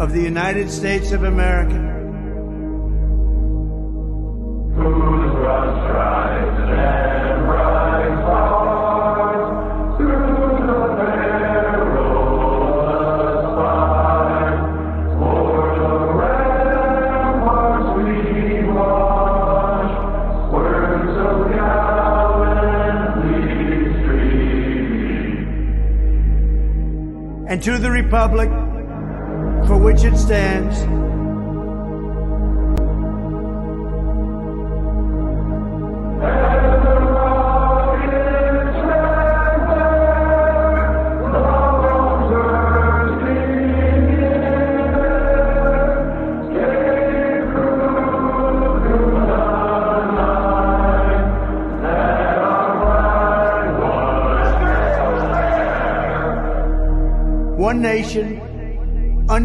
of the United States of America. and to the republic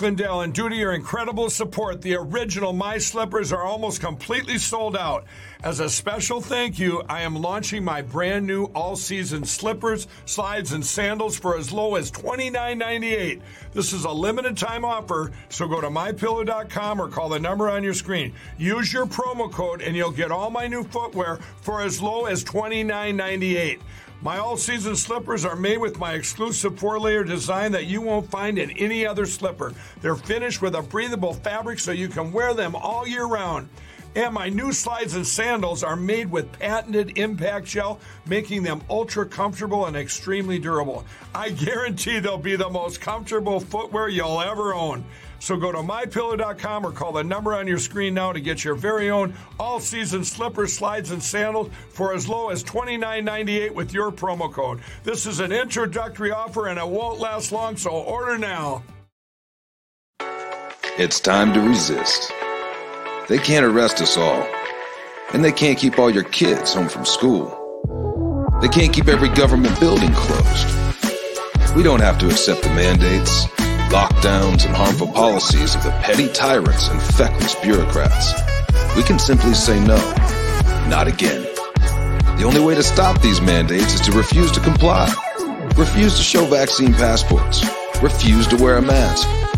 Lindell, and due to your incredible support, the original My Slippers are almost completely sold out. As a special thank you, I am launching my brand new all season slippers, slides, and sandals for as low as $29.98. This is a limited time offer, so go to mypillow.com or call the number on your screen. Use your promo code, and you'll get all my new footwear for as low as $29.98. My all season slippers are made with my exclusive four layer design that you won't find in any other slipper. They're finished with a breathable fabric so you can wear them all year round. And my new slides and sandals are made with patented impact gel, making them ultra comfortable and extremely durable. I guarantee they'll be the most comfortable footwear you'll ever own. So go to mypillow.com or call the number on your screen now to get your very own all season slippers, slides, and sandals for as low as $29.98 with your promo code. This is an introductory offer and it won't last long, so order now. It's time to resist. They can't arrest us all. And they can't keep all your kids home from school. They can't keep every government building closed. We don't have to accept the mandates, lockdowns, and harmful policies of the petty tyrants and feckless bureaucrats. We can simply say no. Not again. The only way to stop these mandates is to refuse to comply. Refuse to show vaccine passports. Refuse to wear a mask.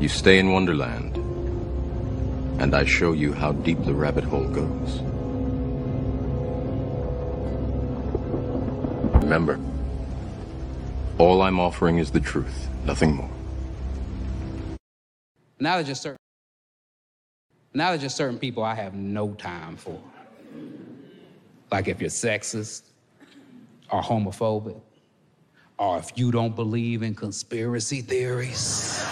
you stay in Wonderland, and I show you how deep the rabbit hole goes. Remember, all I'm offering is the truth, nothing more. Now there's just certain now there's just certain people I have no time for. Like if you're sexist or homophobic, or if you don't believe in conspiracy theories.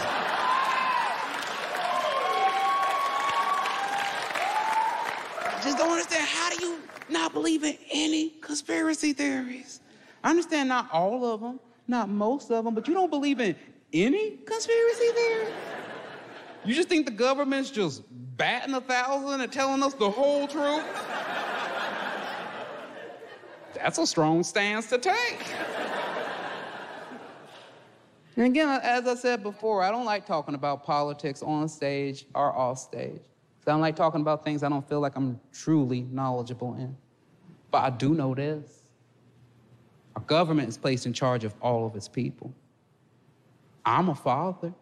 I just don't understand how do you not believe in any conspiracy theories? I understand not all of them, not most of them, but you don't believe in any conspiracy theories? You just think the government's just batting a thousand and telling us the whole truth? That's a strong stance to take. And again, as I said before, I don't like talking about politics on stage or off stage. I don't like talking about things I don't feel like I'm truly knowledgeable in. But I do know this. Our government is placed in charge of all of its people. I'm a father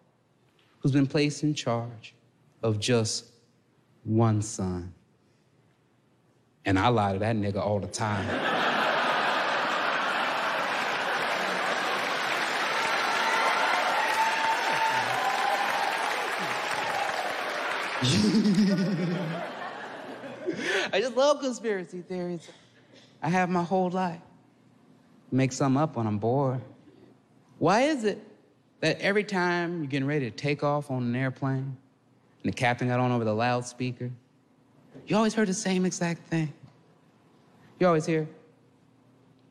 who's been placed in charge of just one son. And I lie to that nigga all the time. I just love conspiracy theories. I have my whole life. Make some up when I'm bored. Why is it that every time you're getting ready to take off on an airplane and the captain got on over the loudspeaker, you always heard the same exact thing? You always hear,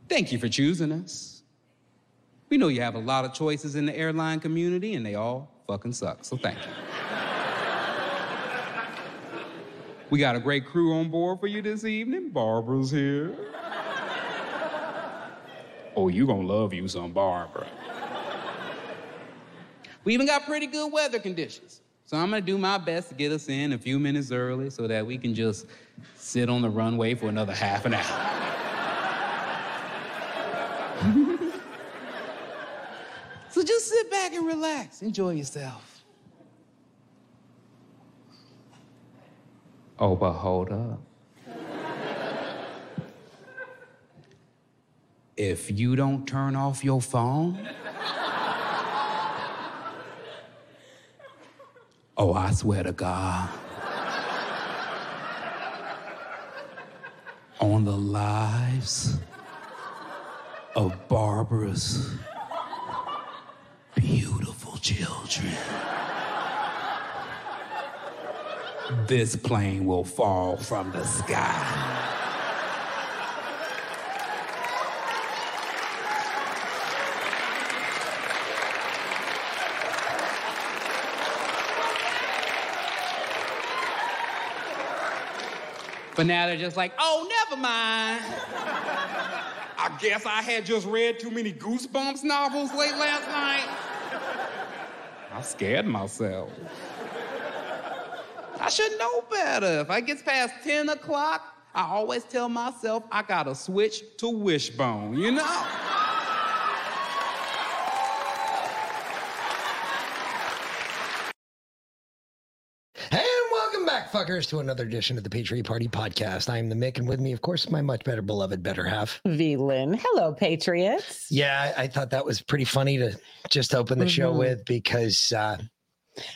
Thank you for choosing us. We know you have a lot of choices in the airline community and they all fucking suck, so thank you. We got a great crew on board for you this evening. Barbara's here. Oh, you gonna love you some Barbara. We even got pretty good weather conditions. So I'm gonna do my best to get us in a few minutes early so that we can just sit on the runway for another half an hour. so just sit back and relax. Enjoy yourself. Oh, but hold up. if you don't turn off your phone, oh, I swear to God, on the lives of Barbara's beautiful children. This plane will fall from the sky. But now they're just like, oh, never mind. I guess I had just read too many Goosebumps novels late last night. I scared myself. I should know better. If I gets past 10 o'clock, I always tell myself I gotta switch to Wishbone, you know? And welcome back, fuckers, to another edition of the Patriot Party Podcast. I am the Mick, and with me, of course, my much better beloved better half. V Lynn. Hello, Patriots. Yeah, I I thought that was pretty funny to just open the show Mhm. with because uh,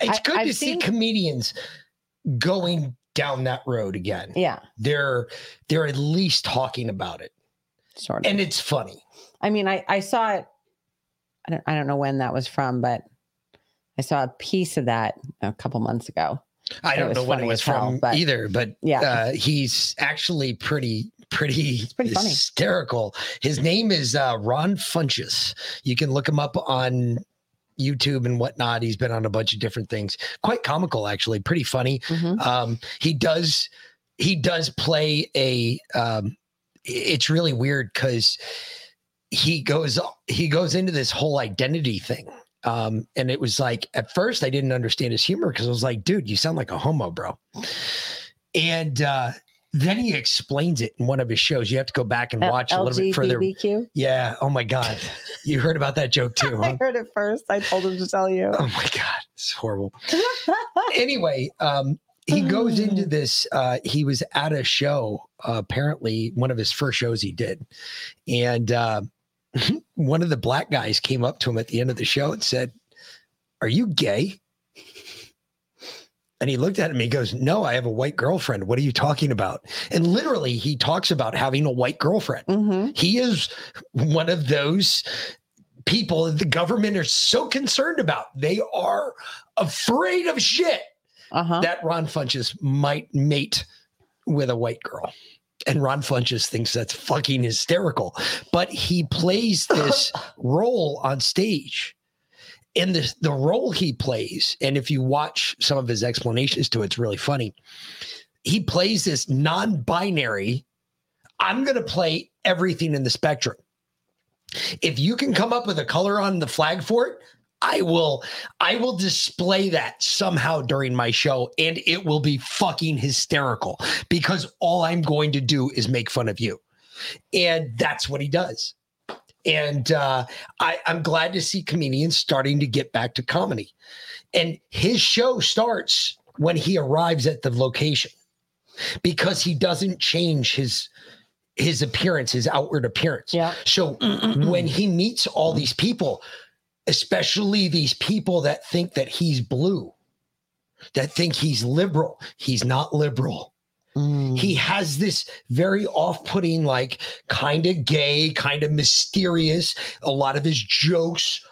it's I- good to I've see seen- comedians going down that road again. Yeah, They're they're at least talking about it, sort of. and it's funny. I mean, I, I saw it. I don't, I don't know when that was from, but I saw a piece of that a couple months ago. I don't know when it was as hell, from but- either, but Yeah. uh, he's actually pretty pretty, pretty funny. hysterical. His name is uh, Ron Funches. You can look him up on YouTube and whatnot. He's been on a bunch of different things. Quite comical, actually. Pretty funny. Mhm. Um, he does he does play a. Um, it's really weird because he goes he goes into this whole identity thing. Um, and it was like at first I didn't understand his humor because I was like, dude, you sound like a homo, bro. And uh, then he explains it in one of his shows. You have to go back and watch a little bit further. Yeah. Oh my God. You heard about that joke too, I heard it first. I told him to tell you. Oh my God. It's horrible. anyway, um, he goes into this. Uh, he was at a show, uh, apparently one of his first shows he did, and uh, one of the black guys came up to him at the end of the show and said, "Are you gay?" And he looked at him. He goes, "No, I have a white girlfriend. What are you talking about?" And literally, he talks about having a white girlfriend. hmm He is one of those people that the government are so concerned about. They are afraid of shit Uh-huh. that Ron Funches might mate with a white girl. And Ron Funches thinks that's fucking hysterical. But he plays this role on stage. And the, the role he plays, and if you watch some of his explanations to it, it's really funny. He plays this non binary, I'm going to play everything in the spectrum. If you can come up with a color on the flag for it, I will I will display that somehow during my show and it will be fucking hysterical because all I'm going to do is make fun of you. And that's what he does. And uh, I, I'm glad to see comedians starting to get back to comedy. And his show starts when he arrives at the location because he doesn't change his his appearance, his outward appearance. Yeah. So when he meets all these people, especially these people that think that he's blue, that think he's liberal, he's not liberal. Mm. He has this very off putting, like kind of gay, kind of mysterious. A lot of his jokes,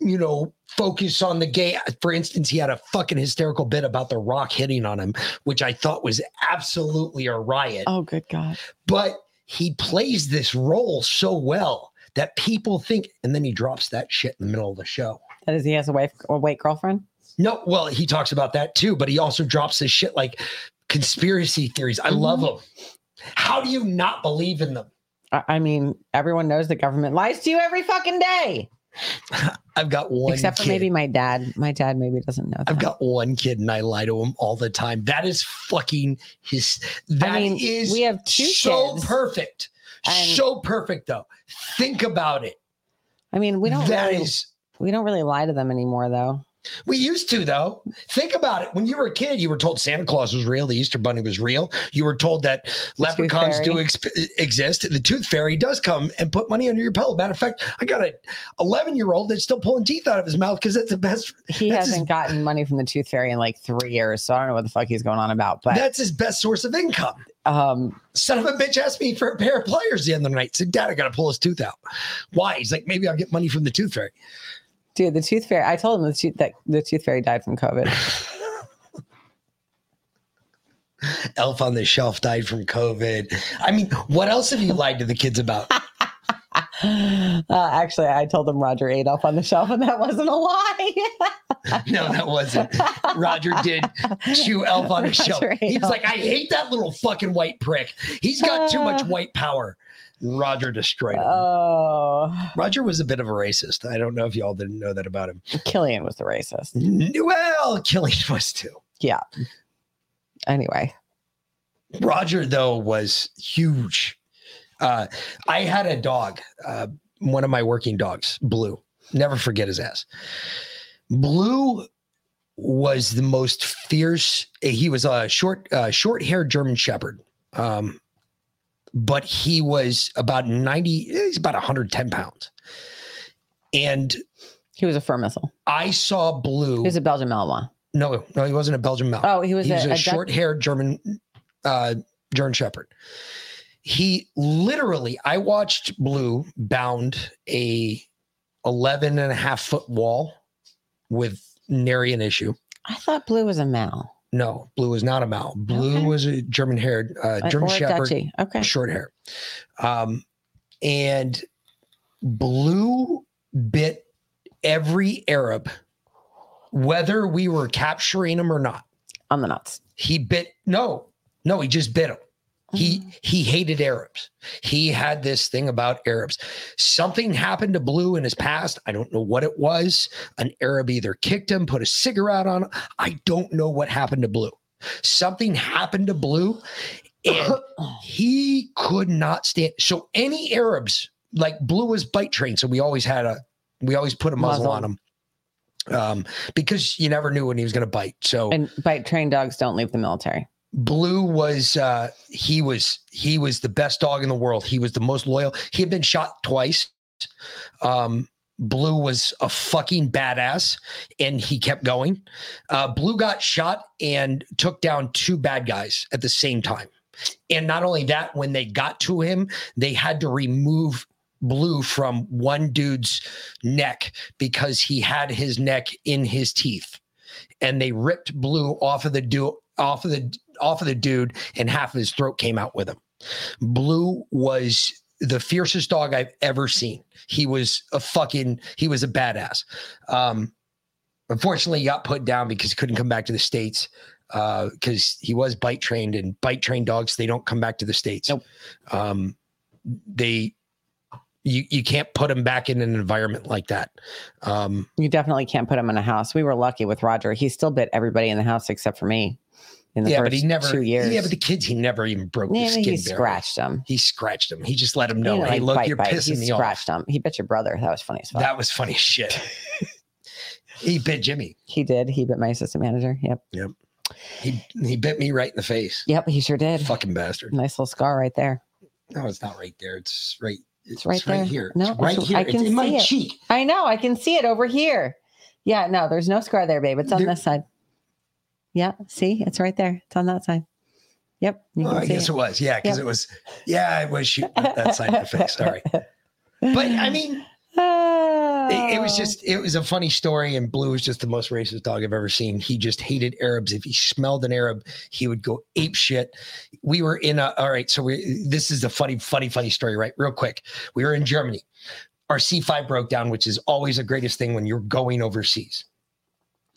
you know, focus on the gay. For instance, he had a fucking hysterical bit about The Rock hitting on him, which I thought was absolutely a riot Oh, good God. but he plays this role so well that people think, and then he drops that shit in the middle of the show. That is, he has a wife or white girlfriend? No, well, he talks about that too, but he also drops this shit like conspiracy theories. I love mm-hmm. them. How do you not believe in them? I, I mean, everyone knows the government lies to you every fucking day. I've got one Except for kid. maybe my dad. My dad maybe doesn't know that. I've got one kid and I lie to him all the time. That is fucking his. That is mean, we have two so kids, perfect. so perfect though. Think about it. I mean, we don't That really, is we don't really lie to them anymore, though. We used to, though. Think about it. When you were a kid, you were told Santa Claus was real, the Easter Bunny was real. You were told that leprechauns do exp- exist. The Tooth Fairy does come and put money under your pillow. Matter of fact, I got a 11 year old that's still pulling teeth out of his mouth because that's the best. He hasn't gotten money from the Tooth Fairy in like three years, so I don't know what the fuck he's going on about. But That's his best source of income. um, Son of a bitch asked me for a pair of pliers the other night. Said, Dad, I got to pull his tooth out. Why? He's like, maybe I'll get money from the Tooth Fairy. Dude, the Tooth Fairy. I told him the tooth, that the Tooth Fairy died from COVID. Elf on the Shelf died from COVID. I mean, what else have you lied to the kids about? uh, actually, I told them Roger ate up on the shelf, and that wasn't a lie. No, that wasn't. Roger did chew Elf on the shelf. Roger He ate was like, I hate that little fucking white prick. He's got too much white power. Roger destroyed him. oh, Roger was a bit of a racist. I don't know if y'all didn't know that about him. Killian was the racist. Well, Killian was too. Yeah. Anyway, Roger, though, was huge. Uh, I had a dog, uh, one of my working dogs, Blue. Never forget his ass. Blue was the most fierce. He was a short, uh, short-haired German Shepherd, um, but he was about ninety. He's about one hundred ten pounds, and he was a fur missile. I saw Blue. He was a Belgian Malinois. no, no, he wasn't a Belgian Mal. Oh, he was, he was a, a, a short-haired German uh, German Shepherd. He literally, I watched Blue bound a 11 and a half foot wall with nary an issue. I thought Blue was a Mal. No, Blue was not a Mal. Blue Okay. was a German-haired uh, Uh, German or Shepherd, Okay. short hair. Um, and Blue bit every Arab, whether we were capturing him or not. On the nuts. He bit no, no, he just bit him. He he hated Arabs. He had this thing about Arabs. Something happened to Blue in his past. I don't know what it was. An Arab either kicked him, put a cigarette on him. I don't know what happened to Blue. Something happened to Blue, and he could not stand. So any Arabs like Blue was bite trained, so we always had a we always put a muzzle, Muzzle. on him. Um, because you never knew when he was going to bite. So And bite trained dogs don't leave the military. Blue was uh he was he was the best dog in the world. He was the most loyal. He had been shot twice. Um Blue was a fucking badass and he kept going. Uh Blue got shot and took down two bad guys at the same time. And not only that, when they got to him, they had to remove Blue from one dude's neck because he had his neck in his teeth. And they ripped Blue off of the du- off of the off of the dude, and half of his throat came out with him. Blue was the fiercest dog I've ever seen. He was a fucking he was a badass. Um, unfortunately, he got put down because he couldn't come back to the states because he was bite trained, and bite trained dogs they don't come back to the states. Nope. Um, they you you can't put them back in an environment like that. Um, You definitely can't put him in a house. We were lucky with Roger. He still bit everybody in the house except for me in the yeah, first but he never. two years. Yeah, but the kids he never even broke Yeah, the skin. he barrier. scratched him. He scratched him. He just let him know, hey, like, look, bite, you're bite. pissing he me off. scratched him. He bit your brother. That was funny as fuck. That was funny as shit. he bit Jimmy. he did. He bit my assistant manager. Yep. Yep. He he bit me right in the face. Yep. He sure did. Fucking bastard. Nice little scar right there. No, it's not right there. It's right. It's right there. here. No, it's right it's- here. I it's can in my it. cheek. I know. I can see it over here. Yeah. No, there's no scar there, babe. It's on There- this side. Yeah. See, it's right there. It's on that side. Yep. You Oh, I guess it. it was. Yeah, because Yep. it was. Yeah, I was shooting that side of the face. Sorry. But I mean, it, it was Oh. just it was a funny story and blue was just the most racist dog i've ever seen he just hated arabs if he smelled an arab he would go ape shit we were in a all right so we this is a funny funny funny story right real quick we were in germany our c5 broke down which is always the greatest thing when you're going overseas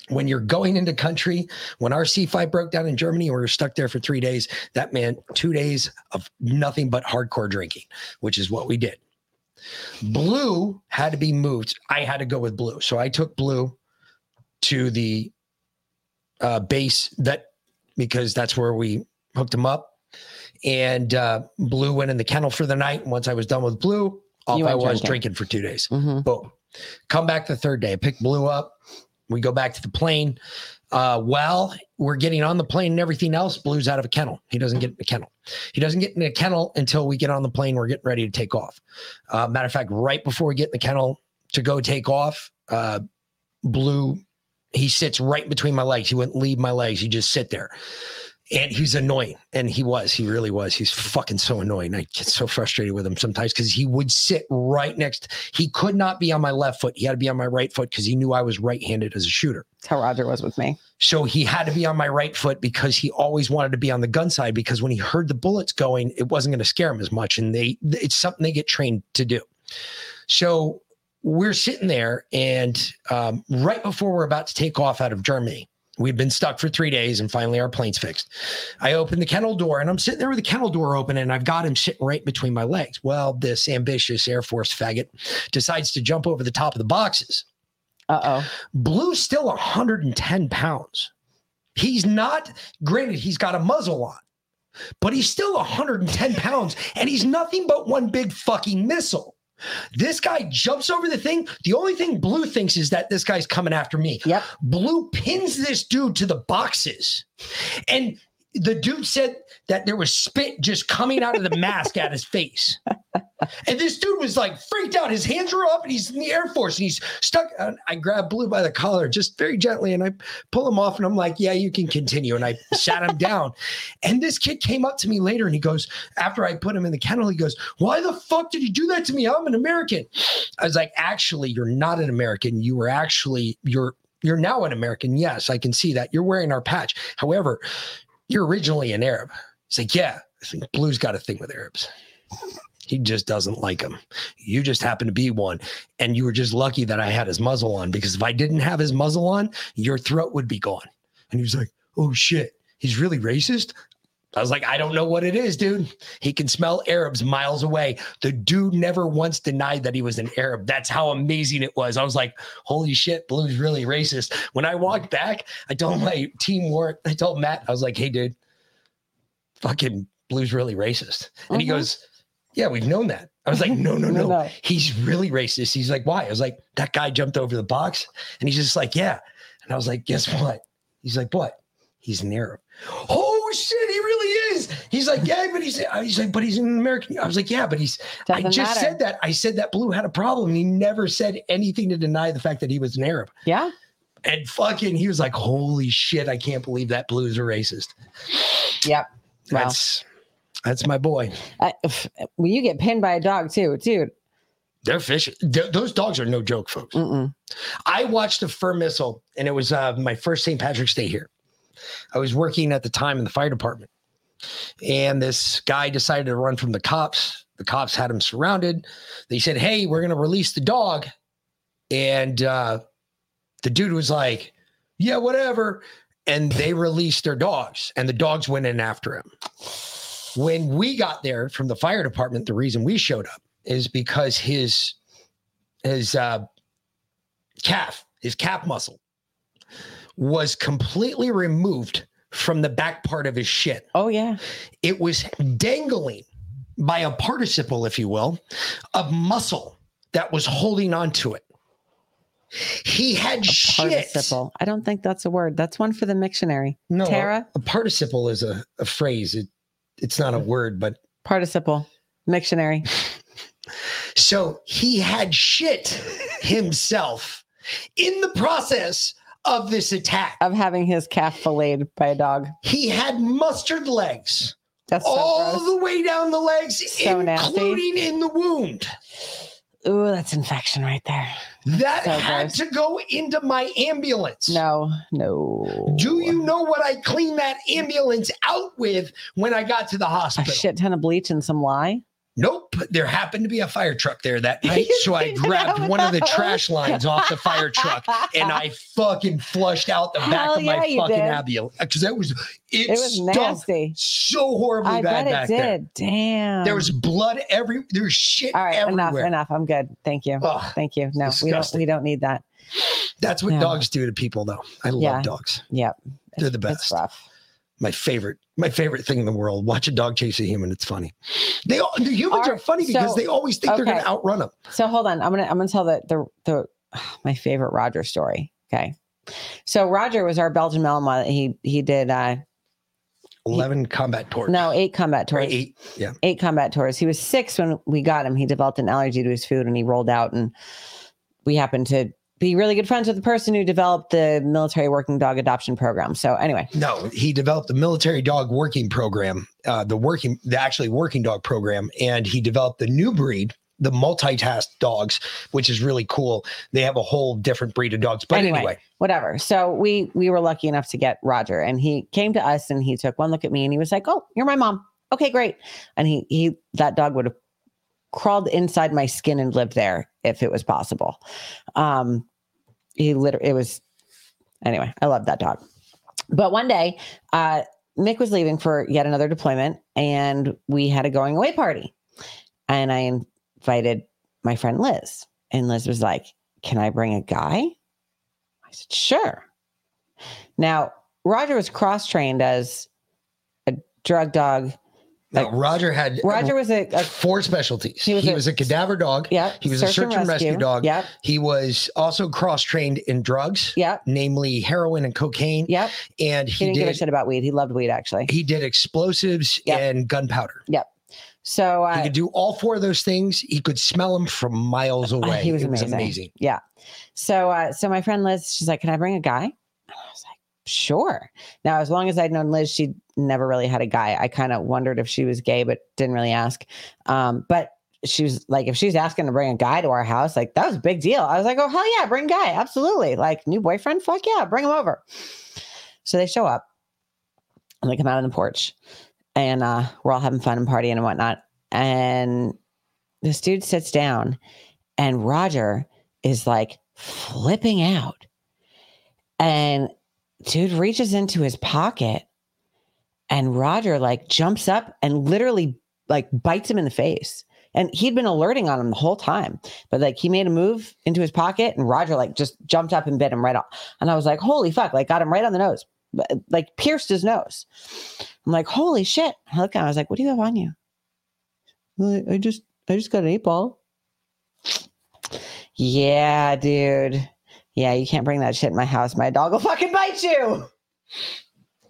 when you're going into country when our c5 broke down in germany we were stuck there for three days that meant two days of nothing but hardcore drinking which is what we did Blue had to be moved. I had to go with blue. So I took blue to the uh, base that because that's where we hooked him up. And uh, blue went in the kennel for the night. And once I was done with blue, off I was drinking. drinking for two days. Mhm. Boom. Come back the third day. I pick blue up. We go back to the plane. Uh, while we're getting on the plane and everything else, Blue's out of a kennel. He doesn't get in a kennel. He doesn't get in a kennel until we get on the plane. We're getting ready to take off. Uh, matter of fact, right before we get in the kennel to go take off, uh, Blue, he sits right between my legs. He wouldn't leave my legs. He just sit there. And he's annoying. And he was. He really was. He's fucking so annoying. I get so frustrated with him sometimes because he would sit right next. He could not be on my left foot. He had to be on my right foot because he knew I was right handed as a shooter. That's how Roger was with me. So he had to be on my right foot because he always wanted to be on the gun side because when he heard the bullets going, it wasn't going to scare him as much. And they it's something they get trained to do. So we're sitting there, and um, right before we're about to take off out of Germany, we've been stuck for three days, and finally our plane's fixed. I open the kennel door, and I'm sitting there with the kennel door open, and I've got him sitting right between my legs. Well, this ambitious Air Force faggot decides to jump over the top of the boxes. Uh oh. Blue's still 110 pounds. He's not, granted, he's got a muzzle on, but he's still 110 pounds and he's nothing but one big fucking missile. This guy jumps over the thing. The only thing Blue thinks is that this guy's coming after me. Yep. Blue pins this dude to the boxes. And the dude said that there was spit just coming out of the mask at his face. And this dude was like freaked out. His hands were up and he's in the Air Force and he's stuck. I grab Blue by the collar just very gently and I pull him off and I'm like, yeah, you can continue. And I sat him down. And this kid came up to me later and he goes, after I put him in the kennel, he goes, why the fuck did you do that to me? I'm an American. I was like, actually, you're not an American. You were actually, you're, you're now an American. Yes, I can see that. You're wearing our patch. However, you're originally an Arab. It's like, yeah, I think Blue's got a thing with Arabs. He just doesn't like him. You just happen to be one. And you were just lucky that I had his muzzle on because if I didn't have his muzzle on, your throat would be gone. And he was like, oh shit, he's really racist. I was like, I don't know what it is, dude. He can smell Arabs miles away. The dude never once denied that he was an Arab. That's how amazing it was. I was like, holy shit, Blue's really racist. When I walked back, I told my team work, I told Matt, I was like, hey, dude, fucking Blue's really racist. And he Mhm. goes, yeah, we've known that. I was like, no, no, no. No. He's really racist. He's like, why? I was like, that guy jumped over the box. And he's just like, yeah. And I was like, guess what? He's like, what? He's an Arab. Oh shit, he really. He's like, yeah, but he's he's like, but he's an American. I was like, yeah, but he's I Doesn't just matter. said that. I said that Blue had a problem. He never said anything to deny the fact that he was an Arab. Yeah. And fucking, he was like, holy shit, I can't believe that Blue is a racist. Yep. Wow. That's that's my boy. I, if- when you get pinned by a dog too, dude. They're fishing. Th- those dogs are no joke, folks. Mm-mm. I watched a fur missile, and it was uh, my first St. Patrick's Day here. I was working at the time in the fire department, and this guy decided to run from the cops. The cops had him surrounded. They said, "Hey, we're going to release the dog," and uh, the dude was like, "Yeah, whatever." And they released their dogs, and the dogs went in after him. When we got there from the fire department, the reason we showed up is because his his uh, calf, his calf muscle, was completely removed from the back part of his shit. Oh yeah. It was dangling by a participle, if you will, of muscle that was holding onto it. He had shit. Participle. I don't think that's a word. That's one for the dictionary. No, Tara? A, a participle is a, a phrase. It, it's not a mm-hmm. word, but Participle. Dictionary. So he had shit himself in the process of this attack. Of having his calf filleted by a dog. He had mustard legs That's so all gross. the way down the legs, So nasty. including in the wound. Ooh, that's infection right there. That So had gross. to go into my ambulance. No, no. Do you know what I cleaned that ambulance out with when I got to the hospital? a shit ton of bleach and some lye? Nope. There happened to be a fire truck there that night. So I grabbed one of the oh, trash lines off the fire truck and I fucking flushed out the back Hell of my yeah, you fucking did. Because that was it, It was nasty. so horribly I bad bet back it there. Damn. There was blood every there was shit all right. everywhere. Enough. Enough. I'm good. Thank you. Ugh, Thank you. No, we don't. We don't need that. that's what Yeah. dogs do to people though. I love Yeah. dogs. Yep. They're the It's best. rough. My favorite, my favorite thing in the world. Watch a dog chase a human. It's funny. They all, the humans Are- are funny because so- they always think they're gonna outrun them. So hold on. I'm gonna I'm gonna tell the the the my favorite Roger story. Okay. So Roger was our Belgian Malinois. He he did uh Eleven combat tours. no eight combat Or tours. eight. Yeah. eight combat tours. He was six when we got him. He developed an allergy to his food and he rolled out. And we happened to be really good friends with the person who developed the military working dog adoption program. So, anyway, No, he developed the military dog working program, uh, the working, the actually working dog program, and he developed the new breed, the multitask dogs, which is really cool. They have a whole different breed of dogs. But Anyway. anyway, whatever. So, we we were lucky enough to get Roger and he came to us and he took one look at me and he was like, Oh, you're my mom. Okay, great. And he, he, that dog would have crawled inside my skin and lived there if it was possible. Um, he literally, it was, anyway, I love that dog. But one day, uh, Mick was leaving for yet another deployment, and we had a going away party. And I invited my friend Liz, and Liz was like, "Can I bring a guy?" I said, "Sure." Now Roger was cross trained as a drug dog. No, Roger had Roger was a, a four specialties. He He was was, a- a, cadaver dog. yep. He was a search and rescue dog. Yep. He was also cross trained in drugs, Yep. namely heroin and cocaine. Yep. And He, he, didn't give a shit about weed. He loved weed actually. he did explosives Yep. and gunpowder. Yep. So He uh, could do all four of those things. He could smell them from miles away. he was It amazing. Yeah. So uh, so my friend Liz, she's like, "Can I bring a guy?" And I was like, "Sure." Now, as long as I'd known Liz, she never really had a guy. I kind of wondered if she was gay, but didn't really ask. Um, but she was like, if she's asking to bring a guy to our house, like that was a big deal. I was like, "Oh hell yeah, bring guy, absolutely!" Like new boyfriend, fuck yeah, bring him over. So they show up, and they come out on the porch, and uh, we're all having fun and partying and whatnot. And this dude sits down and Roger is like flipping out. And dude reaches into his pocket and Roger like jumps up and literally like bites him in the face. And he'd been alerting on him the whole time, but like he made a move into his pocket and Roger like just jumped up and bit him right off. And I was like, holy fuck, like got him right on the nose, like pierced his nose. I'm like, holy shit. I look at him, I was like, what do you have on you? I I just, I just got an eight ball. Yeah, dude. Yeah, you can't bring that shit in my house. My dog will fucking bite you.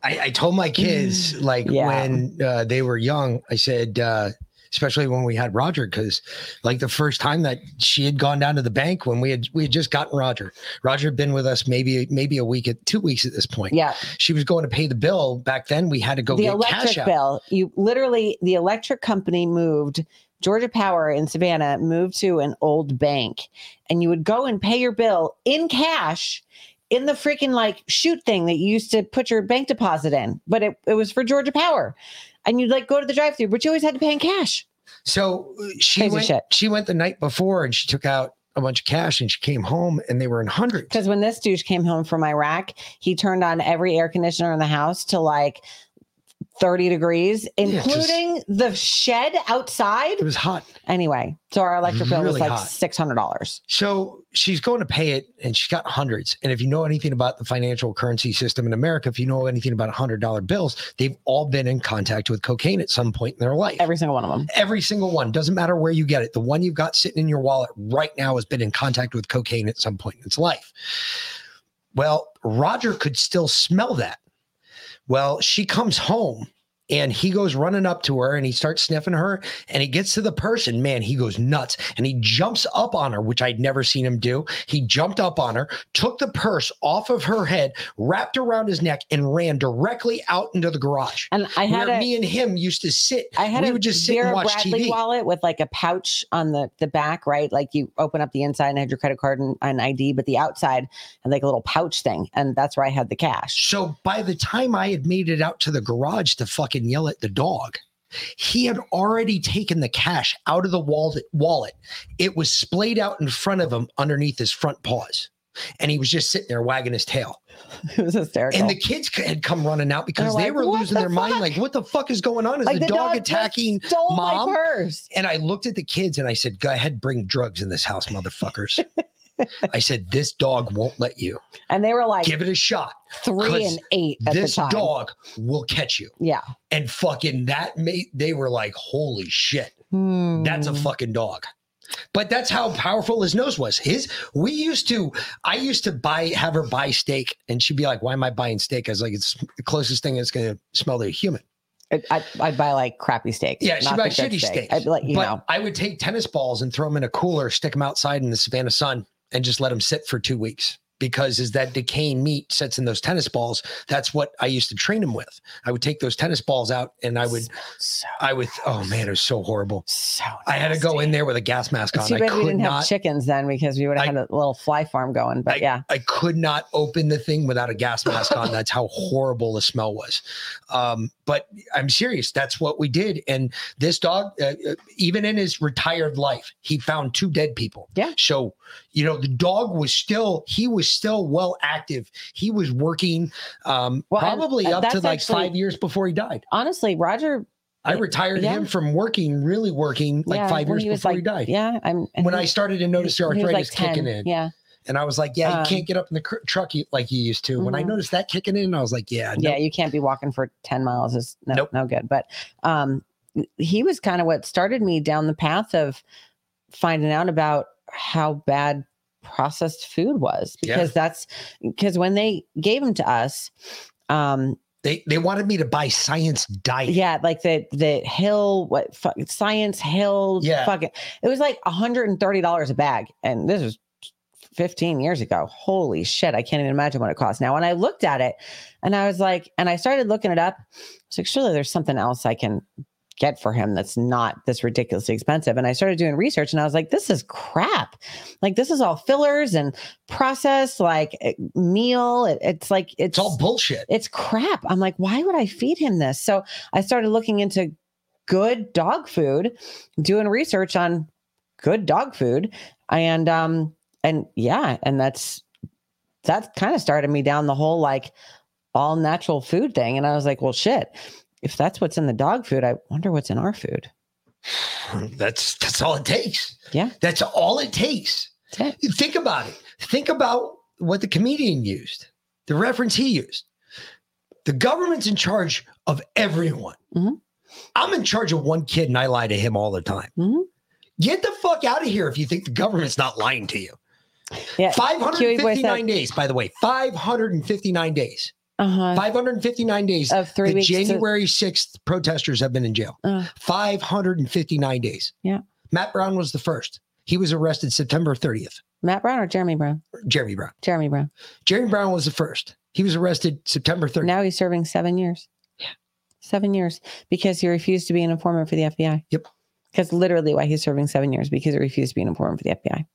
I, I told my kids like Yeah. when uh, they were young, I said, uh, especially when we had Roger, because like the first time that she had gone down to the bank when we had we had just gotten Roger. Roger had been with us maybe maybe a week at two weeks at this point. Yeah. She was going to pay the bill. Back then we had to go the get cash electric out. bill. You literally, the electric company moved. Georgia Power in Savannah moved to an old bank, and you would go and pay your bill in cash in the freaking like shoot thing that you used to put your bank deposit in, but it, it was for Georgia Power. And you'd like go to the drive through, but you always had to pay in cash. So uh, she Crazy went shit. she went the night before and she took out a bunch of cash and she came home and they were in hundreds. Because when this douche came home from Iraq, he turned on every air conditioner in the house to like 30 degrees, Yeah, 'cause- including the shed outside. It was hot. Anyway, so our electric bill was like hot. $600. So she's going to pay it and she's got hundreds. And if you know anything about the financial currency system in America, if you know anything about hundred dollar bills, they've all been in contact with cocaine at some point in their life. Every single one of them. Every single one. Doesn't matter where you get it. The one you've got sitting in your wallet right now has been in contact with cocaine at some point in its life. Well, Roger could still smell that. Well, she comes home and he goes running up to her and he starts sniffing her and he gets to the person man he goes nuts and he jumps up on her which i'd never seen him do he jumped up on her took the purse off of her head wrapped around his neck and ran directly out into the garage And I had a, me and him used to sit I had we a would just sit Vera and watch Bradley tv wallet with like a pouch on the, the back, right? Like you open up the inside and had your credit card and, and ID, but the outside and like a little pouch thing. And that's where I had the cash. So by the time I had made it out to the garage to fucking yell at the dog, he had already taken the cash out of the wallet. Wallet. It was splayed out in front of him underneath his front paws, and he was just sitting there wagging his tail. It was hysterical. And the kids had come running out because They're they like, were losing the their mind. Like, what the fuck is going on? Is like the, dog, just attacking mom? And I looked at the kids and I said, "Go ahead, bring drugs in this house, motherfuckers." I said, "This dog won't let you. And they were like Give it a shot. Three and eight at This the time. dog will catch you." Yeah. and fucking that made they were like, holy shit, that's a Hmm. fucking dog. But that's how powerful his nose was. His we used to, I used to buy have her buy steak, and she'd be like, "Why am I buying steak?" I was like, "It's the closest thing that's gonna smell to a human." I, I'd, I'd buy like crappy steaks. Yeah, she'd buy shitty steak. steaks. I'd be like, you but know, I would take tennis balls and throw them in a cooler, stick them outside in the Savannah sun, and just let them sit for two weeks. Because is that decaying meat sets in those tennis balls, that's what I used to train him with. I would take those tennis balls out and I would, so, I would, oh man, it was so horrible. so I had to go in there with a gas mask on. too I bad we could didn't have chickens then because we would have I- had a little fly farm going. But I, yeah, I could not open the thing without a gas mask on. That's how horrible the smell was. Um, but I'm serious. That's what we did. And this dog, uh, uh, even in his retired life, he found two dead people. Yeah. So, you know, the dog was still, he was still well active. He was working um, Well, and, probably up to like actually- five years before he died. honestly, Roger. I retired Yeah. him from working, really working, like yeah, five years he before like, he died. Yeah, I'm. When he- I started to notice the he was like arthritis kicking in. Yeah, And I was like, yeah, you Um, can't get up in the cr- truck like you used to. When I Mhm. noticed that kicking in, I was like, yeah, yeah, you can't be walking for ten miles. Is no, Nope. no good. But um, he was kind of what started me down the path of finding out about how bad processed food was Yeah. because that's because when they gave them to us um They they wanted me to buy science diet. yeah like the the hill what fuck, science hill Yeah. fucking it was like $130 a bag and this was 15 years ago holy shit i can't even imagine what it costs now and i looked at it and i was like and i started looking it up i was like surely there's something else i can get for him that's not this ridiculously expensive and i started doing research and i was like this is crap like this is all fillers and processed like eh, meal it, it's like It's all bullshit. it's crap. I'm like, why would I feed him this? So I started looking into good dog food, doing research on good dog food. And um and yeah, and that's that kind of started me down the whole like all natural food thing. And I was like, well shit, if that's what's in the dog food, I wonder what's in our food. That's that's all it takes. Yeah. That's all it takes. It. Think about it. Think about what the comedian used, the reference he used. The government's in charge of everyone. Mhm. I'm in charge of one kid and I lie to him all the time. Mhm. Get the fuck out of here if you think the government's not lying to you. Yeah. 559 days, by the way. 559 days. Uh-huh. 559 days. Of three the weeks to- January 6th protesters have been in jail. Uh, 559 days. Yeah. Matt Brown was the first. He was arrested September 30th. Matt Brown or Jeremy Brown? Jeremy Brown. Jeremy Brown. Jeremy Brown was the first. He was arrested September 30th. Now he's serving seven years. Yeah. Seven years because he refused to be an informant for the FBI. Yep. Because literally why he's serving seven years because he refused to be an informant for the FBI.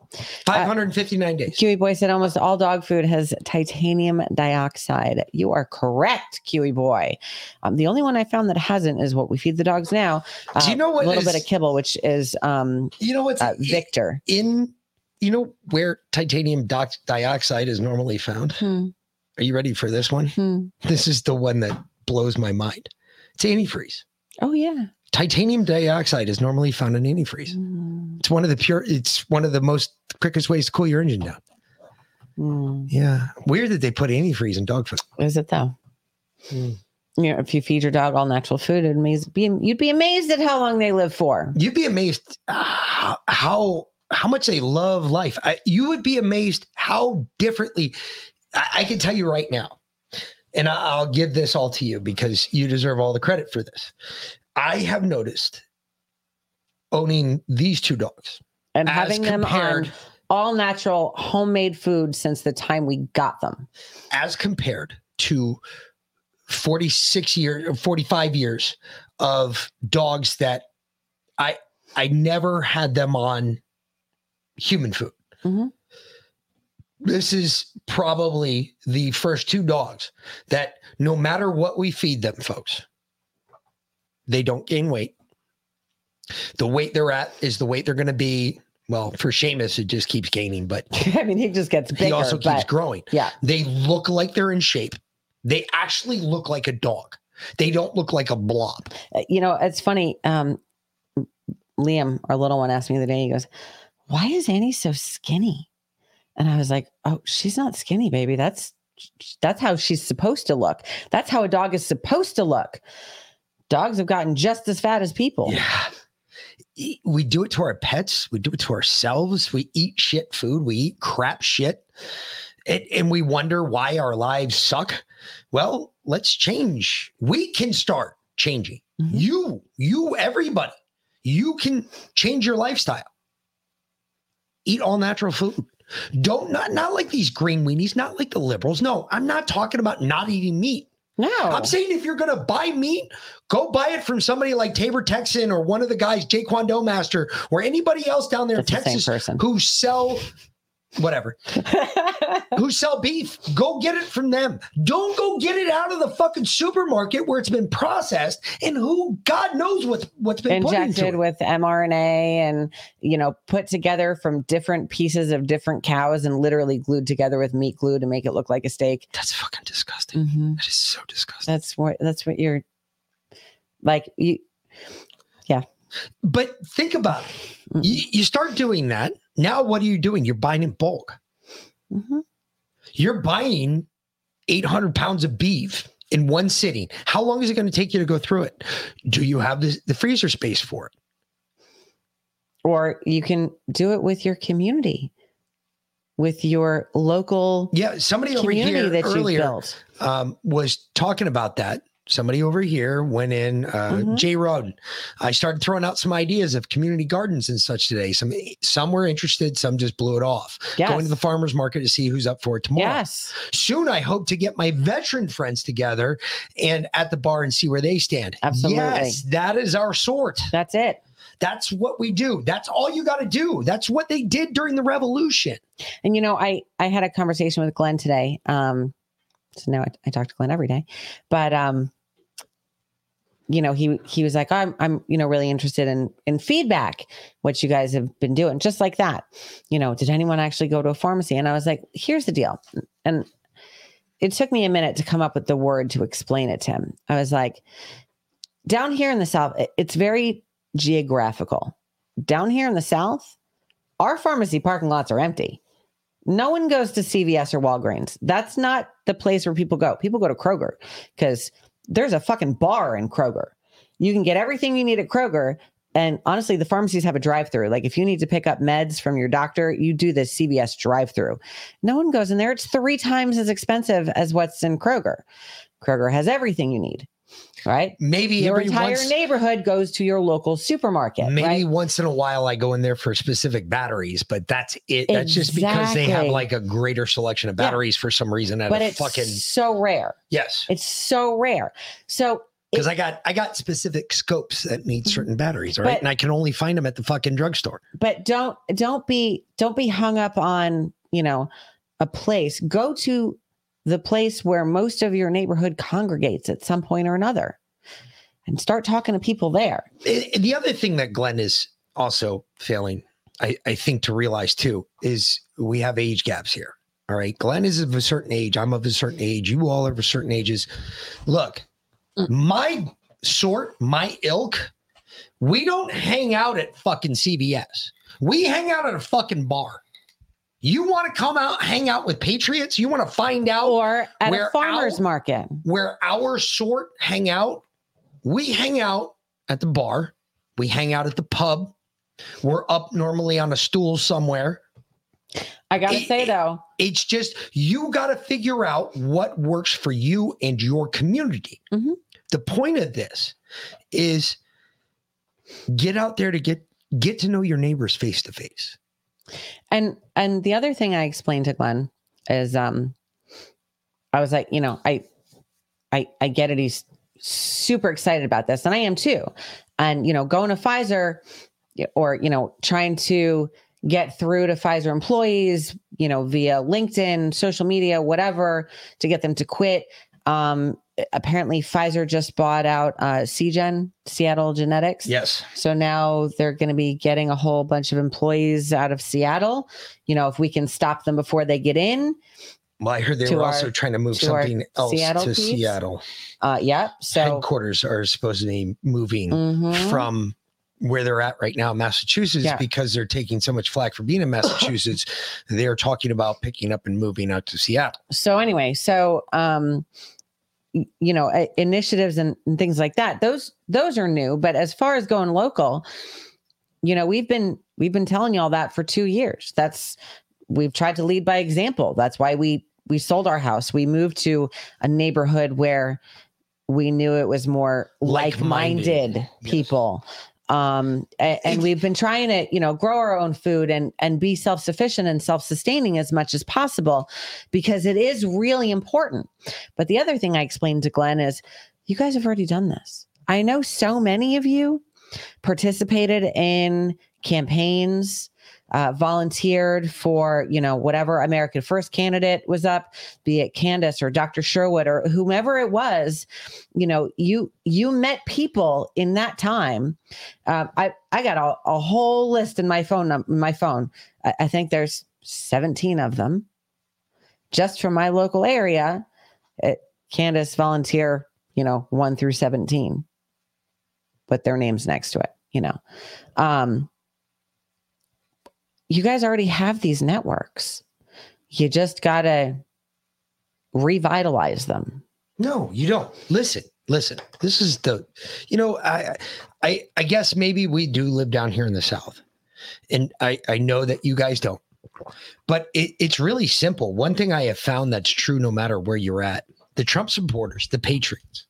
559 days. Kiwi Boy said almost all dog food has titanium dioxide. You are correct, Kiwi Boy. Um, the only one I found that hasn't is what we feed the dogs now. Uh, Do you know what A little bit of kibble, which is um, You know what's uh, Victor. in, you know where titanium doc- dioxide is normally found? Hmm, Are you ready for this one? hmm. This is the one that blows my mind. It's antifreeze. Oh yeah. Titanium dioxide is normally found in antifreeze. Mm, It's one of the pure, it's one of the most quickest ways to cool your engine down. mm. Yeah. Weird that they put antifreeze in dog food. Is it though? Hmm. You know, if you feed your dog all natural food, it'd amaze, be, you'd be amazed at how long they live for. You'd be amazed uh, how how much they love life. I, you would be amazed how differently. I, I can tell you right now, and I, I'll give this all to you because you deserve all the credit for this. I have noticed owning these two dogs And having them on all natural homemade food since the time we got them. as compared to 46 years 45 years of dogs that i i never had them on human food Mhm. this is probably the first two dogs that no matter what we feed them folks they don't gain weight the weight they're at is the weight they're going to be well for Seamus it just keeps gaining but I mean, he just gets bigger. he also keeps growing yeah, they look like they're in shape. They actually look like a dog. They don't look like a blob. Uh, you know, it's funny. Um, Liam, our little one, asked me the other day. He goes, "Why is Annie so skinny?" And I was like, "Oh, she's not skinny, baby. That's that's how she's supposed to look. That's how a dog is supposed to look. Dogs have gotten just as fat as people. Yeah. We do it to our pets. We do it to ourselves. We eat shit food. We eat crap shit. And, and we wonder why our lives suck. Well, let's change. We can start changing. Mhm. You, you, everybody, you can change your lifestyle. Eat all natural food. Don't not not like these green weenies, not like the liberals. No, I'm not talking about not eating meat. No, I'm saying if you're going to buy meat, go buy it from somebody like Tabor Texan or one of the guys, Kwando Master, or anybody else down there in That's the same Texas person. who sell whatever, who sell beef. Go get it from them. Don't go get it out of the fucking supermarket where it's been processed and who God knows what's what's been put into injected it. with mRNA and you know put together from different pieces of different cows and literally glued together with meat glue to make it look like a steak. That's fucking disgusting. Mhm. That is so disgusting. That's what that's what you're like. You But think about it. Mm. You, you start doing that. Now, what are you doing? You're buying in bulk. Mhm. You're buying 800 pounds of beef in one sitting. How long is it going to take you to go through it? Do you have the, the freezer space for it? or you can do it with your community, with your local Yeah, somebody over community here that earlier built. um, was talking about that. Somebody over here went in, uh, Mhm. Jay Roden. I started throwing out some ideas of community gardens and such today. Some some were interested, some just blew it off. Yes. Going to the farmers market to see who's up for it tomorrow. Yes. Soon, I hope to get my veteran friends together and at the bar and see where they stand. Absolutely. Yes, that is our sort. That's it. That's what we do. That's all you got to do. That's what they did during the revolution. And you know, I I had a conversation with Glenn today. Um, so now I, I talk to Glenn every day, but um, you know, he he was like, I'm I'm you know really interested in in feedback, what you guys have been doing, just like that. You know, did anyone actually go to a pharmacy? And I was like, here's the deal, and it took me a minute to come up with the word to explain it to him. I was like, down here in the south, it's very geographical. Down here in the south, our pharmacy parking lots are empty. No one goes to CVS or Walgreens. That's not the place where people go. People go to Kroger because there's a fucking bar in Kroger. You can get everything you need at Kroger. And honestly, the pharmacies have a drive through. Like if you need to pick up meds from your doctor, you do the CVS drive through. No one goes in there. It's three times as expensive as what's in Kroger. Kroger has everything you need, right? Maybe Your every entire once, neighborhood goes to your local supermarket. maybe right? once in a while I go in there for specific batteries, but that's it. That's just because they have like a greater selection of Yeah. batteries for some reason at but it's fucking so rare. yes. It's so rare. So Because I got I got specific scopes that need certain batteries, right? Mm-hmm. But- and I can only find them at the fucking drugstore. but don't don't be don't be hung up on you know a place go to the place where most of your neighborhood congregates at some point or another and start talking to people there the other thing that Glenn is also failing, I, I think, to realize too, is we have age gaps here. All right. Glenn is of a certain age. I'm of a certain age. You all are of certain ages. Look, mm. my sort, my ilk, we don't hang out at fucking CVS. We hang out at a fucking bar. You want to come out, hang out with patriots? You want to find out or at Where a farmer's our- market where our sort hang out, we hang out at the bar, we hang out at the pub, we're up normally on a stool somewhere. i gotta say though It's just you got to figure out what works for you and your community. Mhm. The point of this is get out there to get get to know your neighbors face to face. And and the other thing i explained to glenn is um i was like you know i i i get it. He's super excited about this and i am too. And you know going to pfizer or you know trying to get through to pfizer employees you know via linkedin social media whatever to get them to quit um apparently pfizer just bought out uh Seagen seattle genetics Yes. so now they're going to be getting a whole bunch of employees out of Seattle. You know, if we can stop them before they get in, Well, I heard they were our- also trying to move to something else Seattle to piece? Seattle. uh, yeah. So Headquarters are supposed to be moving Mhm. from where they're at right now, Massachusetts, Yeah. because they're taking so much flack for being in Massachusetts. they're talking about picking up and moving out to Seattle. so anyway, so um, you know, uh, initiatives and, and things like that. Those those are new. But as far as going local, you know, we've been we've been telling you all that for two years. That's we've tried to lead by example. That's why we we sold our house. We moved to a neighborhood where we knew it was more Like-minded. like-minded Yes. Um, and, we've been trying to, you know, grow our own food and and be self-sufficient and self-sustaining as much as possible because it is really important. But the other thing I explained to Glenn is you guys have already done this. I know so many of you participated in campaigns, uh, volunteered for, you know, whatever American First candidate was up, be it Candace or Dr. Sherwood or whomever it was, you know, you you met people in that time. Um, I I got a, a whole list in my phone my phone. I, I think there's 17 of them just from my local area. Uh, Candace volunteer, you know, one through 17 with their names next to it, you know. Um, you guys already have these networks. You just got to revitalize them. No, you don't. Listen, listen. This is the, you know, I, I, I guess maybe we do live down here in the South, and I, I know that you guys don't. But it, it's really simple. One thing I have found that's true, no matter where you're at, the Trump supporters, the Patriots,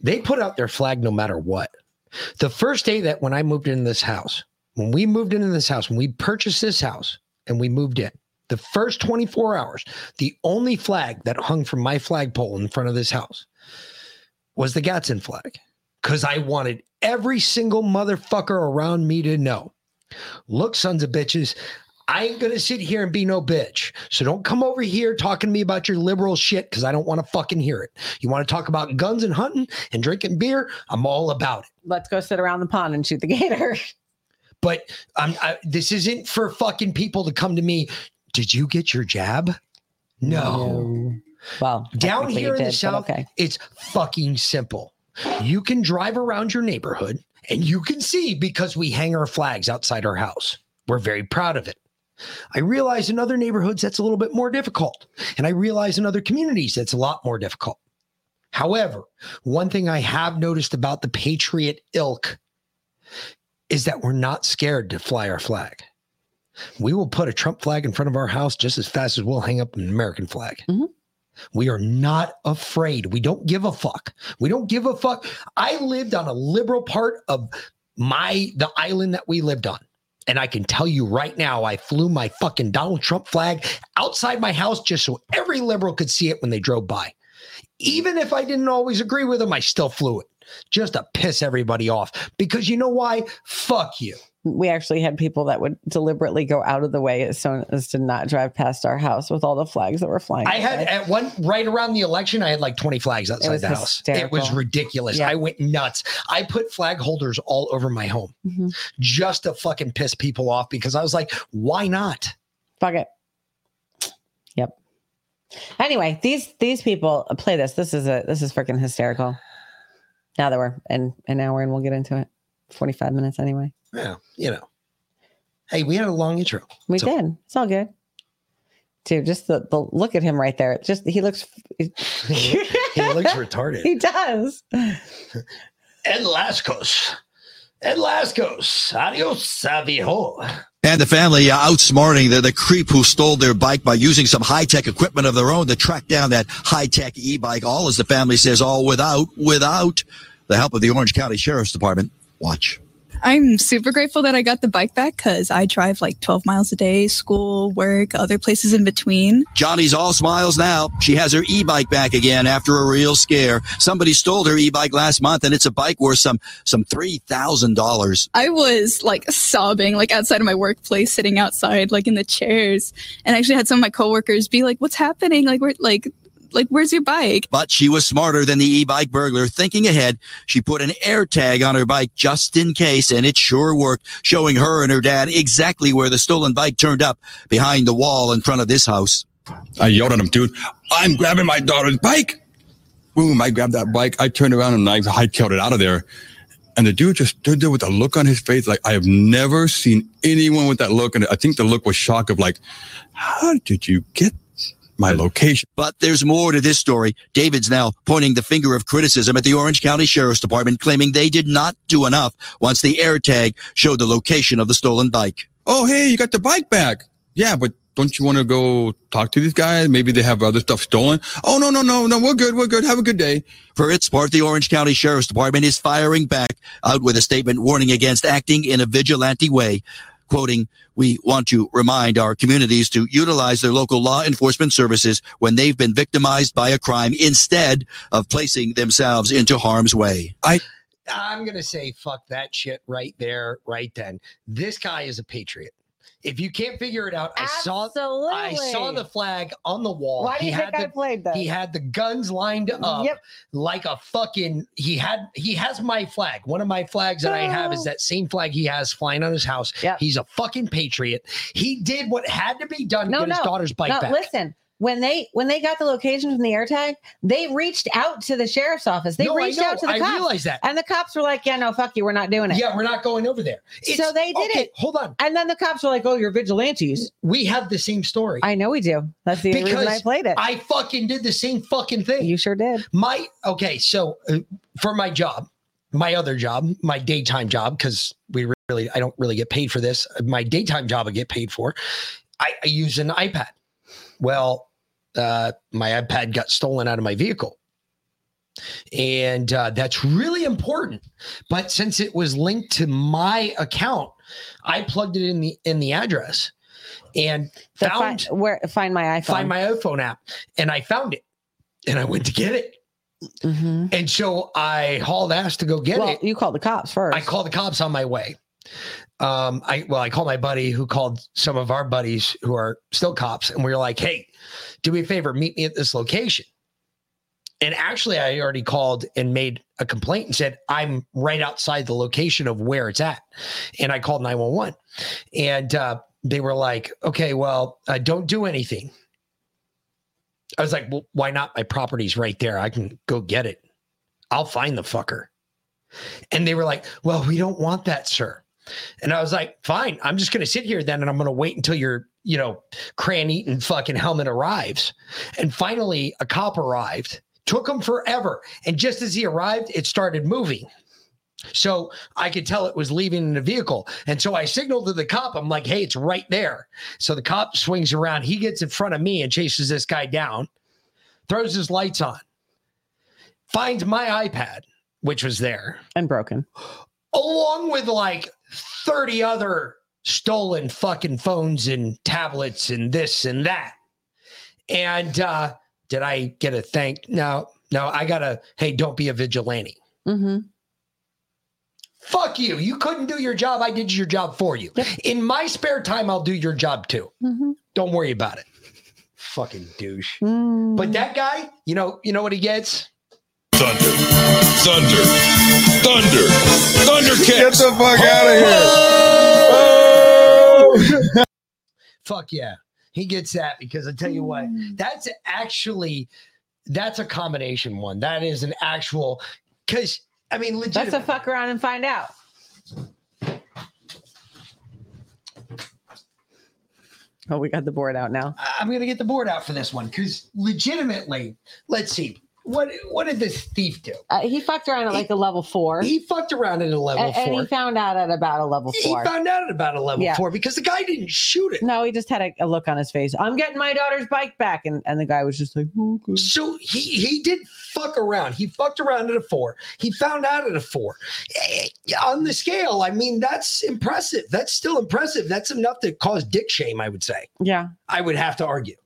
they put out their flag no matter what. The first day that when I moved into this house, when we moved into this house, when we purchased this house and we moved in, the first 24 hours, the only flag that hung from my flagpole in front of this house was the Gadsden flag. Because I wanted every single motherfucker around me to know look, sons of bitches, I ain't gonna sit here and be no bitch. So don't come over here talking to me about your liberal shit because I don't want to fucking hear it. You want to talk about guns and hunting and drinking beer? I'm all about it. Let's go sit around the pond and shoot the gator. But um, I, this isn't for fucking people to come to me. Did you get your jab? No. Well, Down here in the did, but south, okay. it's fucking simple. You can drive around your neighborhood and you can see because we hang our flags outside our house. We're very proud of it. I realize in other neighborhoods that's a little bit more difficult. And I realize in other communities that's a lot more difficult. However, one thing I have noticed about the Patriot ilk is that we're not scared to fly our flag. We will put a Trump flag in front of our house just as fast as we'll hang up an American flag. Mhm. We are not afraid. We don't give a fuck. We don't give a fuck. I lived on a liberal part of my the island that we lived on. And I can tell you right now, I flew my fucking Donald Trump flag outside my house just so every liberal could see it when they drove by. Even if I didn't always agree with them, I still flew it just to piss everybody off. Because you know why? Fuck you. We actually had people that would deliberately go out of the way as soon as to not drive past our house with all the flags that were flying. I had at one right around the election, I had like 20 flags outside the house. It was ridiculous. Yeah. I went nuts. I put flag holders all over my home Mhm. just to fucking piss people off because I was like, why not? Fuck it. Yep. Anyway, these these people play this. This is a this is freaking hysterical. Now that we're in an hour and we'll get into it. Forty five minutes anyway. Yeah, you know. Hey, we had a long intro. We So- did. It's all good. Dude, just the, the look at him right there. Just he looks he looks retarded. he does. Ed Lascos. Ed Lascos. Adios, viejo. And the family uh, outsmarting the, the creep who stole their bike by using some high tech equipment of their own to track down that high tech e bike. All, as the family says, all without, without the help of the Orange County Sheriff's Department. Watch. I'm super grateful that I got the bike back because I drive like 12 miles a day, school, work, other places in between. Johnny's all smiles now. She has her e-bike back again after a real scare. Somebody stole her e-bike last month and it's a bike worth some, some $3,000. I was like sobbing, like outside of my workplace, sitting outside, like in the chairs, and I actually had some of my coworkers be like, "What's happening? Like, we're like, like, where's your bike?" But she was smarter than the e-bike burglar. Thinking ahead, she put an air tag on her bike just in case, and it sure worked, showing her and her dad exactly where the stolen bike turned up behind the wall in front of this house. I yelled at him, dude, I'm grabbing my daughter's bike. Boom, I grabbed that bike. I turned around and I hightailed it out of there. And the dude just stood there with a look on his face. Like I have never seen anyone with that look. And I think the look was shock of like, how did you get my location? But there's more to this story. David's now pointing the finger of criticism at the Orange County Sheriff's Department, claiming they did not do enough once the air tag showed the location of the stolen bike. Oh, hey, you got the bike back. Yeah, but don't you want to go talk to these guys? Maybe they have other stuff stolen. Oh, no, no, no, no. We're good. We're good. Have a good day. For its part, the Orange County Sheriff's Department is firing back out with a statement warning against acting in a vigilante way. Quoting, we want to remind our communities to utilize their local law enforcement services when they've been victimized by a crime instead of placing themselves into harm's way. I I'm gonna say fuck that shit right there, right then. This guy is a patriot. If you can't figure it out, I saw I saw the flag on the wall. Why do he you had think I the, played that? He had the guns lined up Yep. like a fucking he had he has my flag. One of my flags that I have is oh. that same flag he has flying on his house. Yep. He's a fucking patriot. He did what had to be done to No, get no, his daughter's bike no, back. Listen, when they when they got the location from the AirTag, they reached out to the sheriff's office. They No, reached out to the I cops. realize that. And the cops were like, "Yeah, no, fuck you, we're not doing it." Yeah, we're not going over there. so they did okay, it. Hold on. And then the cops were like, "Oh, you're vigilantes." We have the same story. I know we do. That's the only reason I played it. I fucking did the same fucking thing. you sure did. My okay, so uh, for my job, my other job, my daytime job, because we really I don't really get paid for this. My daytime job I get paid for. I, I use an iPad. Well, uh, my iPad got stolen out of my vehicle. And uh, that's really important. But since it was linked to my account, I plugged it in the in the address and So found find, where find my iPhone. find my iPhone app and I found it and I went to get it. Mhm. And so I hauled ass to go get Well, it. you called the cops first. I called the cops on my way. Um, I well, I called my buddy who called some of our buddies who are still cops, and we were like, "Hey, do me a favor, meet me at this location." And actually, I already called and made a complaint and said, I'm right outside the location of where it's at. And I called 911. And uh, they were like, okay, well, uh, don't do anything. I was like, well, why not? My property's right there. I can go get it. I'll find the fucker. And they were like, well, we don't want that, sir. And I was like, fine, I'm just going to sit here then and I'm going to wait until your, you know, crayon eating fucking helmet arrives. And finally, a cop arrived, took him forever. And just as he arrived, it started moving. So I could tell it was leaving in the vehicle. And so I signaled to the cop, I'm like, hey, it's right there. So the cop swings around. He gets in front of me and chases this guy down, throws his lights on, finds my iPad, which was there and broken, along with like 30 other stolen fucking phones and tablets and this and that. And uh, did I get a thank? No, no, I got a hey, don't be a vigilante. Mm-hmm. Fuck you. You couldn't do your job. I did your job for you. In my spare time, I'll do your job too. Mm-hmm. Don't worry about it. Fucking douche. Mm. But that guy, you know, you know what he gets? Thunder. Thunder. Thunder. Thunder kicks. Get the fuck out of here. Fuck yeah. He gets that because I tell you what, mm. that's actually that's a combination one. That is an actual because I mean legit. Let's a fuck around and find out. Oh, we got the board out now. I'm gonna get the board out for this one because legitimately, let's see. What what did this thief do? Uh, he fucked around at like a level four. He fucked around at a level and, and four. he found out at about a level four. He found out at about a level Yeah. four because the guy didn't shoot it. no, he just had a, a look on his face. I'm getting my daughter's bike back, and, and the guy was just like, "Oh, good." So he he did fuck around. He fucked around at a four. He found out at a four. Eh, On the scale, I mean, that's impressive. That's still impressive. That's enough to cause dick shame, I would say. yeah. I would have to argue.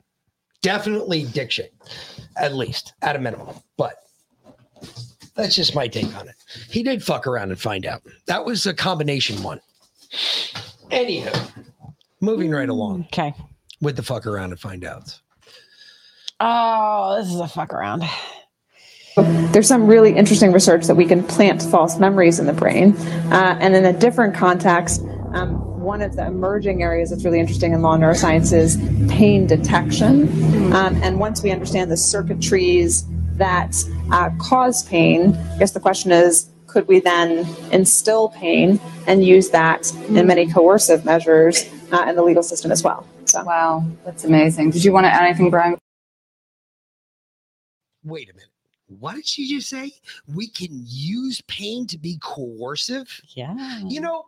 Definitely dick shame, at least, at a minimum. But that's just my take on it. He did fuck around and find out. That was a combination one. Anywho, moving right along Okay. with the fuck around and find outs. Oh, this is a fuck around. There's some really interesting research that we can plant false memories in the brain. Uh, and in a different context, um, one of the emerging areas that's really interesting in law neuroscience is pain detection. Um, and once we understand the circuitries that uh, cause pain, I guess the question is could we then instill pain and use that in many coercive measures uh, in the legal system as well? So. Wow, that's amazing. Did you want to add anything, Brian? Wait a minute. What did she just say? We can use pain to be coercive? Yeah. You know,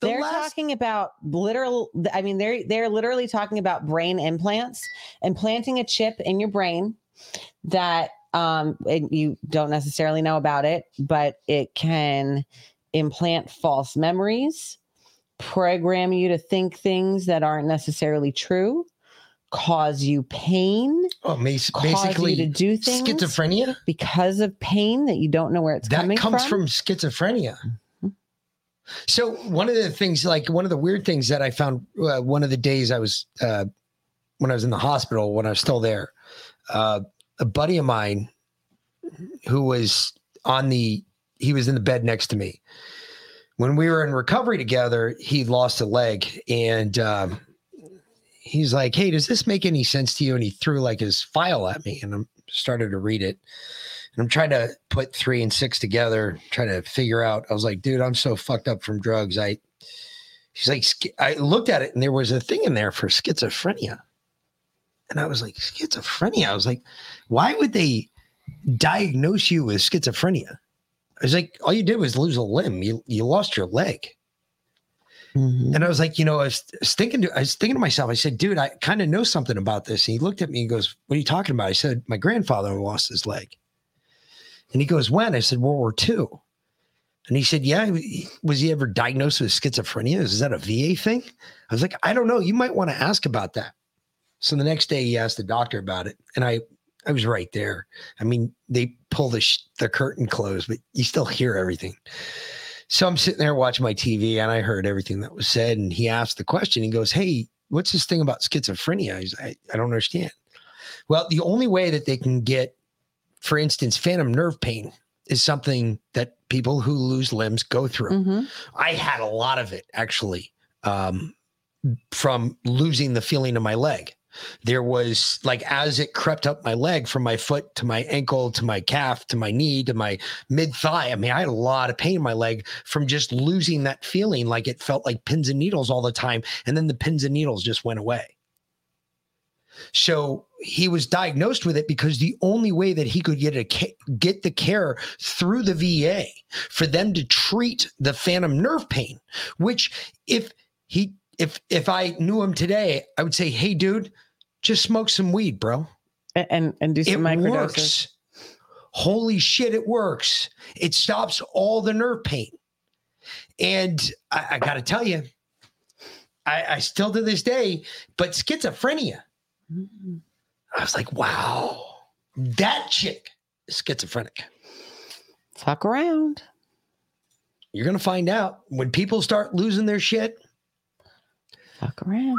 the they're last talking about literal i mean they're they're literally talking about brain implants implanting a chip in your brain that um and you don't necessarily know about it but it can implant false memories program you to think things that aren't necessarily true cause you pain oh, basically you to do things schizophrenia because of pain that you don't know where it's that coming comes from, from schizophrenia. So one of the things, like one of the weird things that I found, uh, one of the days I was uh, when I was in the hospital, when I was still there, uh, a buddy of mine who was on the, he was in the bed next to me. When we were in recovery together, he lost a leg, and um, he's like, "Hey, does this make any sense to you?" And he threw like his file at me, and I started to read it. And I'm trying to put three and six together, trying to figure out. I was like, dude, I'm so fucked up from drugs. I, she's like, I looked at it and there was a thing in there for schizophrenia. And I was like, schizophrenia? I was like, why would they diagnose you with schizophrenia? I was like, all you did was lose a limb. You, you lost your leg. Mm-hmm. And I was like, you know, I was, I was thinking, to, I was thinking to myself, I said, dude, I kind of know something about this. And he looked at me and goes, what are you talking about? I said, my grandfather lost his leg. And he goes, when? I said, World War II. And he said, yeah. Was he ever diagnosed with schizophrenia? Is that a VA thing? I was like, I don't know. You might want to ask about that. So the next day he asked the doctor about it. And I, I was right there. I mean, they pull the, sh- the curtain closed, but you still hear everything. So I'm sitting there watching my TV and I heard everything that was said. And he asked the question. He goes, Hey, what's this thing about schizophrenia? He's, I, I don't understand. Well, the only way that they can get, for instance, phantom nerve pain is something that people who lose limbs go through. Mm-hmm. I had a lot of it actually um, from losing the feeling of my leg. There was like as it crept up my leg from my foot to my ankle to my calf to my knee to my mid thigh. I mean, I had a lot of pain in my leg from just losing that feeling. Like it felt like pins and needles all the time. And then the pins and needles just went away. So he was diagnosed with it because the only way that he could get a get the care through the VA for them to treat the phantom nerve pain, which if he if if I knew him today, I would say, "Hey, dude, just smoke some weed, bro." And and do some it works. Holy shit, it works. It stops all the nerve pain. And I, I got to tell you, I, I still to this day, but schizophrenia. Mm-hmm. I was like, wow, that chick is schizophrenic. Fuck around. You're going to find out when people start losing their shit. Fuck around.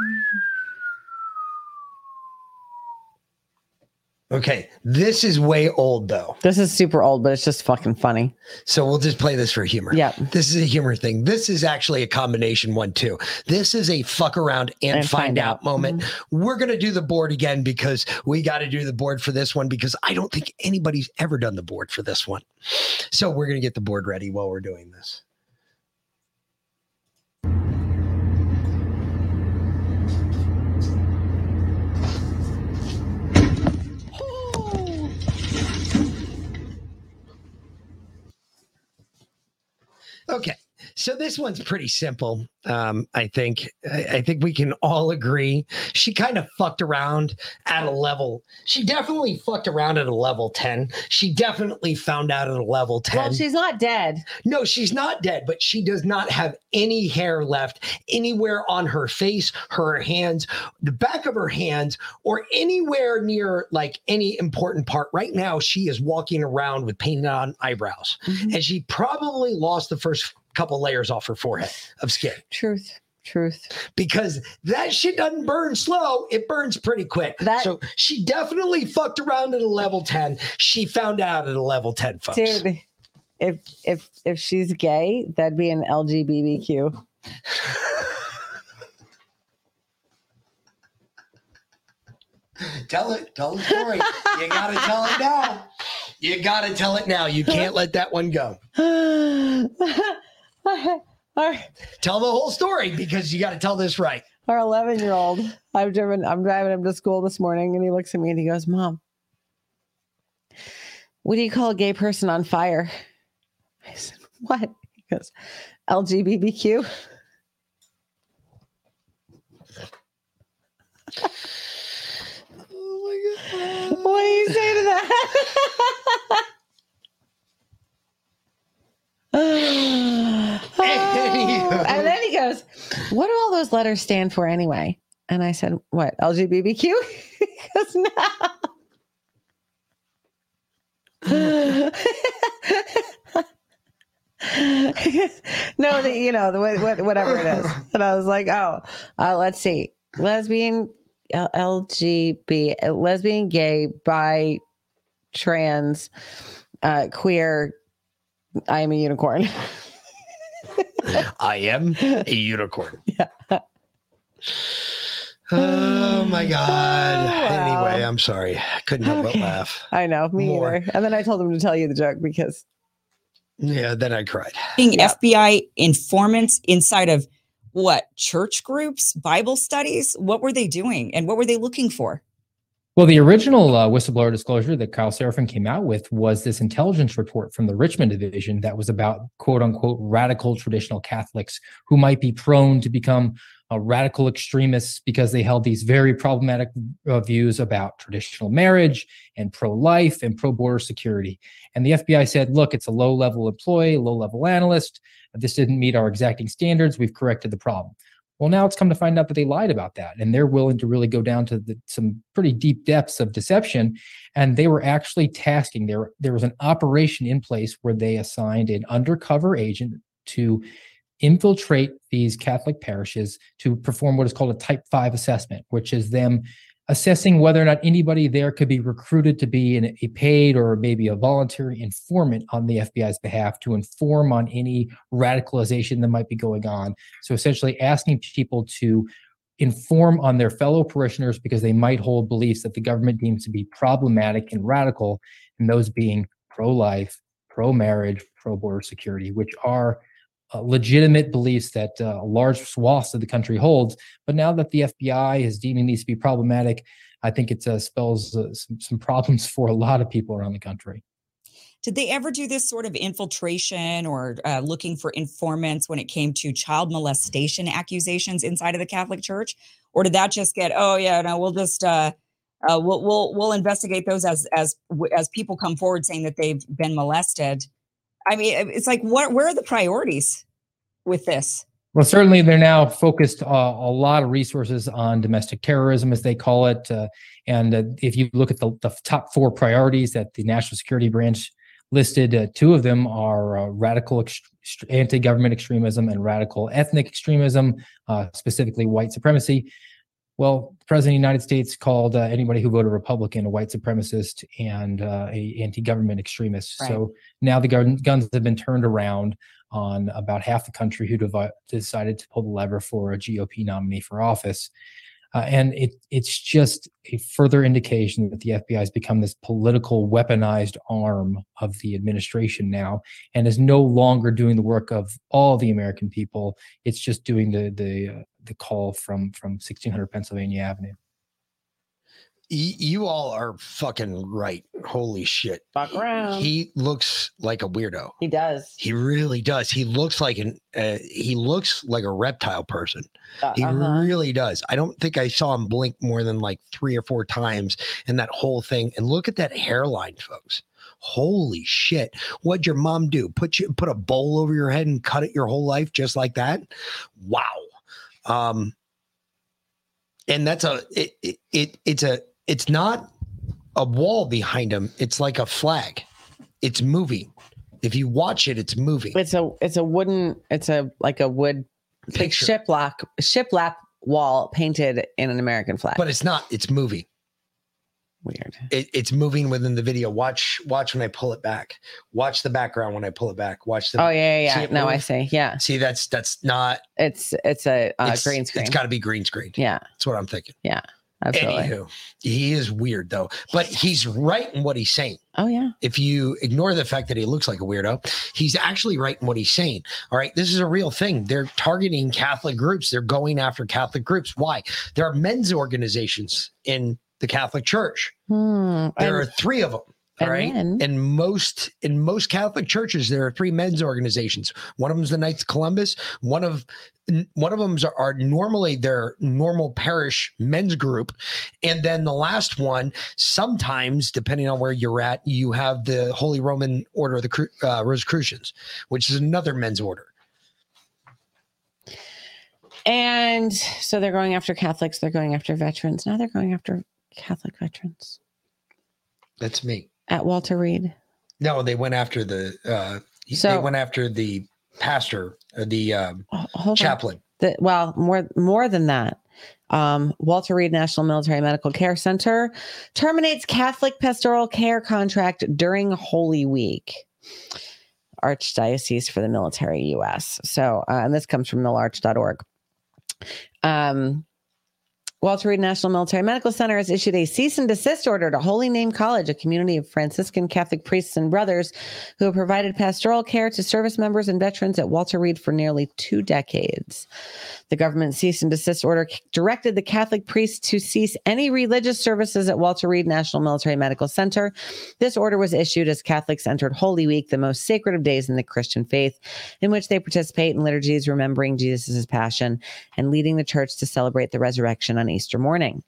Okay, this is way old though. This is super old, but it's just fucking funny. So we'll just play this for humor. Yeah. This is a humor thing. This is actually a combination one too. This is a fuck around and, And find, find out, out. moment. Mm-hmm. We're going to do the board again because we got to do the board for this one because I don't think anybody's ever done the board for this one. So we're going to get the board ready while we're doing this. Okay. So this one's pretty simple. Um, I think I, I think we can all agree. She kind of fucked around at a level. She definitely fucked around at a level 10. She definitely found out at a level 10. Well, she's not dead. No, she's not dead, but she does not have any hair left anywhere on her face, her hands, the back of her hands, or anywhere near like any important part. Right now, she is walking around with painted on eyebrows, and she probably lost the first couple layers off her forehead of skin Truth. Truth. because that shit doesn't burn slow. It burns pretty quick. That- so she definitely fucked around at a level 10. She found out at a level 10, folks. Dude, if if if she's gay, that'd be an LGBTQ. Tell it. Tell the story. you got to tell it now. You got to tell it now. You can't let that one go. Tell the whole story because you got to tell this right. our 11 year old, I've driven, I'm driving him to school this morning and he looks at me and he goes, Mom, what do you call a gay person on fire? I said, What? He goes, LGBTQ. Oh my God. What do you say to that? and then he goes, What do all those letters stand for anyway? And I said, What? LGBTQ? he goes, No. no, the, you know, the what, whatever it is. And I was like, oh, uh, let's see. Lesbian, L- LGB, lesbian, gay, bi, trans, uh, queer. I am a unicorn. I am a unicorn. Yeah. Oh my God. wow. Anyway, I'm sorry. I couldn't help but laugh. I know, me More. either. And then I told him to tell you the joke because Yeah, then I cried. being Yeah. FBI informants inside of what church groups, Bible studies? What were they doing and what were they looking for? Well, the original uh, whistleblower disclosure that Kyle Seraphin came out with was this intelligence report from the Richmond division that was about quote unquote radical traditional Catholics who might be prone to become uh, radical extremists because they held these very problematic uh, views about traditional marriage and pro life and pro border security. And the FBI said, look, it's a low level employee, low level analyst. This didn't meet our exacting standards. We've corrected the problem. Well, now it's come to find out that they lied about that, and they're willing to really go down to the, some pretty deep depths of deception. And they were actually tasking there. There was an operation in place where they assigned an undercover agent to infiltrate these Catholic parishes to perform what is called a type five assessment, which is them assessing whether or not anybody there could be recruited to be an, a paid or maybe a voluntary informant on the FBI's behalf to inform on any radicalization that might be going on. So essentially asking people to inform on their fellow parishioners because they might hold beliefs that the government deems to be problematic and radical, and those being pro life, pro marriage, pro border security, which are uh, legitimate beliefs that uh, large swaths of the country holds. But now that the FBI is deeming these to be problematic, I think it uh, spells uh, some, some problems for a lot of people around the country. Did they ever do this sort of infiltration or uh, looking for informants when it came to child molestation accusations inside of the Catholic Church, or did that just get? Oh yeah, no, we'll just uh, uh, we'll we'll we'll investigate those as as as people come forward saying that they've been molested. I mean, it's like what? Where are the priorities with this? Well, certainly they're now focused uh, a lot of resources on domestic terrorism, as they call it. Uh, and uh, if you look at the, the top four priorities that the National Security Branch listed, uh, two of them are uh, radical ext- anti-government extremism and radical ethnic extremism, uh, specifically white supremacy. Well, the president of the United States called uh, anybody who voted Republican a white supremacist and uh, a anti-government extremist. Right. So now the gun, guns have been turned around on about half the country who devi- decided to pull the lever for a GOP nominee for office. Uh, and it it's just a further indication that the FBI has become this political weaponized arm of the administration now, and is no longer doing the work of all the American people. It's just doing the the uh, the call from from 1600 Pennsylvania Avenue. You all are fucking right. Holy shit. Fuck around. He looks like a weirdo. He does. He really does. He looks like an uh, he looks like a reptile person. Uh, He uh-huh. really does. I don't think I saw him blink more than like three or four times in that whole thing. And look at that hairline, folks. Holy shit. What'd your mom do? Put you put a bowl over your head and cut it your whole life just like that? Wow. Um and that's a it, it, it it's a it's not a wall behind him. It's like a flag. It's moving. If you watch it, it's moving. It's a it's a wooden it's a like a wood Picture. shiplap shiplap wall painted in an American flag. But it's not, it's moving. Weird. It, it's moving within the video. Watch, watch when I pull it back. Watch the background when I pull it back. Watch the oh yeah, yeah, yeah. No, I see. Yeah. See, that's that's not It's it's a uh, it's- green screen. It's got to be green screen. yeah, That's what I'm thinking. yeah. Absolutely. Anywho, he is weird though, but he's right in what he's saying. Oh yeah. If you ignore the fact that he looks like a weirdo, he's actually right in what he's saying. All right, this is a real thing. They're targeting Catholic groups. They're going after Catholic groups. Why? There are men's organizations in the Catholic Church. Hmm. There are three of them. All and then- In most in most Catholic churches, there are three men's organizations. One of them is the Knights of Columbus. One of one of them are, are normally their normal parish men's group, and then the last one, sometimes depending on where you're at, you have the Holy Roman Order of the uh, Rosicrucians, which is another men's order. And so they're going after Catholics, they're going after veterans. Now they're going after Catholic veterans That's me. At Walter Reed. No, they went after the. Uh, they went after the pastor, uh, the um, Oh, on. chaplain. The, well, more more than that. Um, Walter Reed National Military Medical Care Center terminates Catholic pastoral care contract during Holy Week. Archdiocese for the Military U.S. So, uh, and this comes from milarch.org. Um, Walter Reed National Military Medical Center has issued a cease and desist order to Holy Name College, a community of Franciscan Catholic priests and brothers who have provided pastoral care to service members and veterans at Walter Reed for nearly two decades. The government cease and desist order directed the Catholic priests to cease any religious services at Walter Reed National Military Medical Center. This order was issued as Catholics entered Holy Week, the most sacred of days in the Christian faith, in which they participate in liturgies remembering Jesus' passion and leading the church to celebrate the resurrection on Easter morning.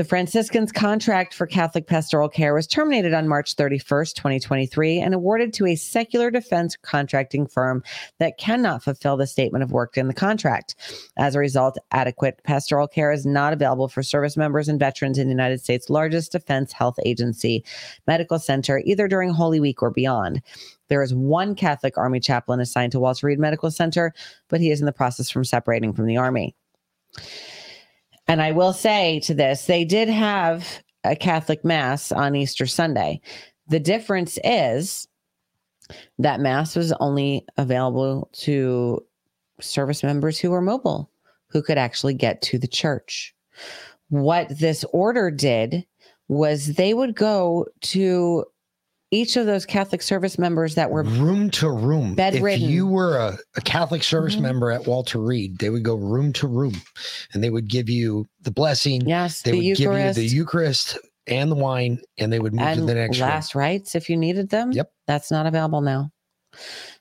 The Franciscans' contract for Catholic pastoral care was terminated on March 31st, 2023, and awarded to a secular defense contracting firm that cannot fulfill the statement of work in the contract. As a result, adequate pastoral care is not available for service members and veterans in the United States' largest defense health agency medical center, either during Holy Week or beyond. There is one Catholic Army chaplain assigned to Walter Reed Medical Center, but he is in the process from separating from the Army. And I will say to this, they did have a Catholic Mass on Easter Sunday. The difference is that Mass was only available to service members who were mobile, who could actually get to the church. What this order did was they would go to each of those Catholic service members that were room to room. Bedridden. If you were a, a Catholic service Mhm. member at Walter Reed, they would go room to room and they would give you the blessing. Yes, They the would give you Eucharist. the Eucharist and the wine, and they would move to the next room. last rites if you needed them. Yep. That's not available now.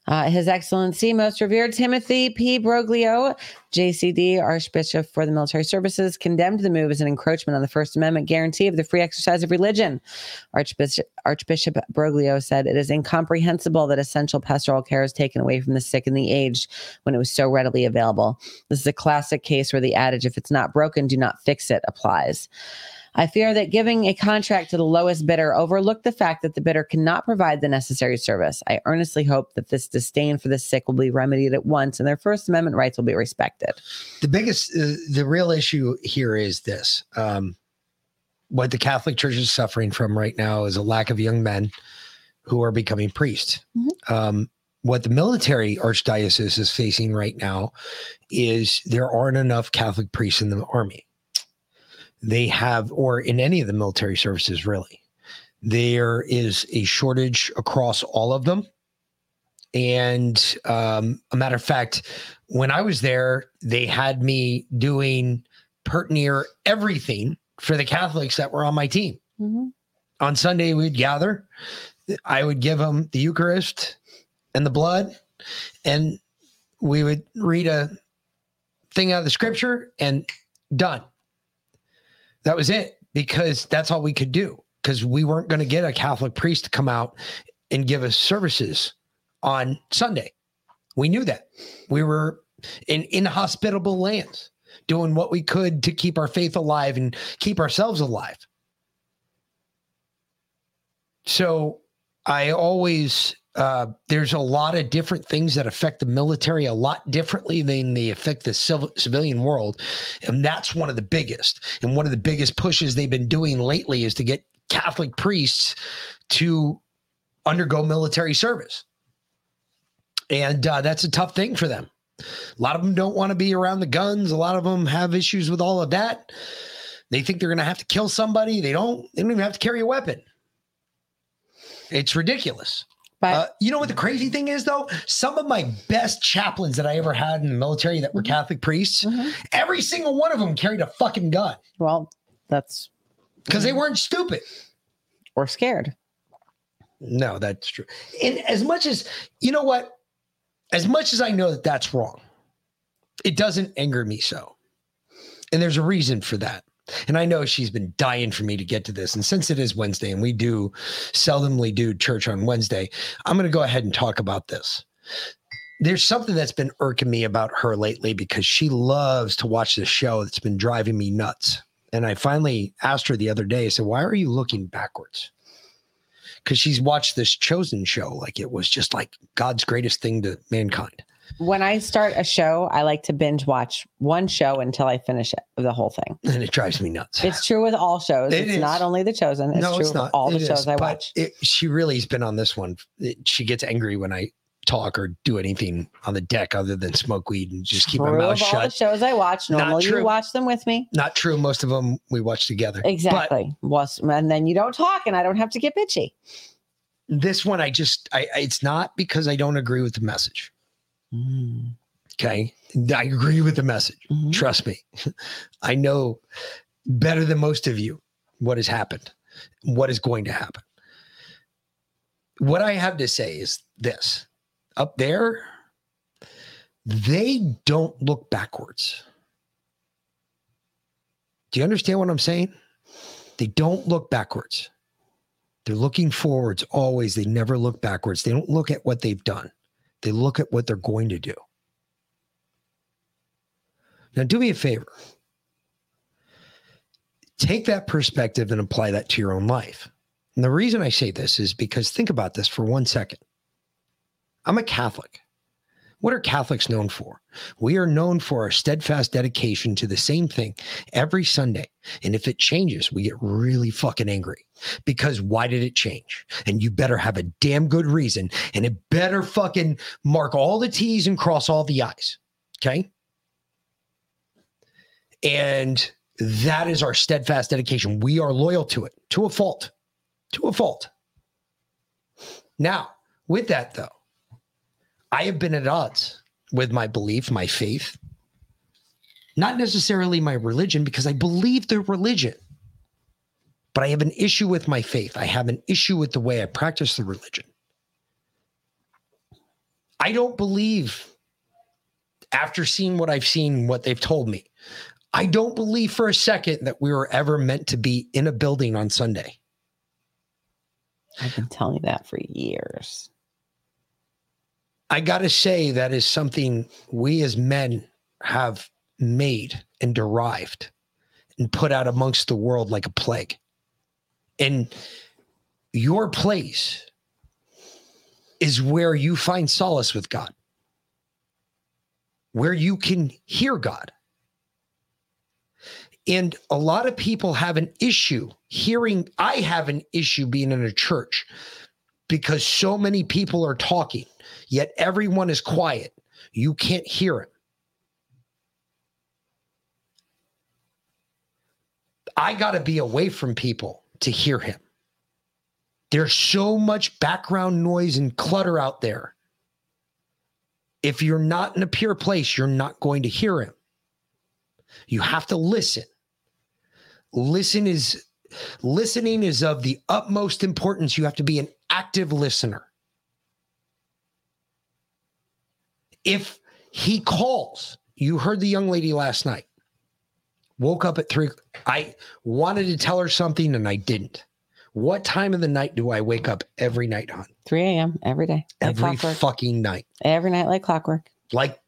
Uh, His Excellency, Most Revered Timothy P. Broglio, JCD, Archbishop for the Military Services, condemned the move as an encroachment on the First Amendment guarantee of the free exercise of religion. Archbishop, Archbishop Broglio said it is incomprehensible that essential pastoral care is taken away from the sick and the aged when it was so readily available. This is a classic case where the adage, if it's not broken, do not fix it, applies. I fear that giving a contract to the lowest bidder overlooked the fact that the bidder cannot provide the necessary service. I earnestly hope that this disdain for the sick will be remedied at once and their First Amendment rights will be respected. The biggest, uh, the real issue here is this. Um, what the Catholic Church is suffering from right now is a lack of young men who are becoming priests. Um, what the military archdiocese is facing right now is there aren't enough Catholic priests in the army. They have, or in any of the military services, really. There is a shortage across all of them. And um, a matter of fact, when I was there, they had me doing pert near everything for the Catholics that were on my team. On Sunday, we'd gather. I would give them the Eucharist and the blood, and we would read a thing out of the scripture and done. That was it because that's all we could do because we weren't going to get a Catholic priest to come out and give us services on Sunday. We knew that. We were in inhospitable lands doing what we could to keep our faith alive and keep ourselves alive. So I always, uh, there's a lot of different things that affect the military a lot differently than they affect the civil, civilian world. And that's one of the biggest. And one of the biggest pushes they've been doing lately is to get Catholic priests to undergo military service. And uh, that's a tough thing for them. A lot of them don't want to be around the guns. A lot of them have issues with all of that. They think they're going to have to kill somebody. They don't. They don't even have to carry a weapon. It's ridiculous. But uh, you know what the crazy thing is, though? Some of my best chaplains that I ever had in the military that were mm-hmm. Catholic priests, mm-hmm. every single one of them carried a fucking gun. Well, that's because they mm. weren't stupid or scared. No, that's true. And as much as you know what, as much as I know that that's wrong, it doesn't anger me so. And there's a reason for that. And I know she's been dying for me to get to this. And since it is Wednesday and we do seldomly do church on Wednesday, I'm going to go ahead and talk about this. There's something that's been irking me about her lately because she loves to watch this show that's been driving me nuts. And I finally asked her the other day, I said, Why are you looking backwards? Because she's watched this chosen show like it was just like God's greatest thing to mankind. When I start a show, I like to binge watch one show until I finish it, the whole thing. And it drives me nuts. It's true with all shows. It it's is. not only The Chosen. It's no, true it's with not. all the It shows is, I but watch. It, she really has been on this one. She gets angry when I talk or do anything on the deck other than smoke weed and just keep my mouth of all the shows I watch. Not Normally, you true. watch them with me. Not true. Most of them we watch together. Exactly. Was and then you don't talk, and I don't have to get bitchy. this one, I just, I- it's not because I don't agree with the message. Mm. Okay. I agree with the message. Mm-hmm. Trust me. I know better than most of you what has happened, what is going to happen. What I have to say is this up there, they don't look backwards. Do you understand what I'm saying? They don't look backwards. They're looking forwards always. They never look backwards. They don't look at what they've done, they look at what they're going to do. Now, do me a favor take that perspective and apply that to your own life. And the reason I say this is because think about this for one second. I'm a Catholic. What are Catholics known for? We are known for our steadfast dedication to the same thing every Sunday. And if it changes, we get really fucking angry because why did it change? And you better have a damn good reason and it better fucking mark all the T's and cross all the I's. Okay. And that is our steadfast dedication. We are loyal to it to a fault, to a fault. Now, with that though, I have been at odds with my belief, my faith, not necessarily my religion, because I believe the religion, but I have an issue with my faith. I have an issue with the way I practice the religion. I don't believe, after seeing what I've seen, what they've told me, I don't believe for a second that we were ever meant to be in a building on Sunday. I've been telling you that for years. I got to say, that is something we as men have made and derived and put out amongst the world like a plague. And your place is where you find solace with God, where you can hear God. And a lot of people have an issue hearing. I have an issue being in a church because so many people are talking, yet everyone is quiet. You can't hear him. I got to be away from people to hear him. There's so much background noise and clutter out there. If you're not in a pure place, you're not going to hear him. You have to listen. Listen is listening is of the utmost importance. You have to be an active listener. If he calls, you heard the young lady last night, woke up at three. I wanted to tell her something and I didn't. What time of the night do I wake up every night, on? 3 a.m. every day. Like Every clockwork. fucking night. Every night like clockwork. Like,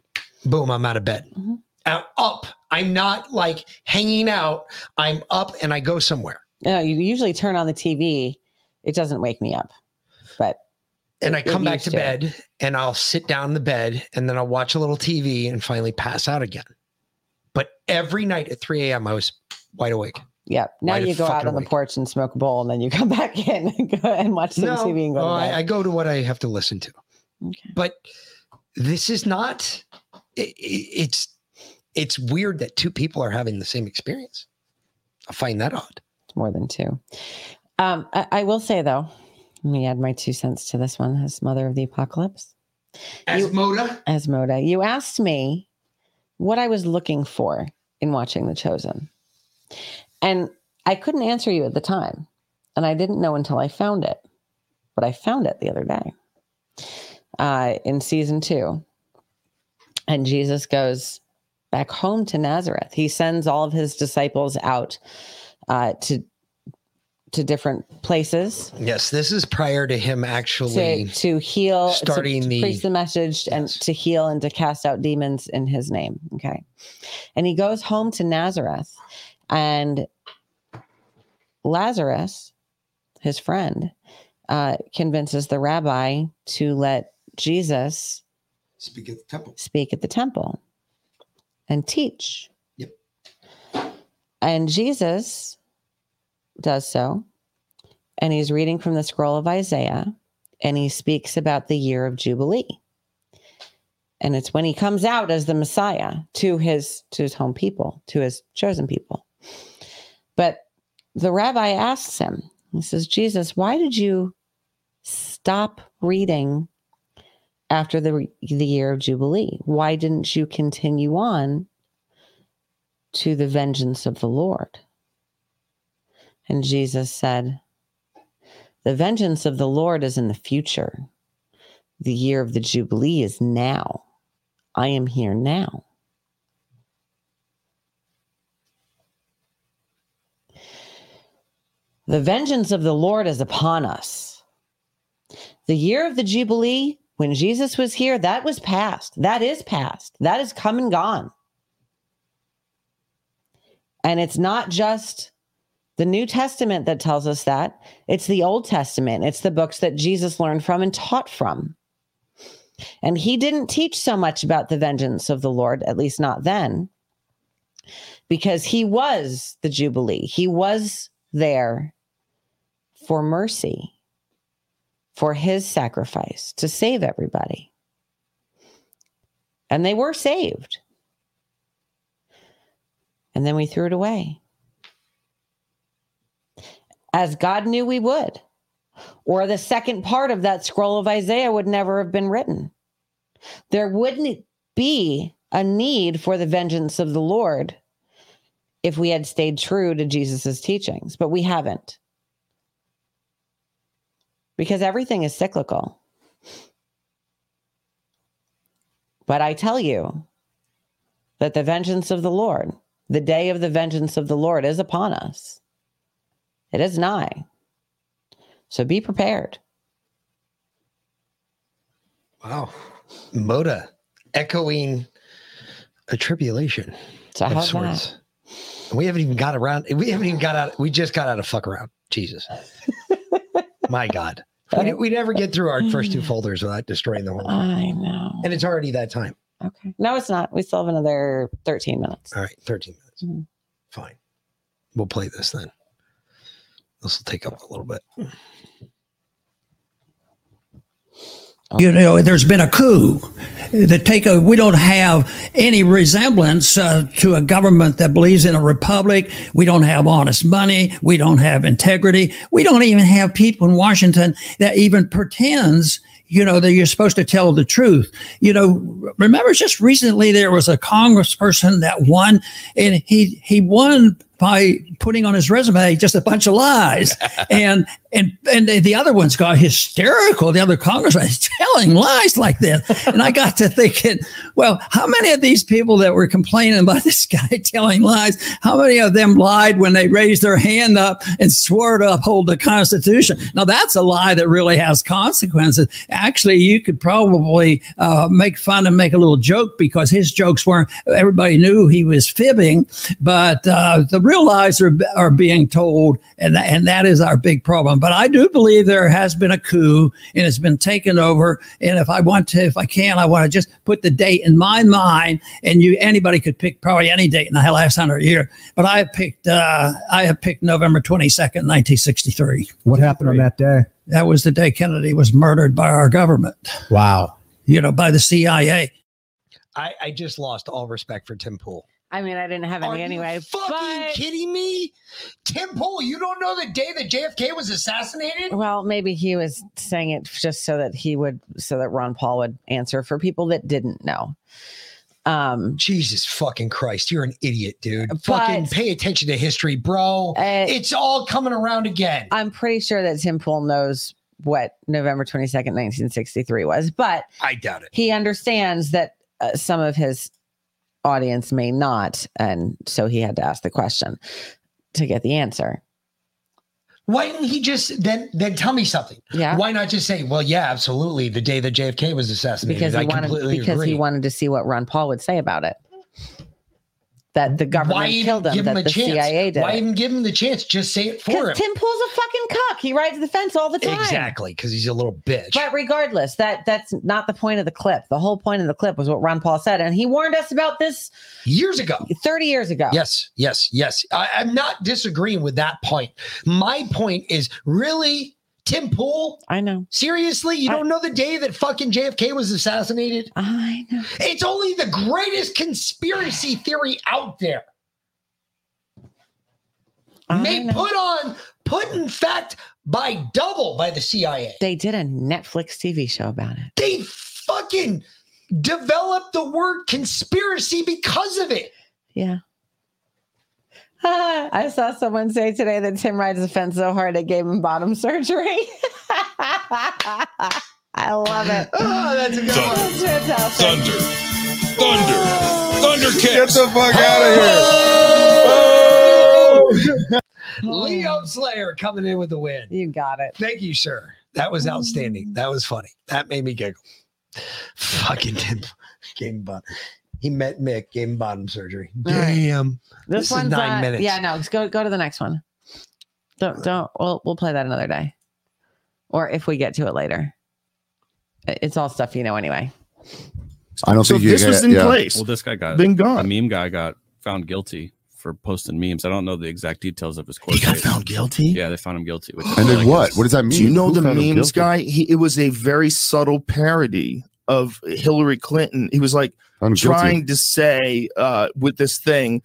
boom, I'm out of bed. Mm-hmm. I'm up. I'm not like hanging out. I'm up and I go somewhere. No, you usually turn on the TV. It doesn't wake me up. But And I come back used to bed and I'll sit down in the bed and then I'll watch a little TV and finally pass out again. But every night at 3 a.m., I was wide awake. Yeah. Now Wide you go out on the porch and smoke a bowl, and then you come back in and go and watch some No, TV and go to well, bed. I, I go to what I have to listen to. But this is not. i i- it's it's weird that two people are having the same experience. I find that odd. It's more than two. Um, I, I will say though, let me add my two cents to this one as mother of the apocalypse. Asmoda? Asmoda. You asked me what I was looking for in watching The Chosen. And I couldn't answer you at the time. And I didn't know until I found it. But I found it the other day uh, in season two. And Jesus goes back home to Nazareth. He sends all of his disciples out uh, to to different places Yes, this is prior to him actually to, to heal, to- starting to, the- preach the message and to heal and to cast out demons in his name. Okay. And he goes home to Nazareth and Lazarus, his friend, uh, convinces the rabbi to let Jesus speak at the temple. Speak at the temple and teach. Yep. And Jesus does so. And he's reading from the scroll of Isaiah and he speaks about the year of Jubilee. And it's when he comes out as the Messiah to his to his home people, to his chosen people. But the rabbi asks him, he says, Jesus, why did you stop reading after the the year of jubilee why didn't you continue on to the vengeance of the lord and jesus said the vengeance of the lord is in the future the year of the jubilee is now i am here now The vengeance of the Lord is upon us. The year of the Jubilee, when Jesus was here, that was past. That is past. That is come and gone. And it's not just the New Testament that tells us that, it's the Old Testament. It's the books that Jesus learned from and taught from. And he didn't teach so much about the vengeance of the Lord, at least not then, because he was the Jubilee. He was there for mercy, for his sacrifice to save everybody. And they were saved. And then we threw it away. As God knew we would. Or the second part of that scroll of Isaiah would never have been written. There wouldn't be a need for the vengeance of the Lord if we had stayed true to Jesus' teachings, but we haven't. Because everything is cyclical. But I tell you that the vengeance of the Lord, the day of the vengeance of the Lord is upon us. It is nigh. So be prepared. Wow. Moda echoing a tribulation. So of sorts. And we haven't even got around. We haven't even got out. We just got out of fuck around. Jesus. My God. We, we never get through our first two folders without destroying the whole thing. I know. And it's already that time. Okay. No, it's not. We still have another 13 minutes. All right. 13 minutes. Mhm. Fine. We'll play this then. This will take up a little bit. You know, there's been a coup that take a. We don't have any resemblance uh, to a government that believes in a republic. We don't have honest money. We don't have integrity. We don't even have people in Washington that even pretends. You know that you're supposed to tell the truth. You know, remember just recently there was a congressperson that won, and he he won by putting on his resume just a bunch of lies. and and and the other ones got hysterical. The other congressman is telling lies like this. And I got to thinking, well, how many of these people that were complaining about this guy telling lies, how many of them lied when they raised their hand up and swore to uphold the Constitution? Now that's a lie that really has consequences. Actually, you could probably uh, make fun and make a little joke because his jokes weren't. Everybody knew he was fibbing, but uh, the real lies are are being told, and tha- and that is our big problem. But I do believe there has been a coup and it's been taken over. And if I want to, if I can, I want to just put the date in my mind. And you, anybody could pick probably any date in the last hundred year. But I picked, uh, I have picked November twenty second, nineteen sixty three. What happened on that day? That was the day Kennedy was murdered by our government. Wow. You know, by the CIA. I, I just lost all respect for Tim Pool. I mean, I didn't have any anyway. Fucking kidding me? Tim Pool, you don't know the day that JFK was assassinated? Well, maybe he was saying it just so that he would, so that Ron Paul would answer for people that didn't know. Um, Jesus fucking Christ, you're an idiot, dude. fucking pay attention to history, bro. Uh, it's all coming around again. I'm pretty sure that Tim Pool knows what November 22nd, 1963 was, but I doubt it. he understands that uh, some of his audience may not. And so he had to ask the question to get the answer. Why didn't he just then then tell me something? Yeah. Why not just say, well, yeah, absolutely, the day that JFK was assassinated? Because he I wanted completely because agree. he wanted to see what Ron Paul would say about it. That the government Why killed him, give him that the chance? CIA did. Why even give him the chance? Just say it for him. Tim Pool's a fucking cuck. He rides the fence all the time. Exactly, because he's a little bitch. But regardless, that that's not the point of the clip. The whole point of the clip was what Ron Paul said, and he warned us about this years ago, thirty years ago. Yes, yes, yes. I, I'm not disagreeing with that point. My point is really, Tim Pool. I know. Seriously, you don't know the day that fucking JFK was assassinated? I know. It's only the greatest conspiracy theory out there. May put on, put in fact by double by the CIA. They did a Netflix TV show about it. They fucking developed the word conspiracy because of it. Yeah. I saw someone say today that Tim rides the fence so hard it gave him bottom surgery. I love it. Oh, that's a good one. That's fantastic. Thunder. Thunder. Thunder kicks. Get the fuck out of here. Oh! Leo Slayer coming in with the win. You got it. Thank you, sir. That was outstanding. That was funny. That made me giggle. Fucking Tim. gave him bottom. He met Mick, gave him bottom surgery. All right. Damn. This, is one's nine uh, minutes. Yeah, no, go go to the next one. Don't don't. We'll we'll play that another day, or if we get to it later. It's all stuff you know anyway. I don't so think you this was in yeah. place. Well, this guy got been gone. The meme guy got found guilty for posting memes. I don't know the exact details of his court. He got case. found guilty? Yeah, they found him guilty. And then what? What does that mean? Do you know Who the memes guy? He it was a very subtle parody of Hillary Clinton. He was like Found guilty. trying to say uh, with this thing,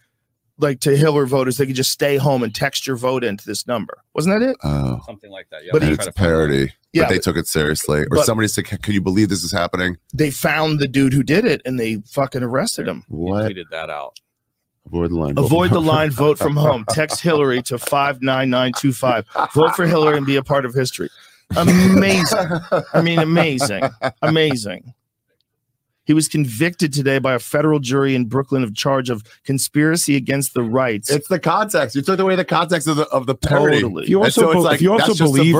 like to Hillary voters, they could just stay home and text your vote into this number. Wasn't that it? Oh. Something like that. Yeah, But I'm he- It's a to find parody. Yeah, but they but- took it seriously. Or but- somebody said, "Can you believe this is happening?" They found the dude who did it and they fucking arrested him. He What? tweeted that out. Avoid the line. Avoid the line, vote from home. Text Hillary to 59925. Vote for Hillary and be a part of history. Amazing. I mean, amazing. Amazing. He was convicted today by a federal jury in Brooklyn of charge of conspiracy against the rights. It's the context. You took away the context of the of the parody. Totally. If you also, so be- like if you also believe,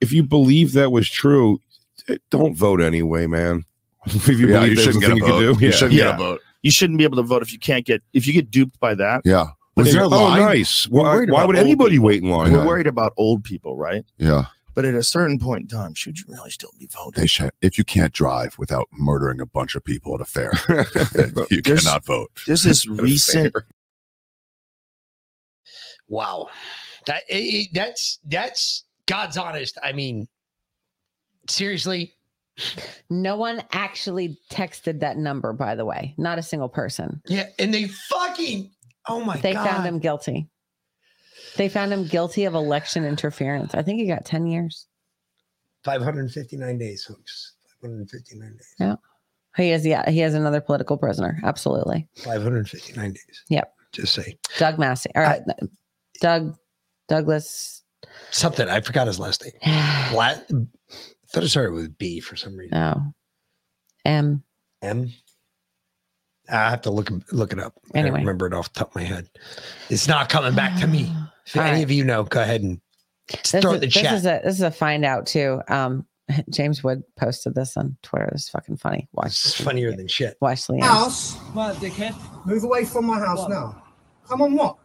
if you believe that was true, eh, don't vote anyway, man. if you Yeah, believe you shouldn't get a thing you can vote. You shouldn't get a vote. You shouldn't be able to vote if you can't get if you get duped by that. Yeah. But Was then- there a Oh, nice. We're Why, why would anybody people. wait in line? We're worried about old people, right? Yeah. But at a certain point in time, should you really still be voting? They should. If you can't drive without murdering a bunch of people at a fair, you There's- cannot vote. There's this recent Wow. That it, it- that's that's God's honest. I mean, seriously, No one actually texted that number, by the way. Not a single person. yeah, and they fucking oh my They god. found him guilty. They found him guilty of election interference. I think he got 10 years. 559 days, folks. 559 days. Yeah. He is, yeah, he has another political prisoner. Absolutely. 559 days. Yep. Just say Doug Massey. All right. Uh, Doug, Douglas. something. I forgot his last name. La- I thought it started with B for some reason. No. M. M. I have to look look it up. I Anyway. don't remember it off the top of my head. It's not coming back to me. If All any right. of you know, go ahead and This throw it is, in the this chat. is a this is a find out too. Um, James Wood posted this on Twitter. It's fucking funny. Watch. It's funnier than shit. Watch Liam. House. What, dickhead? Move away from my house now. Come on, what?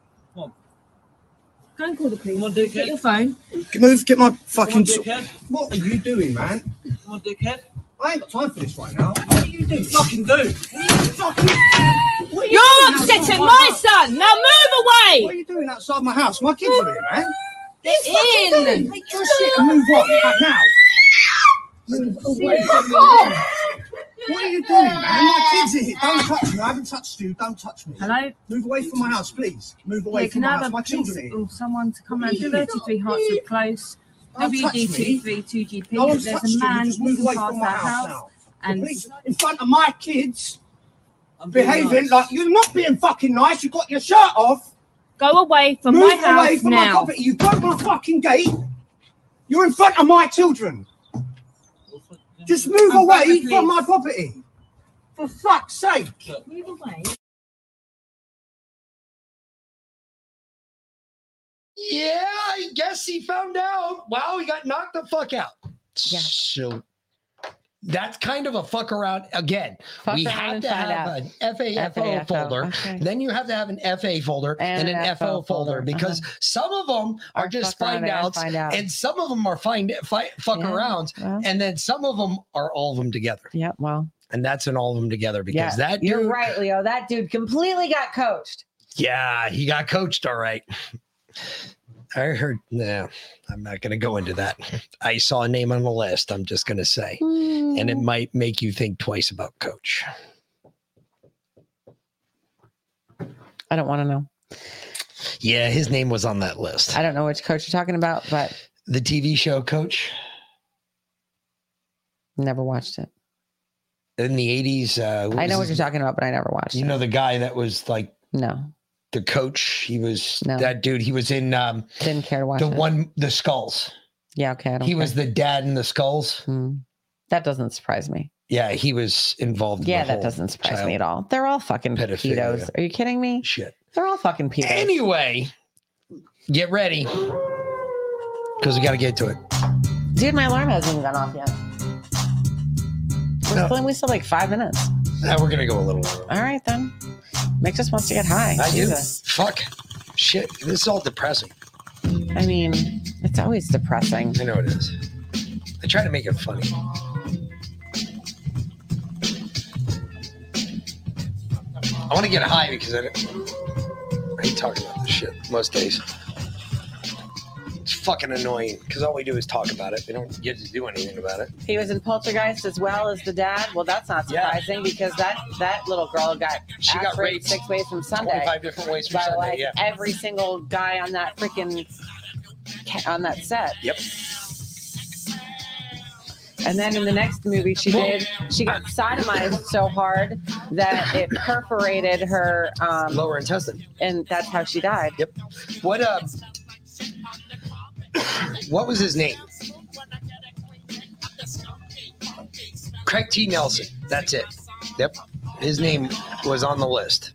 Go and call the police. Come on, dickhead. Get your phone. Move, get my fucking. Come on, dickhead. what are you doing, man? Come on, dickhead. I ain't got time for this right now. What are you doing? Fucking do. Fucking. What are you You're upsetting my my son. Now move away. What are you doing outside my house? My kids are here, eh? man. Get Fucking in. doing? Take your shit and move on right now. Move away from me. What are you doing, man? My kids are here. Don't touch me. I haven't touched you. Don't touch me. Hello? Move away from my house, please. Move away Yeah, from can I my have house. a My children are here. or someone to come around are you to 33 Hartswood Close, Don't touch me. WD23 2GP. No one's There's touched a you. man Just move walking away past from my that house house. now. And Please, in front of my kids, I'm behaving nice. like you're not being fucking nice. You got your shirt off. Go away from Move my house away from my now. property. You broke my fucking gate. You're in front of my children. Just move I'm away perfectly- from my property. For fuck's sake. Move away. Yeah, I guess he found out. Wow, he got knocked the fuck out. Yeah. So that's kind of a fuck around again. Fuck we around have to have out. an FAFO FAFO, folder. okay. Then you have to have an FA folder and, And an, an FO, FO folder, folder, because uh-huh. some of them are Or just find outs find out. and some of them are find fi- fuck Yeah, arounds well. and then some of them are all of them together. Yeah, well, And that's in all of them together because yeah, that you're right, Leo. That dude completely got coached. yeah, he got coached all right. I heard, no, I'm not going to go into that. I saw a name on the list. I'm just going to say, and it might make you think twice about coach. I don't want to know. Yeah, his name was on that list. I don't know which coach you're talking about, but The TV show coach never watched it. in the 80s. Uh, I know what you're talking about, but I never watched You it. know the guy that was like No, the coach. He was No. that dude. He was in um, didn't care to watch the it. one, the skulls. Yeah, okay. He care. was the dad in the skulls. Hmm. That doesn't surprise me. Yeah, he was involved. In Yeah, that doesn't surprise me at all. They're all fucking pedophilia. pedos. Are you kidding me? Shit. They're all fucking pedos. Anyway, Get ready. Because we got to get to it. Dude, my alarm hasn't even gone off yet. We're still, we still like five minutes. Now we're to go a little over. All right then. Mick just wants to get high. I do. Jesus. Fuck. Shit. This is all depressing. I mean, it's always depressing. I know it is. I try to make it funny. I want to get high because I, I hate talking about this shit most days. It's fucking annoying because all we do is talk about it. We don't get to do anything about it. He was in Poltergeist as well as the dad. Well, that's not surprising because that that little girl got She got ass raped six ways from Sunday. 25 different ways from by Sunday, like yeah. every single guy on that freaking ca- on that set. Yep. And then in the next movie she did, she got sodomized so hard that it perforated her um, lower intestine, and that's how she died. Yep. What uh? What was his name? Craig T. Nelson. That's it. Yep. His name was on the list.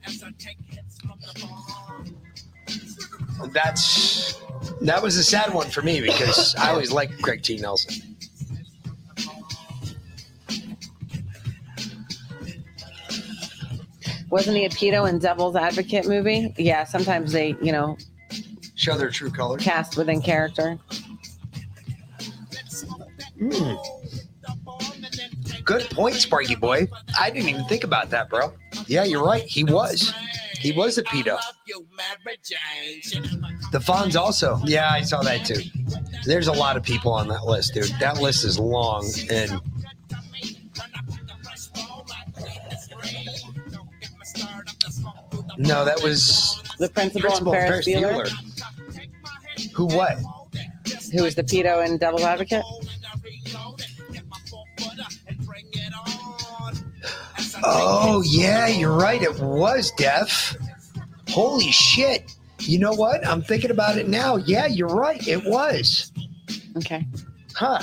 That's that was a sad one for me because I always liked Craig T. Nelson. Wasn't he a pedo in Devil's Advocate movie? Yeah, sometimes they, you know, Show their true colors. cast within character. Hmm. Good point, Sparky boy. I didn't even think about that, bro. Yeah, you're right. He was. He was a pedo. The Fonz also. Yeah, I saw that too. There's a lot of people on that list, dude. That list is long and no, that was the principal, Principal and Ferris Ferris Bueller. Bueller. Who what? Who was the pedo and Devil's Advocate? Oh yeah, you're right. It was Def. Holy shit. You know what? I'm thinking about it now. Yeah, you're right. It was. Okay. Huh.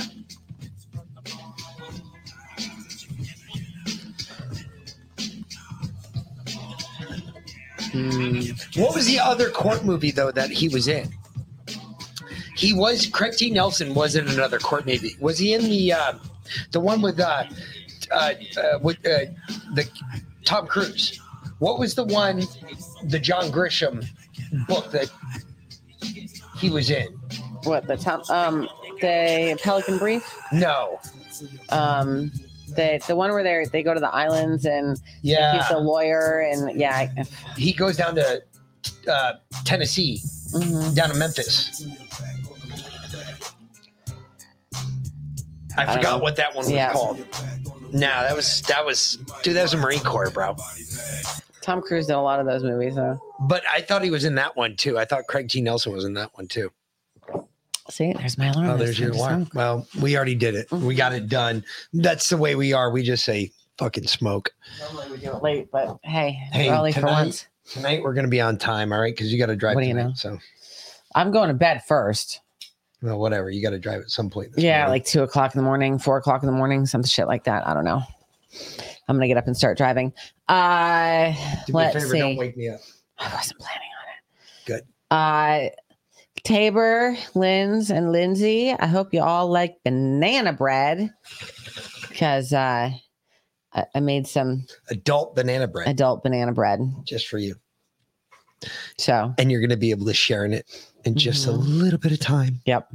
Hmm. What was the other court movie though that he was in? He was Craig T. Nelson was in another court maybe. Was he in the uh, the one with uh, uh, uh, with uh, the Tom Cruise? What was the one the John Grisham book that he was in? What the top? Um, the Pelican Brief. No. Um, the the one where they they go to the islands and Yeah. he's a lawyer and yeah. He goes down to uh, Tennessee, down to Memphis. I, I forgot what that one was Yeah. called. Nah, that was that was dude. That was a Marine Corps, bro. Tom Cruise did a lot of those movies though. But I thought he was in that one too. I thought Craig T. Nelson was in that one too. See, there's my alarm. Oh, there's your alarm. Well, we already did it. We got it done. That's the way we are. We just say fucking smoke. Normally we do it late, but hey, Hey, early for once. Tonight we're gonna be on time, all right? Because you got to drive. What do you tonight, know? So, I'm going to bed first. well, whatever. You got to drive at some point. this Yeah, morning. like two o'clock in the morning, four o'clock in the morning, some shit like that. I don't know. I'm gonna get up and start driving. Uh, Do me a let's favor. see. Don't wake me up. I wasn't planning on it. Good. Uh, Tabor, Linz, and Lindsay. I hope you all like banana bread because uh, I, I made some adult banana bread. Adult banana bread just for you. So, and you're going to be able to share in it in just a Mhm. little bit of time. Yep.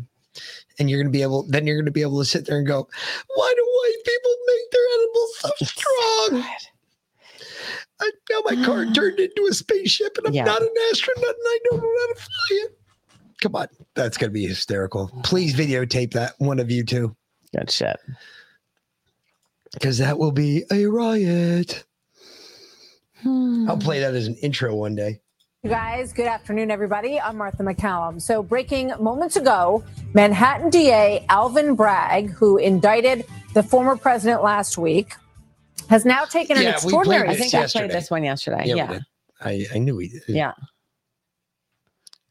And you're going to be able, then you're going to be able to sit there and go, why do white people make their animals so strong? I, now my car turned into a spaceship and I'm Yeah. not an astronaut and I don't know how to fly it. Come on. That's going to be hysterical. Please videotape that, one of you two. Good shit. Because that will be a riot. Hmm. I'll play that as an intro one day. You guys, good afternoon, everybody. I'm Martha MacCallum. So, breaking moments ago, Manhattan DA Alvin Bragg, who indicted the former president last week, has now taken an Yeah, we extraordinary I think step. I played this one yesterday. we Yeah. I, I knew we did. Yeah.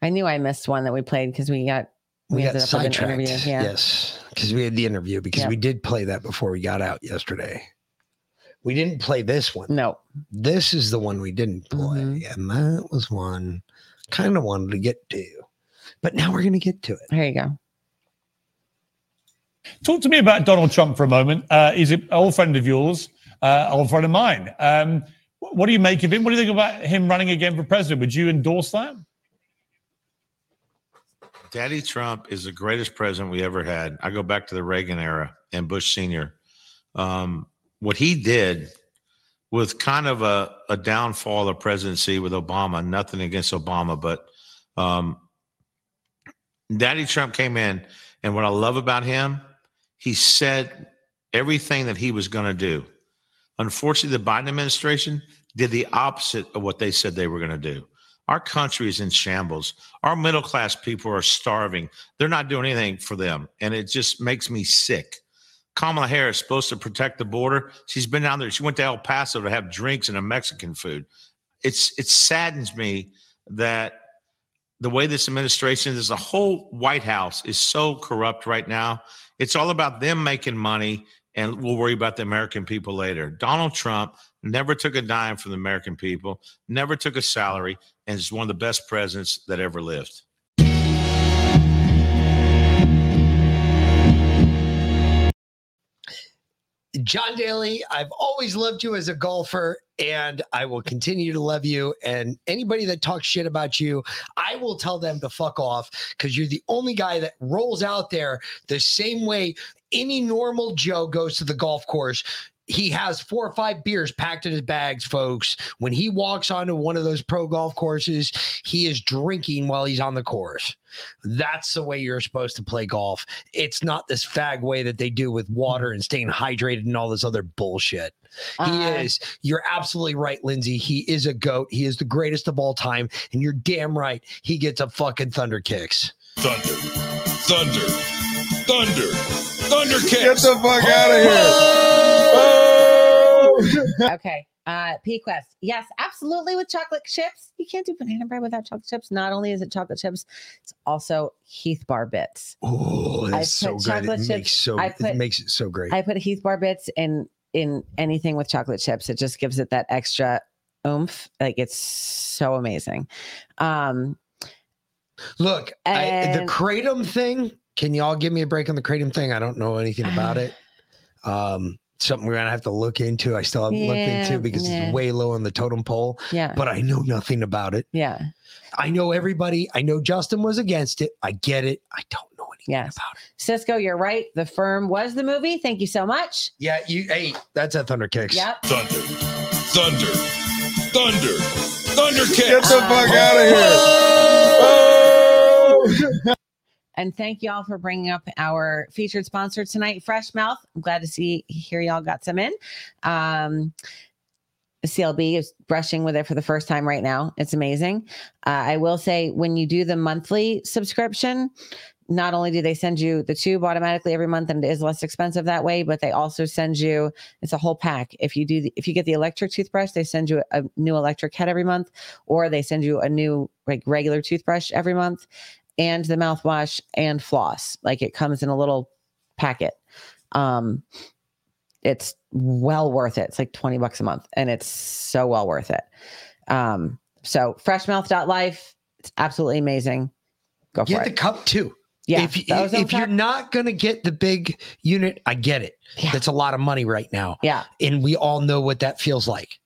I knew I missed one that we played because we got we, We got ended up with an sidetracked. interview. Yeah. Yes, because we had the interview because Yep. we did play that before we got out yesterday. We didn't play this one. No. This is the one we didn't play, Mm-hmm. and that was one kind of wanted to get to. But now we're going to get to it. There you go. Talk to me about Donald Trump for a moment. Uh, he's an old friend of yours, uh, old friend of mine. Um, what do you make of him? What do you think about him running again for president? Would you endorse that? Daddy Trump is the greatest president we ever had. I go back to the Reagan era and Bush Sr. Um, what he did with kind of a, a downfall of presidency with Obama, nothing against Obama, but um, Daddy Trump came in, and what I love about him, he said everything that he was going to do. Unfortunately, the Biden administration did the opposite of what they said they were going to do. Our country is in shambles. Our middle class people are starving. They're not doing anything for them. And it just makes me sick. Kamala Harris is supposed to protect the border. She's been down there. She went to El Paso to have drinks and a Mexican food. It's it saddens me that the way this administration is, the whole White House is so corrupt right now. It's all about them making money, and we'll worry about the American people later. Donald Trump never took a dime from the American people, never took a salary, and is one of the best presidents that ever lived. John Daly, I've always loved you as a golfer, and I will continue to love you. And anybody that talks shit about you, I will tell them to fuck off because you're the only guy that rolls out there the same way any normal Joe goes to the golf course. He has four or five beers packed in his bags, folks. When he walks onto one of those pro golf courses, he is drinking while he's on the course. That's the way you're supposed to play golf. It's not this fag way that they do with water and staying hydrated and all this other bullshit. He Uh, is. You're absolutely right, Lindsay. He is a goat. He is the greatest of all time. And you're damn right. He gets a fucking thunder kicks. Thunder, thunder, thunder, thunder kicks. Get the fuck out of here. okay. Uh, P Quest. Yes, absolutely with chocolate chips. You can't do banana bread without chocolate chips. Not only is it chocolate chips, it's also Heath Bar bits. Oh, I that's so good. It makes so I it makes it so great. I put Heath Bar bits in in anything with chocolate chips. It just gives it that extra oomph. Like it's so amazing. Um, Look, I, the And- kratom thing. Can y'all give me a break on the kratom thing? I don't know anything about it. Um, something we're gonna have to look into. I still haven't looked into because yeah. it's way low on the totem pole. Yeah. but I know nothing about it. Yeah. I know everybody. I know Justin was against it. I get it. I don't know anything yes. about it. Cisco, you're right. The firm was the movie. Thank you so much. Yeah, you. Hey, that's a thunder kicks. Yep. Thunder, thunder, thunder, thunder kicks. Get the fuck out of here. Oh! Oh! And thank y'all for bringing up our featured sponsor tonight, Fresh Mouth. I'm glad to see here y'all got some in. Um, CLB is brushing with it for the first time right now. It's amazing. Uh, I will say when you do the monthly subscription, not only do they send you the tube automatically every month and it is less expensive that way, but they also send you it's a whole pack. If you do the, if you get the electric toothbrush, they send you a new electric head every month, or they send you a new like regular toothbrush every month, and the mouthwash and floss. Like it comes in a little packet. Um, it's well worth it. It's like 20 bucks a month and it's so well worth it. Um, so freshmouth.life, it's absolutely amazing. Go for Get the it. cup too. Yeah, If, the ozone if you're not going to get the big unit, I get it. Yeah. That's a lot of money right now. Yeah. And we all know what that feels like.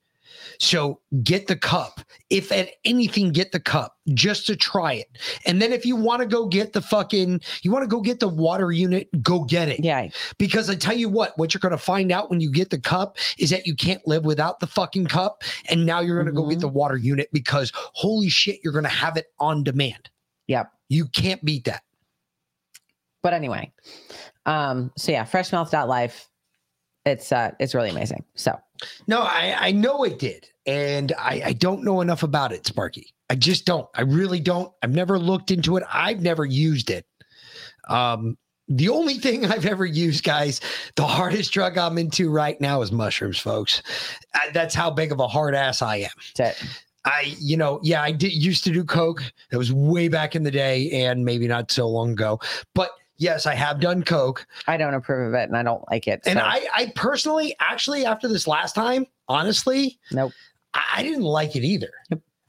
So get the cup. If at anything, get the cup just to try it. And then if you want to go get the fucking, you want to go get the water unit, go get it. Yeah. Because I tell you what, what you're going to find out when you get the cup is that you can't live without the fucking cup. And now you're going to go get the water unit because holy shit, you're going to have it on demand. Yep. You can't beat that. But anyway, um, so yeah, freshmouth.life. It's uh it's really amazing. So No, I, I know it did. And I, I don't know enough about it, Sparky. I just don't. I really don't. I've never looked into it. I've never used it. Um, the only thing I've ever used, guys, the hardest drug I'm into right now is mushrooms, folks. Uh, that's how big of a hard ass I am. I, you know, yeah, I did used to do coke. That was way back in the day, and maybe not so long ago. But yes, I have done coke. I don't approve of it, and I don't like it. And I, I personally, actually, after this last time, honestly, nope, I, I didn't like it either.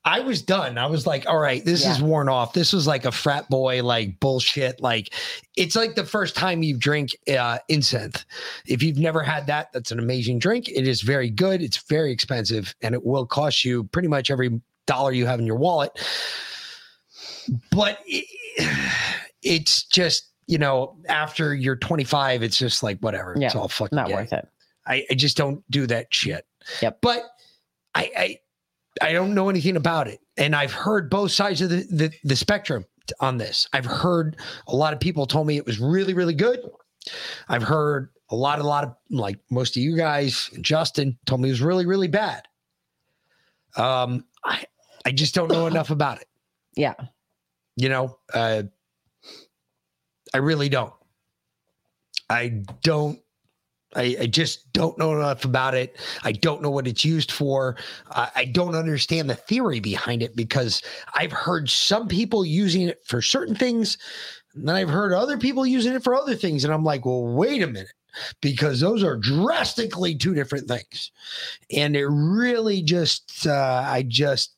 I was done. I was like, all right, this is worn off. This was like a frat boy, like bullshit. Like it's like the first time you drink uh, incense. If you've never had that, that's an amazing drink. It is very good. It's very expensive, and it will cost you pretty much every dollar you have in your wallet. But it, it's just you know, after you're 25, it's just like whatever. Yeah, it's all fucking not gay. worth it. I, I just don't do that shit. Yep. But I, I I don't know anything about it. And I've heard both sides of the, the, the spectrum on this. I've heard a lot of people told me it was really, really good. I've heard a lot, a lot of like most of you guys, Justin told me it was really, really bad. Um, I I just don't know enough about it. Yeah. You know, uh I really don't. I don't I, I just don't know enough about it. I don't know what it's used for. I, don't understand the theory behind it because I've heard some people using it for certain things, and then I've heard other people using it for other things. And I'm like, well, wait a minute, because those are drastically two different things. And it really just, uh, I just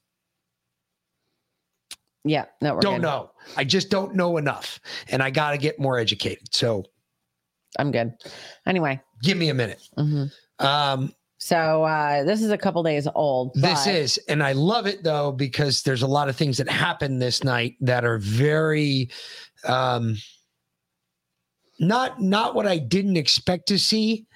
Yeah. No, we're don't good. know. I just don't know enough. And I got to get more educated. So I'm good. Anyway. Give me a minute. Um, so uh, this is a couple days old. This is, and I love it though because there's a lot of things that happen this night that are very, um, not not what I didn't expect to see,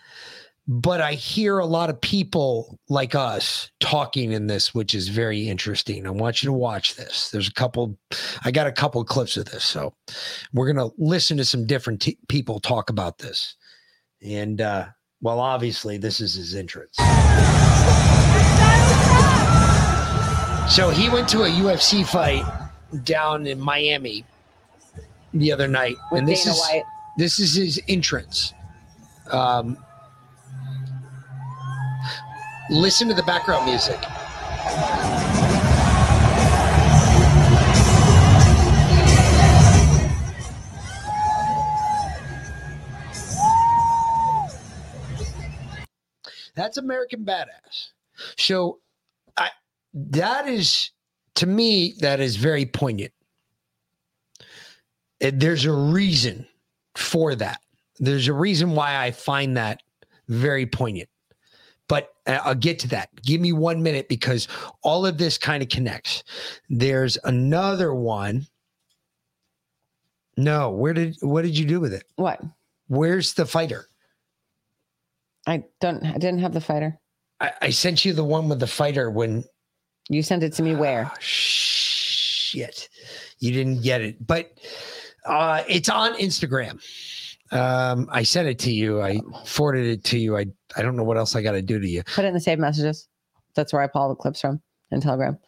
but I hear a lot of people like us talking in this, which is very interesting. I want you to watch this. There's a couple, I got a couple clips of this, so we're gonna listen to some different t- people talk about this, and uh, well, obviously this is his entrance. So he went to a UFC fight down in Miami the other night, With and this Dana is White. this is his entrance. Um, listen to the background music. That's American Badass. So I that is to me that is very poignant. There's a reason for that. There's a reason why I find that very poignant. But uh, I'll get to that. Give me one minute because all of this kind of connects. There's another one. No, where did what did you do with it? What? Where's the fighter? I don't. I didn't have the fighter. I, I sent you the one with the fighter when you sent it to me. Where? shit, you didn't get it, but uh, it's on Instagram. Um, I sent it to you. I forwarded it to you. I I don't know what else I got to do to you. Put it in the saved messages. That's where I pull the clips from in Telegram.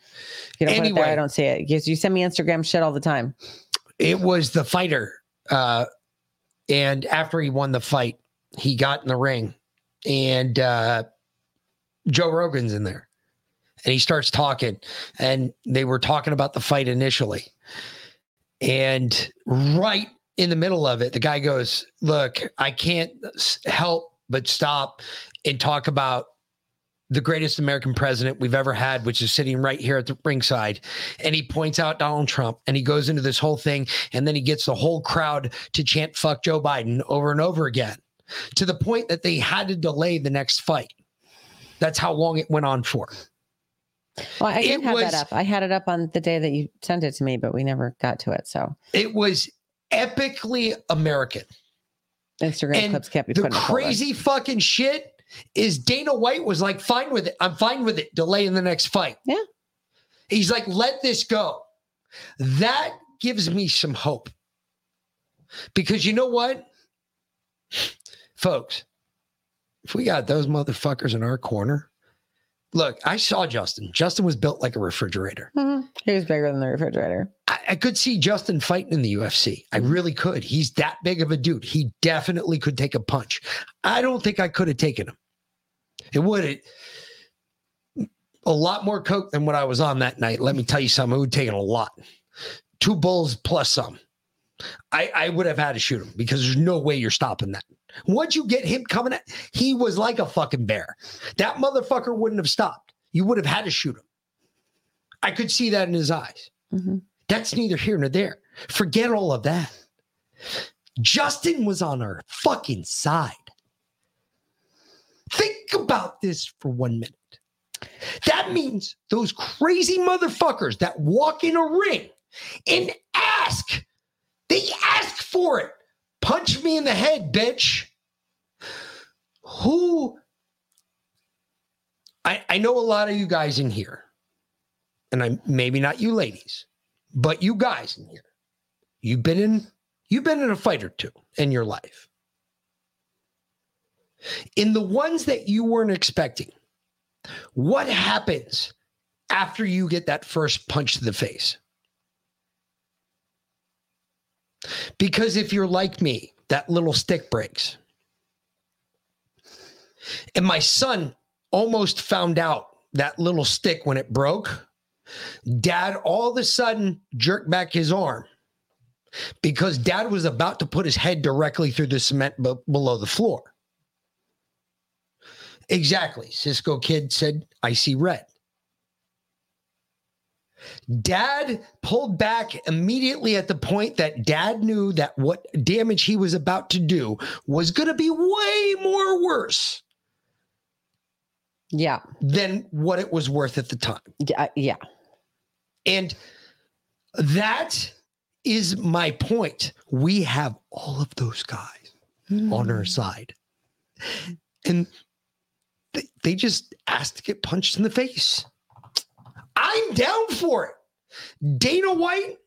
If you don't put it there, I don't see it. Because you send me Instagram shit all the time. It was the fighter, uh, and after he won the fight, he got in the ring, and uh, Joe Rogan's in there, and he starts talking, and they were talking about the fight initially, and right in the middle of it, the guy goes, "Look, I can't help but stop and talk about." The greatest American president we've ever had, which is sitting right here at the ringside. And he points out Donald Trump and he goes into this whole thing. And then he gets the whole crowd to chant fuck Joe Biden over and over again to the point that they had to delay the next fight. That's how long it went on for. Well, I did have was- that up. I had it up on the day that you sent it to me, but we never got to it. So It was epically American. Instagram And clips can't be the in crazy fucking shit is Dana White was like, fine with it. I'm fine with it. Delaying the next fight. Yeah. He's like, let this go. That gives me some hope. Because you know what? Folks, if we got those motherfuckers in our corner, look, I saw Justin. Justin was built like a refrigerator. Mhm. He was bigger than the refrigerator. I, I could see Justin fighting in the UFC. I really could. He's that big of a dude. He definitely could take a punch. I don't think I could have taken him. It would have a lot more coke than what I was on that night. Let me tell you something. It would have taken a lot. Two bulls plus some. I, I would have had to shoot him because there's no way you're stopping that. Once you get him coming at, he was like a fucking bear. That motherfucker wouldn't have stopped. You would have had to shoot him. I could see that in his eyes. Mm-hmm. That's neither here nor there. Forget all of that. Justin was on our fucking side. Think about this for one minute. That means those crazy motherfuckers that walk in a ring and ask, they ask for it. Punch me in the head, bitch. Who? I, I know a lot of you guys in here, and I maybe not you ladies, but you guys in here. You've been in you've been in a fight or two in your life. In the ones that you weren't expecting, what happens after you get that first punch to the face? Because if you're like me, that little stick breaks. And my son almost found out that little stick when it broke. Dad all of a sudden jerked back his arm because dad was about to put his head directly through the cement b- below the floor. Exactly. Cisco kid said, I see red. Dad pulled back immediately at the point that dad knew that what damage he was about to do was going to be way more worse. Yeah. Than what it was worth at the time. Yeah. Yeah. And that is my point. We have all of those guys hmm. on our side. And they, they just asked to get punched in the face. I'm down for it. Dana White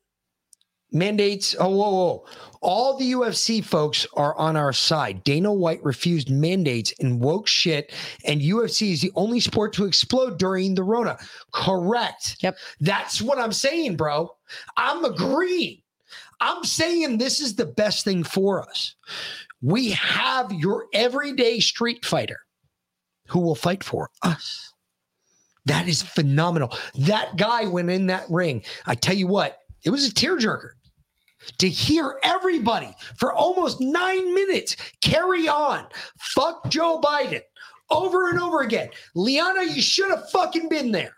mandates. Oh, whoa, whoa. All the UFC folks are on our side. Dana White refused mandates and woke shit, and UFC is the only sport to explode during the Rona. Correct. Yep. That's what I'm saying, bro. I'm agreeing. I'm saying this is the best thing for us. We have your everyday street fighter who will fight for us. That is phenomenal. That guy went in that ring. I tell you what, it was a tearjerker to hear everybody for almost nine minutes carry on. Fuck Joe Biden over and over again. Liana, you should have fucking been there.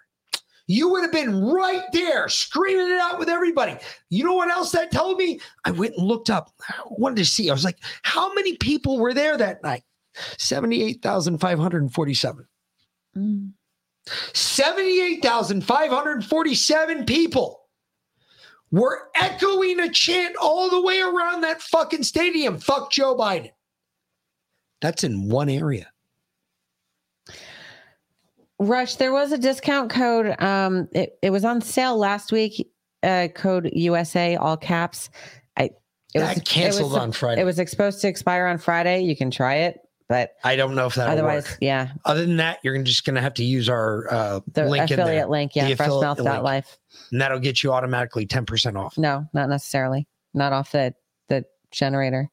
You would have been right there screaming it out with everybody. You know what else that told me? I went and looked up. I wanted to see. I was like, how many people were there that night? 78,547. Mm. 78,547 people were echoing a chant all the way around that fucking stadium. Fuck Joe Biden. That's in one area. Rush, there was a discount code. Um, it, it was on sale last week. Uh, code USA, all caps. I it That canceled on Friday. It was supposed to expire on Friday. You can try it, but I don't know if that'll otherwise, work. yeah, Other than that, you're just going to have to use our uh, the link affiliate link, yeah, freshmouth.life. And that'll get you automatically 10% off. No, not necessarily. Not off the the generator.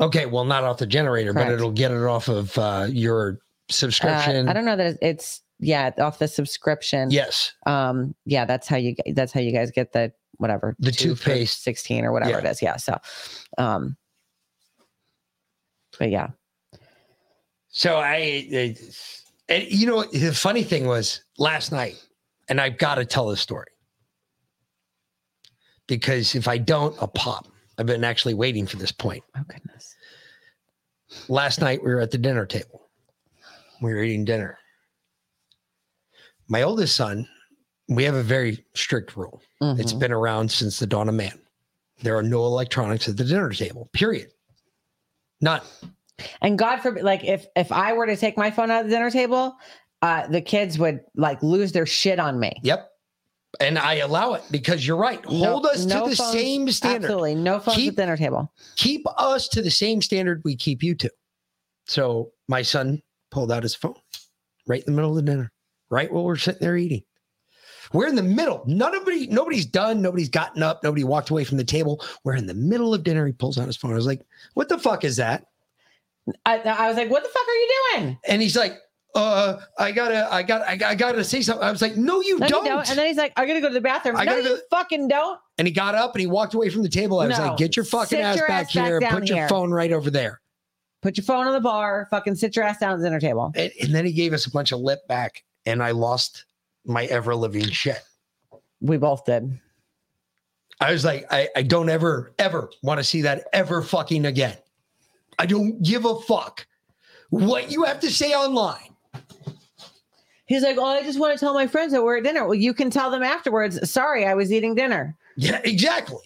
Okay, well, not off the generator, Correct. but it'll get it off of uh, your Uh, subscription. I don't know that it's, yeah off the subscription. Yes. Um. Yeah. That's how you. That's how you guys get the whatever The toothpaste. sixteen or whatever Yeah. it is. Yeah. So, um. But yeah. So I, I- and you know, the funny thing was last night, and I've got to tell this story because if I don't, I'll pop. I've been actually waiting for this point. Oh goodness. Last night we were at the dinner table. We were eating dinner. My oldest son, we have a very strict rule. It's Mhm. been around since the dawn of man. There are no electronics at the dinner table. Period. None. And God forbid, like if if I were to take my phone out of the dinner table, uh, the kids would like lose their shit on me. Yep. And I allow it because you're right. No- Hold us no to the phones- same standard. Absolutely, no phones Keep- at dinner table. Keep us to the same standard we keep you to. So my son pulled out his phone right in the middle of the dinner, right while we're sitting there eating. We're in the middle. Nobody, nobody's done. Nobody's gotten up. Nobody walked away from the table. We're in the middle of dinner. He pulls out his phone. I was like, "What the fuck is that?" I, I was like, "What the fuck are you doing?" And he's like, "Uh, I gotta, I got, I, got- I gotta say something." I was like, "No, you No, don't." you don't. And then he's like, "I gotta go to the bathroom." I no, gotta you fucking don't. And he got up and he walked away from the table. I was No. like, "Get your fucking ass your back ass back here. Put your here." phone right over there." Put your phone on the bar. Fucking sit your ass down at the dinner table. And, and then he gave us a bunch of lip back, and I lost my ever living shit. We both did. I was like, I, I don't ever, ever want to see that ever fucking again. I don't give a fuck what you have to say online. He's like, Oh, I just want to tell my friends that we're at dinner. Well, you can tell them afterwards. Sorry, I was eating dinner. Yeah, exactly.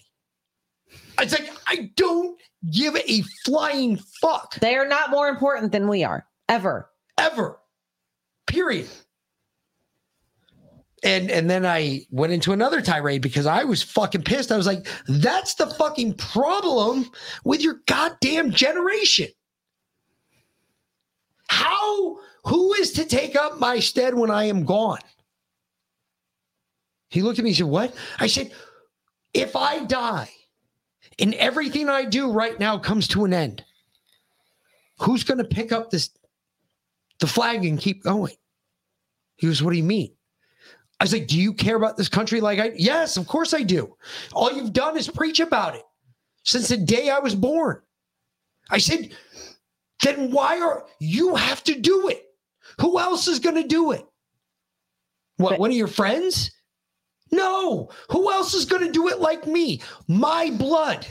It's like, I don't give a flying fuck. They are not more important than we are, ever. Ever. Period. And and then I went into another tirade because I was fucking pissed. I was like, that's the fucking problem with your goddamn generation. How who is to take up my stead when I am gone? He looked at me and said, What? I said, if I die and everything I do right now comes to an end, who's going to pick up this the flag and keep going? He goes, What do you mean? I was like, Do you care about this country like I? Yes, of course I do. All you've done is preach about it since the day I was born. I said, Then why are you have to do it? Who else is going to do it? What, one of your friends? No. Who else is going to do it like me? My blood.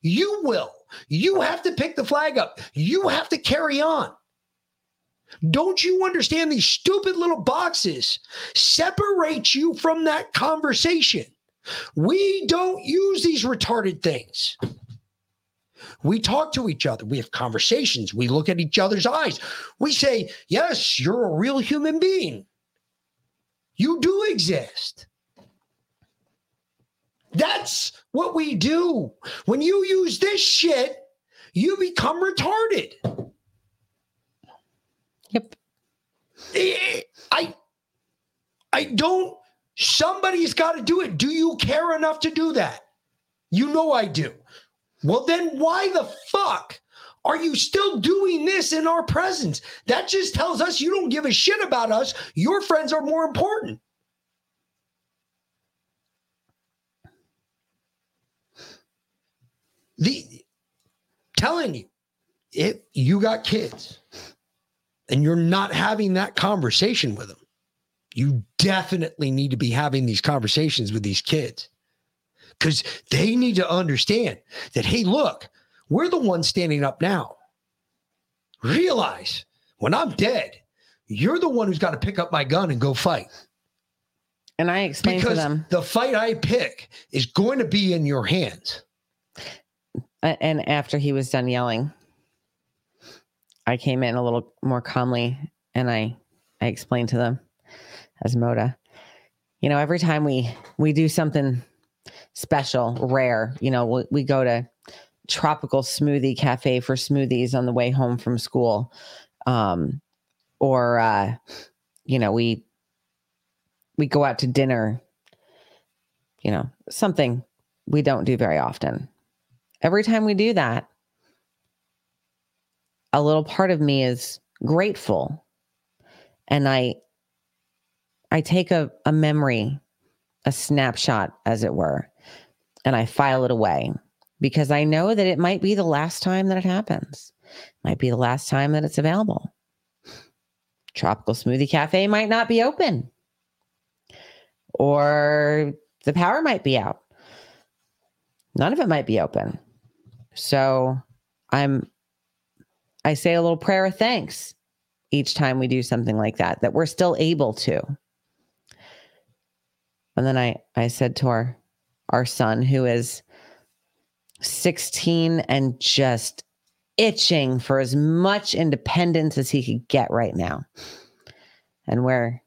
You will. You have to pick the flag up. You have to carry on. Don't you understand these stupid little boxes separate you from that conversation? We don't use these retarded things. We talk to each other. We have conversations. We look at each other's eyes. We say, Yes, you're a real human being. You do exist. That's what we do. When you use this shit, you become retarded. Yep. I I don't somebody's got to do it. Do you care enough to do that? You know I do. Well then why the fuck are you still doing this in our presence? That just tells us you don't give a shit about us. Your friends are more important. The telling you, if you got kids and you're not having that conversation with them, you definitely need to be having these conversations with these kids because they need to understand that, hey, look, we're the ones standing up now. Realize when I'm dead, you're the one who's got to pick up my gun and go fight. And I explained because to them. the fight I pick is going to be in your hands. And after he was done yelling, I came in a little more calmly and I, I explained to them as Moda, you know, every time we we do something special, rare, you know, we, we go to tropical smoothie cafe for smoothies on the way home from school. Um, or uh, you know, we we go out to dinner, you know, something we don't do very often. Every time we do that, a little part of me is grateful. And I I take a, a memory, a snapshot, as it were, and I file it away because I know that it might be the last time that it happens. Might be the last time that it's available. Tropical Smoothie Cafe might not be open. Or the power might be out. None of it might be open. So I'm I say a little prayer of thanks each time we do something like that, that we're still able to. And then I, I said to our, our son, who is 16 and just itching for as much independence as he could get right now. And where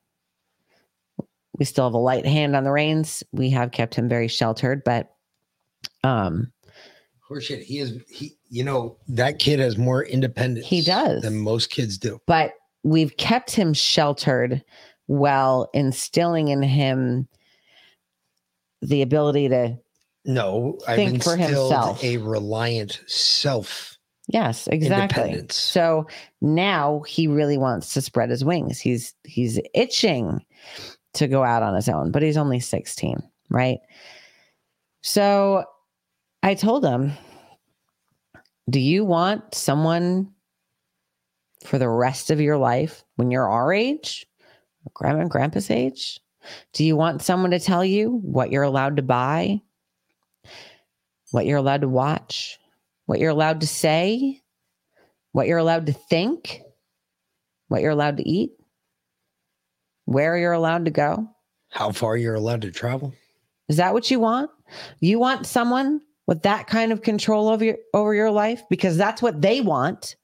we still have a light hand on the reins, we have kept him very sheltered, but um Horseshit, he is he you know, that kid has more independence He does. than most kids do. but we've kept him sheltered while instilling in him the ability to No, think for himself. a reliant self. Yes, exactly. So now he really wants to spread his wings. He's he's itching to go out on his own, but he's only 16, right? So I told him, "Do you want someone for the rest of your life when you're our age, grandma and grandpa's age, Do you want someone to tell you what you're allowed to buy? What you're allowed to watch? What you're allowed to say? What you're allowed to think? What you're allowed to eat? Where you're allowed to go? How far you're allowed to travel? Is that what you want? You want someone with that kind of control over your over your life because that's what they want.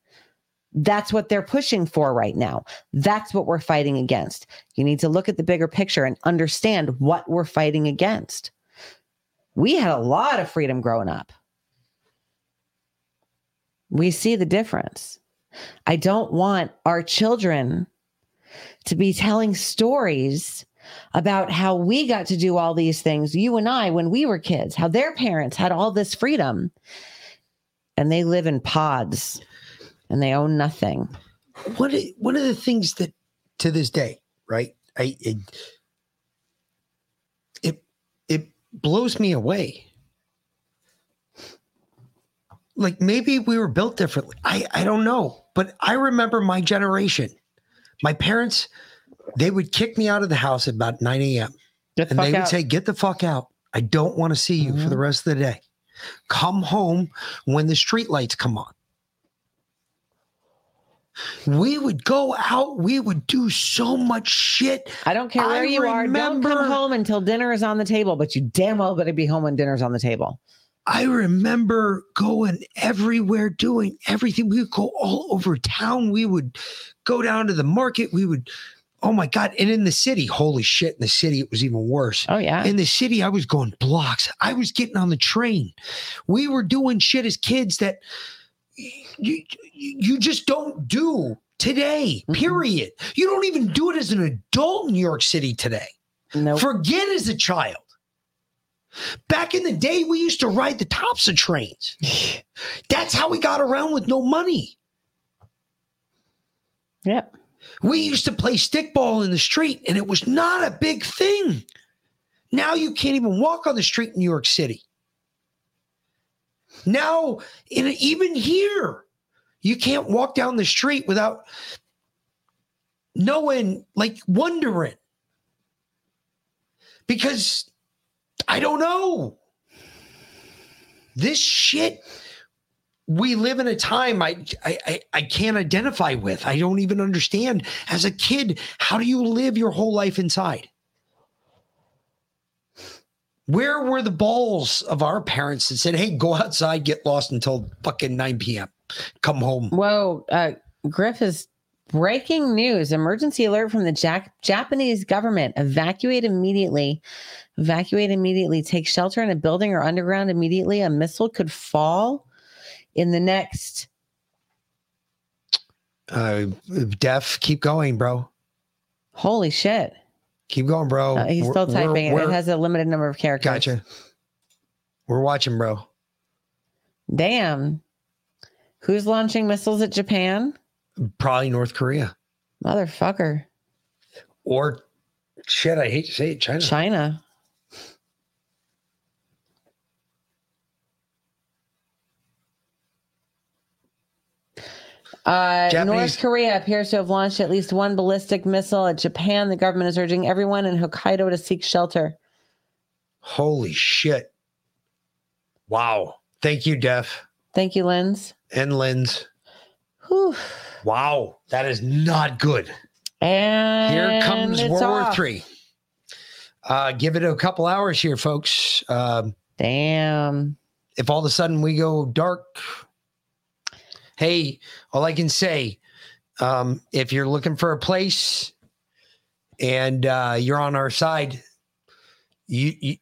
That's what they're pushing for right now. That's what we're fighting against. You need to look at the bigger picture and understand what we're fighting against. We had a lot of freedom growing up. We see the difference. I don't want our children to be telling stories about how we got to do all these things, you and I, when we were kids, how their parents had all this freedom and they live in pods and they own nothing. One of, one of the things that to this day, right? I it, it it blows me away. Like maybe we were built differently. I I don't know, but I remember my generation. My parents, they would kick me out of the house at about 9 a.m. Get the and they would out. say, Get the fuck out. I don't want to see you for the mm-hmm. rest of the day. Come home when the street lights come on. We would go out, we would do so much shit. I don't care where I you are. Don't come remember- home until dinner is on the table, but you damn well better be home when dinner's on the table. I remember going everywhere, doing everything. We would go all over town. We would go down to the market. We would, oh my God. And in the city, holy shit, in the city, it was even worse. Oh, yeah. In the city, I was going blocks. I was getting on the train. We were doing shit as kids that you, you just don't do today, mm-hmm. period. You don't even do it as an adult in New York City today. No. Forget as a child. Back in the day, we used to ride the tops of trains. That's how we got around with no money. Yep. We used to play stickball in the street, and it was not a big thing. Now you can't even walk on the street in New York City. Now, in even here, you can't walk down the street without knowing, like wondering, because I don't know. This shit we live in a time I, I I can't identify with. I don't even understand. As a kid, how do you live your whole life inside? Where were the balls of our parents that said, "Hey, go outside, get lost until fucking 9 p.m. Come home." Whoa, uh, Griff is breaking news. Emergency alert from the Jack- Japanese government. Evacuate immediately. Evacuate immediately. Take shelter in a building or underground immediately. A missile could fall in the next. Uh, Def, keep going, bro. Holy shit. Keep going, bro. Uh, he's We're- still we're- typing. It. It has a limited number of characters. Gotcha. We're watching, bro. Damn. Who's launching missiles at Japan? Probably North Korea Motherfucker. or shit. I hate to say it, China. China. Uh, North Korea appears to have launched at least one ballistic missile at Japan. The government is urging everyone in Hokkaido to seek shelter. Holy shit! Wow. Thank you, Def Thank you, Linz. and. Whew. Wow, that is not good. And Here comes World War. Three. Uh, give it a couple hours here, folks. Um, Damn. if all of a sudden we go dark, hey, all I can say, um, if you're looking for a place and uh, you're on our side, you, you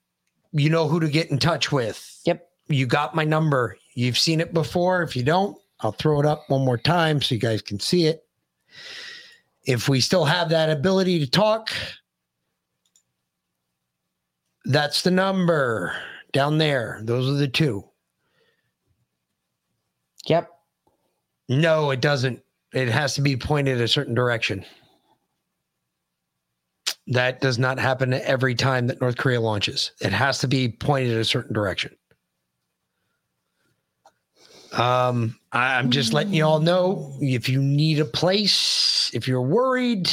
you know who to get in touch with. Yep. You got my number. You've seen it before. If you don't, I'll throw it up one more time so you guys can see it. If we still have that ability to talk, that's the number down there. Those are the two. Yep. No, it doesn't. It has to be pointed a certain direction. That does not happen every time that North Korea launches. It has to be pointed a certain direction. Um, I- I'm just letting you all know if you need a place, if you're worried,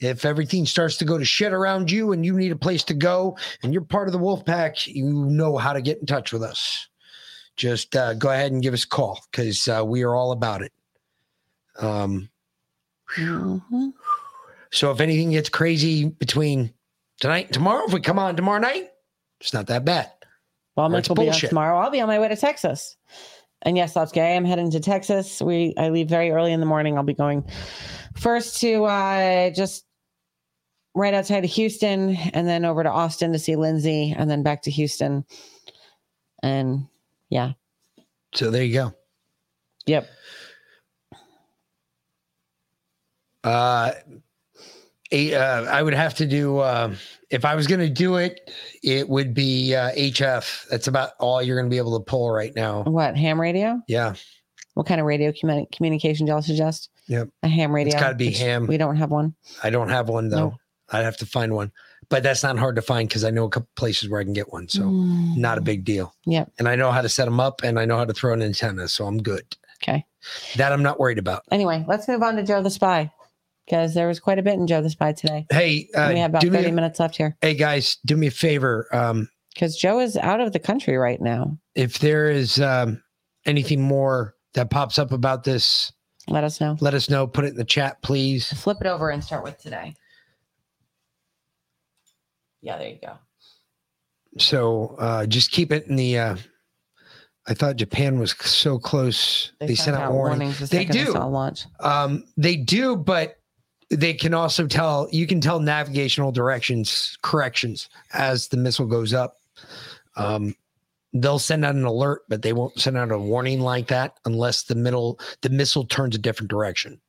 If everything starts to go to shit around you and you need a place to go and you're part of the wolf pack, you know how to get in touch with us. Just uh, go ahead and give us a call because uh, we are all about it. Um, so if anything gets crazy between tonight and tomorrow, if we come on tomorrow night, it's not that bad. Well, Mitch will be on tomorrow. I'll be on my way to Texas. And yes, Lopsky, I am heading to Texas. We I leave very early in the morning. I'll be going first to uh just right outside of Houston and then over to Austin to see Lindsay and then back to Houston. And yeah. So there you go. Yep. Uh, a, uh, I would have to do um if I was going to do it, it would be uh, HF. That's about all you're going to be able to pull right now. What, ham radio? Yeah. What kind of radio commu- communication do y'all suggest? Yep. A ham radio. It's got to be ham. We don't have one. I don't have one though. No. I'd have to find one, but that's not hard to find because I know a couple places where I can get one. So Mm. not a big deal. Yeah. And I know how to set them up and I know how to throw an antenna. So I'm good. Okay. That I'm not worried about. Anyway, let's move on to Joe the Spy because there was quite a bit in Joe the Spy today. Hey, uh, we have about 30 a- minutes left here Hey guys, do me a favor. Um, because Joe is out of the country right now. if there is um, anything more that pops up about this, let us know. Let us know. Put it in the chat, please. Flip it over and start with today. Yeah, there you go. So uh, just keep it in the. Uh, I thought Japan was so close. They, sent out warnings. the They do. saw launch. Um, they do, but they can also tell. You can tell navigational directions corrections as the missile goes up. Um, they'll send out an alert, but they won't send out a warning like that unless the middle the missile turns a different direction.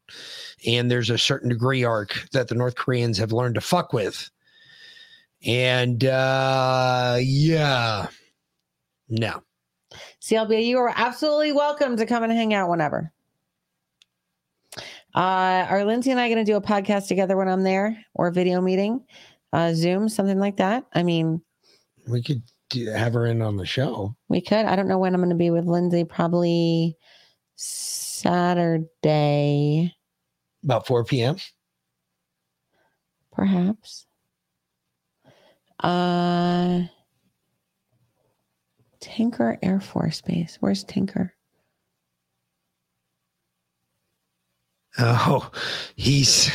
And there's a certain degree arc that the North Koreans have learned to fuck with. And uh yeah. No. CLB, you are absolutely welcome to come and hang out whenever. Uh, are Lindsay and I going to do a podcast together when I'm there or a video meeting, uh, Zoom, something like that? I mean, We could have her in on the show. we could. I don't know when I'm going to be with Lindsay. Probably Saturday, About 4 p.m. perhaps. Uh, Tinker Air Force Base. Where's Tinker? Oh, he's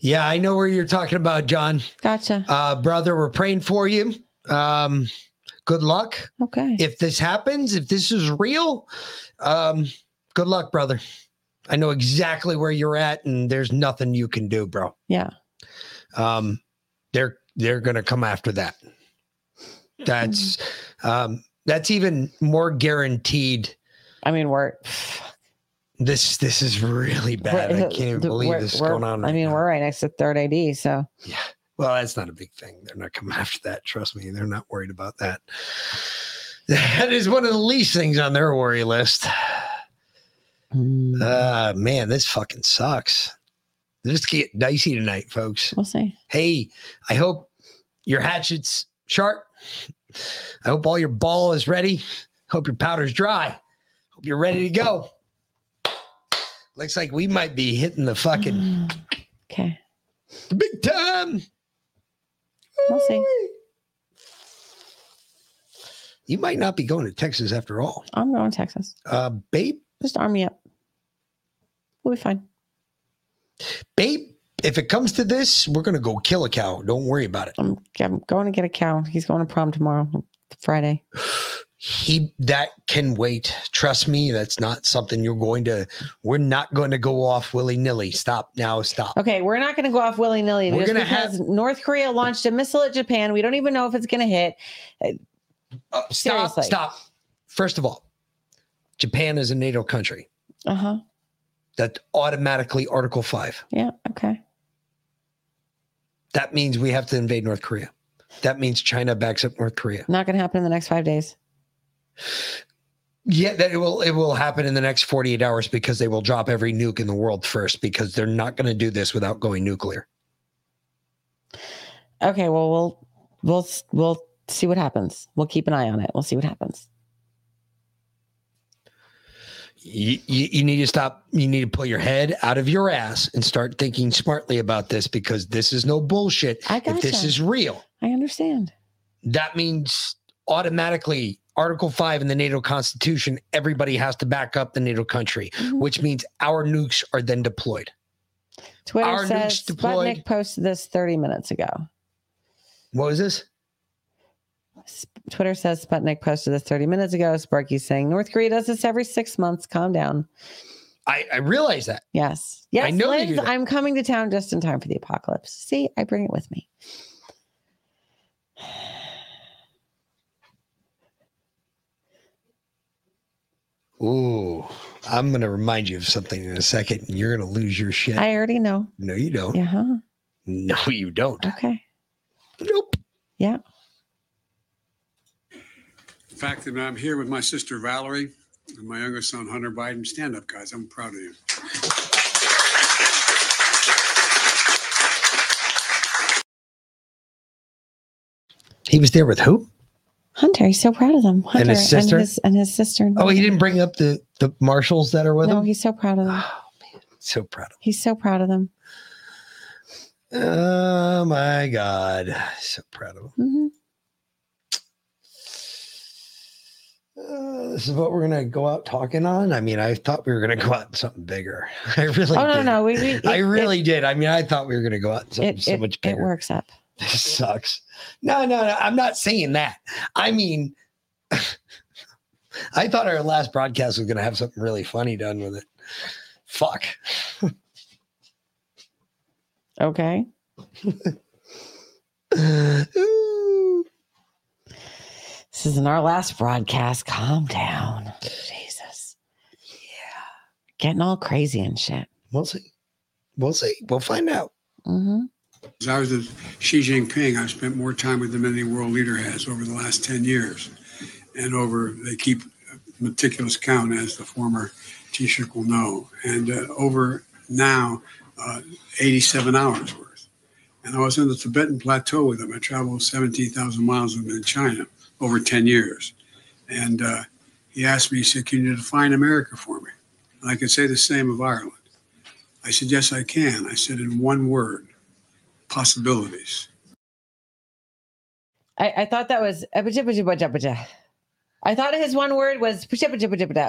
yeah, I know where you're talking about, John. Gotcha. Uh brother, we're praying for you. Um good luck. Okay. If this happens, if this is real, um good luck, brother. I know exactly where you're at and there's nothing you can do, bro. Yeah. Um they're they're going to come after that. That's um that's even more guaranteed. I mean, we're this this is really bad. I can't even believe this is going on. I mean, now. we're right next to third AD, so yeah. Well, that's not a big thing. They're not coming after that. Trust me, they're not worried about that. That is one of the least things on their worry list. Uh man, this fucking sucks. This get dicey tonight, folks. We'll see. Hey, I hope your hatchet's sharp. I hope all your ball is ready. Hope your powder's dry. Hope you're ready to go. Looks like we might be hitting the fucking okay. The big time. We'll see. You might not be going to Texas after all. I'm going to Texas. Uh, babe, Just arm me up. We'll be fine. Babe, if it comes to this, we're gonna go kill a cow. Don't worry about it. I'm, I'm going to get a cow. He's going to prom tomorrow, Friday. He that can wait. Trust me, that's not something you're going to. We're not going to go off willy nilly. Stop now. Stop. Okay, we're not going to go off willy nilly We're gonna because have- North Korea launched a missile at Japan. We don't even know if it's going to hit. Uh, Oh, Stop. Seriously. Stop. First of all, Japan is a NATO country. Uh huh. That automatically Article Five. Yeah. Okay. That means we have to invade North Korea. That means China backs up North Korea. Not going to happen in the next five days. Yeah, that it will it will happen in the next 48 hours because they will drop every nuke in the world first because they're not going to do this without going nuclear. Okay. Well, we'll we'll we'll see what happens. We'll keep an eye on it. We'll see what happens. You, you, you need to stop. You need to pull your head out of your ass and start thinking smartly about this because this is no bullshit. I If this gotcha. is real, I understand. that means automatically Article 5 in the NATO Constitution, everybody has to back up the NATO country, Mm-hmm. which means our nukes are then deployed. Twitter Our says nukes deployed. Sputnik posted this 30 minutes ago. What was this? Twitter says Sputnik posted this 30 minutes ago. Sparky's saying North Korea does this every six months. Calm down. I, I realize that. Yes. Yes, I know Liz, that. I'm coming to town just in time for the apocalypse. See, I bring it with me. Ooh, I'm going to remind you of something in a second. And you're going to lose your shit. I already know. no, you don't. Yeah. huh? No, you don't. Okay. Nope. Yeah. The fact that I'm here with my sister Valerie and my younger son Hunter Biden. Stand up, guys. I'm proud of you. He was there with who? Hunter, he's so proud of them. Hunter his sister? and his, and his sister. Oh, he didn't bring up the, the marshals that are with No, him? he's so proud of them. So proud of He's so proud of them. Oh my God. So proud of him. Mhm. Uh, this is what we're gonna go out talking on. I mean, I thought we were gonna go out in something bigger. I really Oh, no, did. no, we- we- I it- really did. I mean, I thought we were gonna go out in something It, so it, much it works up. This sucks. No, no, no. I'm not saying that. I mean, I thought our last broadcast was gonna have something really funny done with it. Fuck. Okay. This isn't our last broadcast. Calm down. Jesus. Yeah. Getting all crazy and shit. We'll see. We'll see. We'll find out. Mm-hmm. As I was with Xi Jinping, I've spent more time with him than any world leader has over the last 10 years. And over, they keep meticulous count, as the former Taoiseach will know. And uh, over now, uh, 87 hours worth. And I was in the Tibetan Plateau with him. I traveled 17,000 miles with him in China over 10 years. And uh, he asked me, he said, Can you define America for me? And I could say the same of Ireland. I said, Yes, I can. I said, in one word possibilities. I, I thought that was I thought his one word was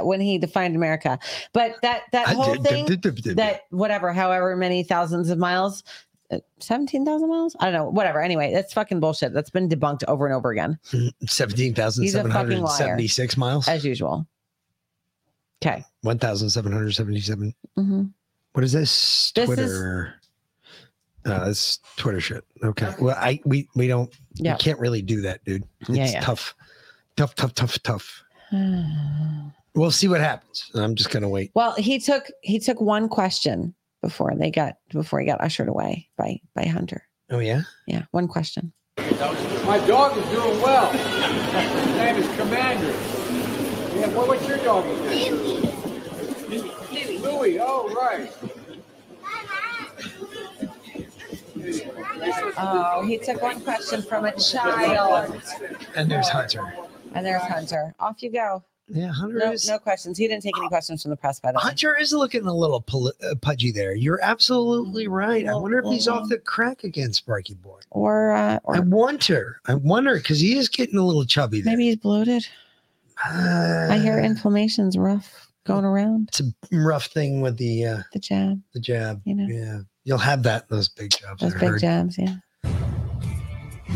when he defined America. But that that whole thing that whatever, however many thousands of miles, uh, 17,000 miles? I don't know, whatever. Anyway, that's fucking bullshit. That's been debunked over and over again. Seventeen thousand He's a seven fucking hundred liar. seventy-six miles. As usual. Okay. One thousand seven hundred seventy-seven. Mhm. What is this? This is- Twitter. Uh, it's Twitter shit. Okay. Well, I we we don't. Yeah. We can't really do that, dude. It's Yeah, yeah. tough, tough, tough, tough, tough. We'll see what happens. I'm just gonna wait. Well, he took he took one question before they got before he got ushered away by by Hunter. Oh yeah. Yeah, one question. My dog is doing well. His name is Commander. Yeah, what, what's your dog's name? Louie. Louie. Oh, right. Oh, he took one question from a child. And there's Hunter. And there's Hunter. Off you go. Yeah, Hunter no, is- no questions. He didn't take any questions from the press, by the way. Hunter is looking a little uh, pudgy there. You're absolutely right. I wonder if he's off the crack again, Sparky Boy. Or, uh, I wonder. I wonder because he is getting a little chubby there. Maybe he's bloated. I hear inflammation's rough going around. It's a rough thing with the uh, The jab, the jab. You know. Yeah, you'll have that in those big jobs. those I big heard. jabs, yeah.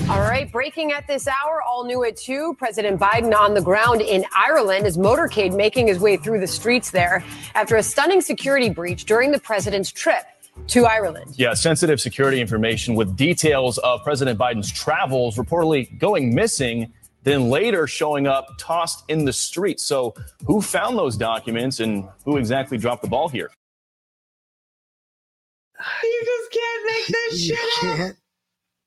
All right, breaking at this hour, all new at two. President Biden on the ground in Ireland, his motorcade making his way through the streets there after a stunning security breach during the president's trip to Ireland. Yeah, sensitive security information with details of President Biden's travels reportedly going missing, then later showing up tossed in the street. So, who found those documents and who exactly dropped the ball here? You just can't make this shit up.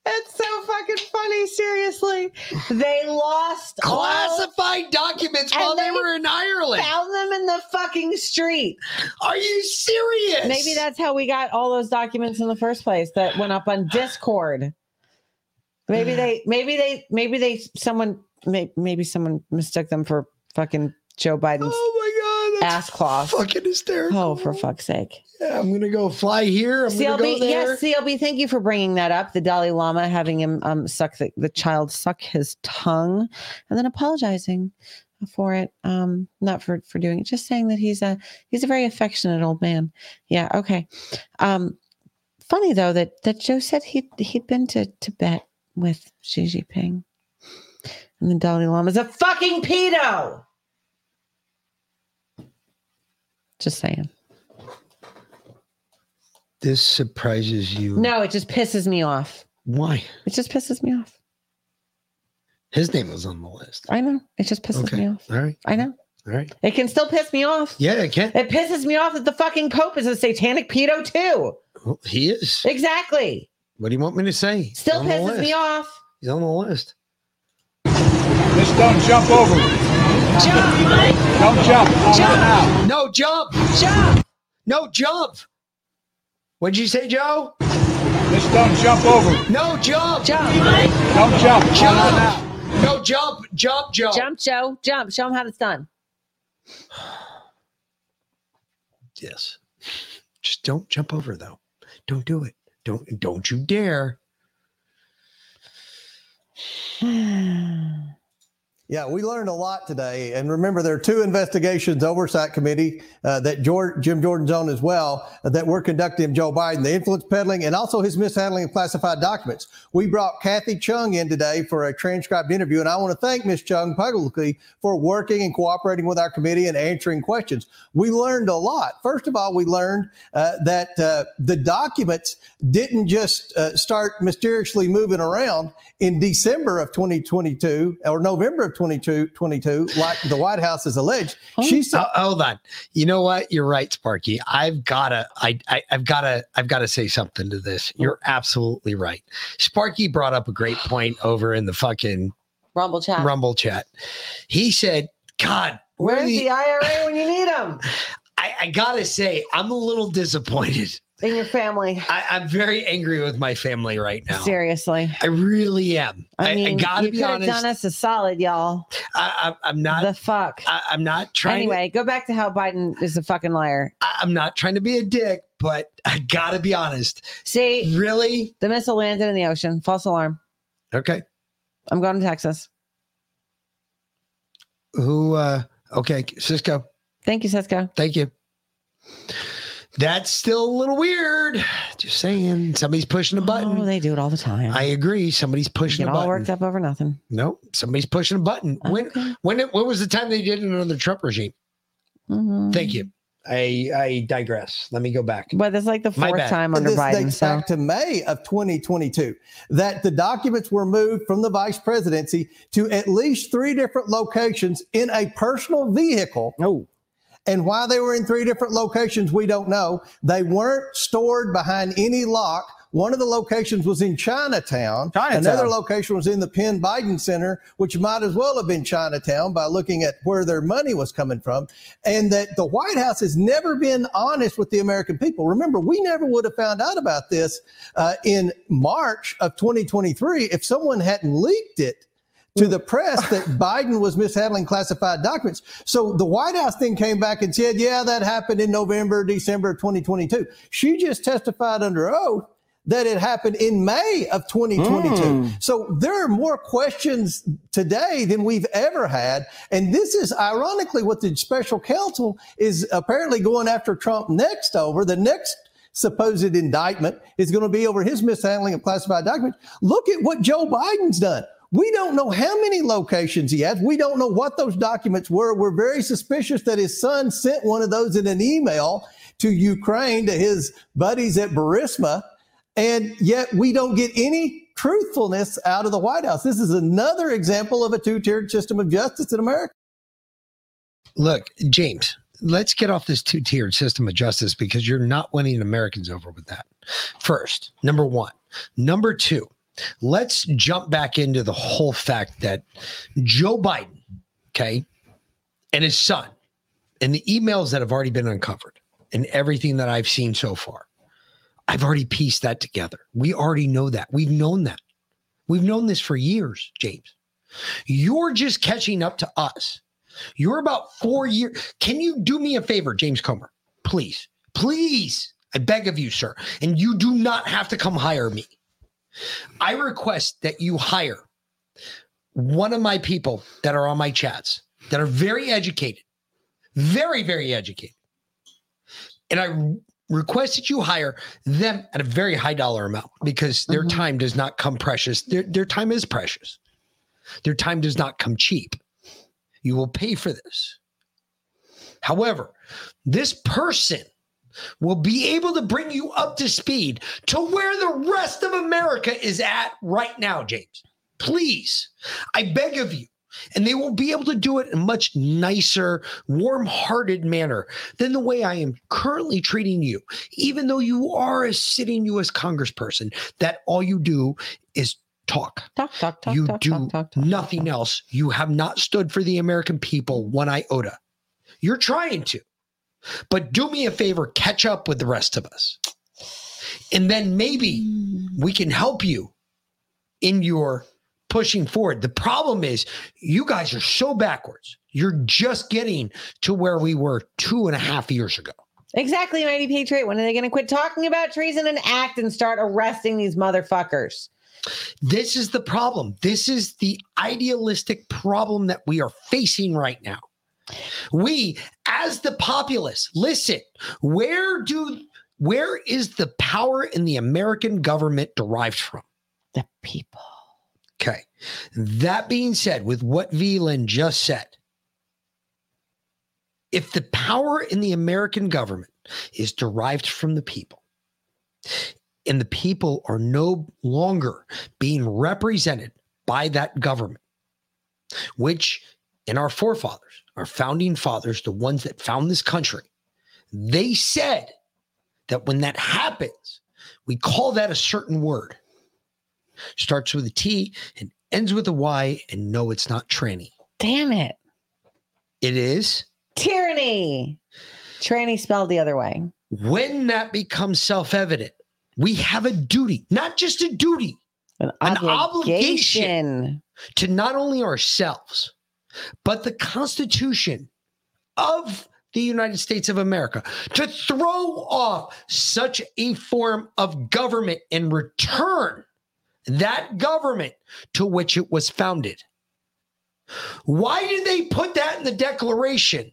It's so fucking funny. Seriously, they lost all- Classified documents while they they were in Ireland. Found them in the fucking street. Are you serious? Maybe that's how we got all those documents in the first place that went up on Discord. Maybe they, maybe they, maybe they, someone, maybe someone mistook them for fucking Joe Biden's Oh ass cloth. Fucking hysterical. Oh, for fuck's sake. Yeah, I'm gonna go fly here. I'm go CLB, there. yes, CLB, thank you for bringing that up. The Dalai Lama having him um, suck the, the child suck his tongue and then apologizing for it. Um, not for for doing it, just saying that he's a he's a very affectionate old man. Yeah, okay. Um, funny though that that Joe said he he'd been to Tibet with Xi Jinping, and the Dalai Lama's a fucking pedo. Just saying. This surprises you. No, it just pisses me off. Why? It just pisses me off. His name was on the list. I know. It just pisses Okay. me off. All right. I know. All right. It can still piss me off. Yeah, it can. It pisses me off that the fucking Pope is a satanic pedo too. Well, he is. Exactly. What do you want me to say? Still pisses me off. He's on the list. Just don't jump over. Jump, Don't jump. Jump. No jump. Jump. No jump. What'd you say, Joe? Just don't jump over. No jump. Jump, Don't jump. Jump. No jump. Jump, Joe. Jump, Joe. Jump. Show him how it's done. Yes. Just don't jump over though. Don't do it. Don't don't you dare. Yeah, we learned a lot today. And remember, there are two investigations oversight committee uh, that George, Jim Jordan's on as well uh, that we're conducting Joe Biden, the influence peddling and also his mishandling of classified documents. We brought Kathy Chung in today for a transcribed interview. And I want to thank Ms. Chung publicly for working and cooperating with our committee and answering questions. We learned a lot. First of all, we learned uh, that uh, the documents didn't just uh, start mysteriously moving around in December of 2022 or November of 2022, like the White House has alleged. Oh. She said, Oh, hold on. You know what? You're right, Sparky. I've gotta I, I I've gotta I've gotta say something to this. Oh. You're absolutely right. Sparky brought up a great point over in the fucking Rumble chat. Rumble chat. He said, God, where Where's the, the IRA when you need them? I, I gotta say, I'm a little disappointed. In your family. I, I'm very angry with my family right now. Seriously. I really am. I I, mean, I gotta you be honest. done us a solid, y'all. I, I, I'm not The fuck. I, I'm not trying. to- Anyway, go back to how Biden is a fucking liar. I- I'm not trying to be a dick, but I gotta be honest. See, Really? the missile landed in the ocean. False alarm. Okay. I'm going to Texas. Who? uh Okay, Cisco. Thank you, Cisco. Thank you. That's still a little weird. Just saying, somebody's pushing a button. Oh, they do it all the time. I agree. Somebody's pushing Get a all button. worked up over nothing. Nope. somebody's pushing a button. When when it, when was the time they did it under the Trump regime? Mhm. Thank you. I I digress. Let me go back. But it's like the fourth time under this Biden. dates So back to May of 2022 that the documents were moved from the vice presidency to at least three different locations in a personal vehicle. Oh. And why they were in three different locations, we don't know. They weren't stored behind any lock. One of the locations was in Chinatown. Chinatown. Another location was in the Penn Biden Center, which might as well have been Chinatown by looking at where their money was coming from. And that the White House has never been honest with the American people. Remember, we never would have found out about this uh, in March of 2023 if someone hadn't leaked it to the press that Biden was mishandling classified documents. So the White House then came back and said, yeah, that happened in November, December of 2022. She just testified under oath that it happened in May of 2022. Mm. So there are more questions today than we've ever had. And this is ironically what the special counsel is apparently going after Trump next over. The next supposed indictment is going to be over his mishandling of classified documents. Look at what Joe Biden's done. We don't know how many locations he has. We don't know what those documents were. We're very suspicious that his son sent one of those in an email to Ukraine to his buddies at Burisma. And yet we don't get any truthfulness out of the White House. This is another example of a two tiered system of justice in America. Look, James, let's get off this two tiered system of justice because you're not winning Americans over with that. First, number one. Number two, let's jump back into the whole fact that Joe Biden, okay, and his son, and the emails that have already been uncovered and everything that I've seen so far, I've already pieced that together. We already know that. We've known that. We've known this for years, James. You're just catching up to us You're about four years. Can you do me a favor, James Comer? Please, please. I beg of you, sir. And you do not have to come hire me. I request that you hire one of my people that are on my chats that are very educated, very, very educated. And I request that you hire them at a very high dollar amount because their mm-hmm. time does not come precious. Their, their time is precious. Their time does not come cheap. You will pay for this. However, this person will be able to bring you up to speed to where the rest of America is at right now, James. Please, I beg of you. And they will be able to do it in a much nicer, warm hearted manner than the way I am currently treating you. Even though you are a sitting U.S. congressperson, that all you do is talk. Talk, talk, talk. You talk, do talk, talk, nothing else. You have not stood for the American people one iota. You're trying to. But do me a favor, catch up with the rest of us. And then maybe mm. we can help you in your pushing forward. The problem is you guys are so backwards. You're just getting to where we were two and a half years ago. Exactly, Mighty Patriot. When are they going to quit talking about treason and act and start arresting these motherfuckers? This is the problem. This is the idealistic problem that we are facing right now. We, as the populace, listen, where do where is the power in the American government derived from? The people. Okay. That being said, with what Veland just said, if the power in the American government is derived from the people, and the people are no longer being represented by that government, which in our forefathers, our founding fathers, the ones that found this country, they said that when that happens, we call that a certain word. Starts with a T and ends with a Y, and no, it's not tranny. Damn it. It is Tyranny. Tranny spelled the other way. when that becomes self evident, we have a duty, not just a duty, an, obligation to not only ourselves, but the Constitution of the United States of America to throw off such a form of government and return that government to which it was founded. Why did they put that in the Declaration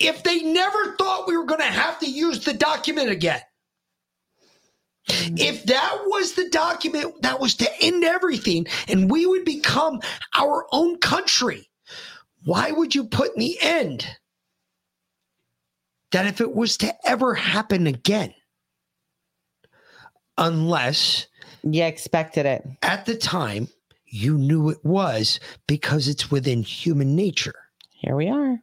if they never thought we were going to have to use the document again? If that was the document that was to end everything and we would become our own country, why would you put in the end that if it was to ever happen again, unless you expected it at the time you knew it was because it's within human nature. Here we are.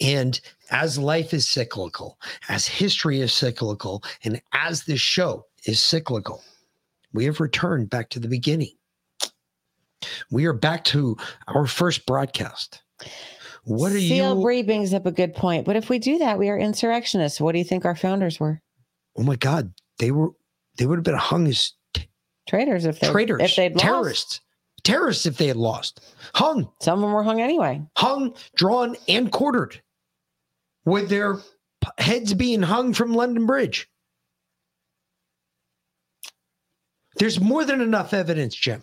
And as life is cyclical, as history is cyclical, and as this show is cyclical, we have returned back to the beginning. We are back to our first broadcast. What are Seal you? Bree brings up a good point. But if we do that, we are insurrectionists. What do you think our founders were? Oh my God, they were they would have been hung as Traitors if they traitors, if they'd lost. terrorists, terrorists if they had lost. Hung. Some of them were hung anyway. Hung, drawn, and quartered, with their heads being hung from London Bridge. There's more than enough evidence, Jim.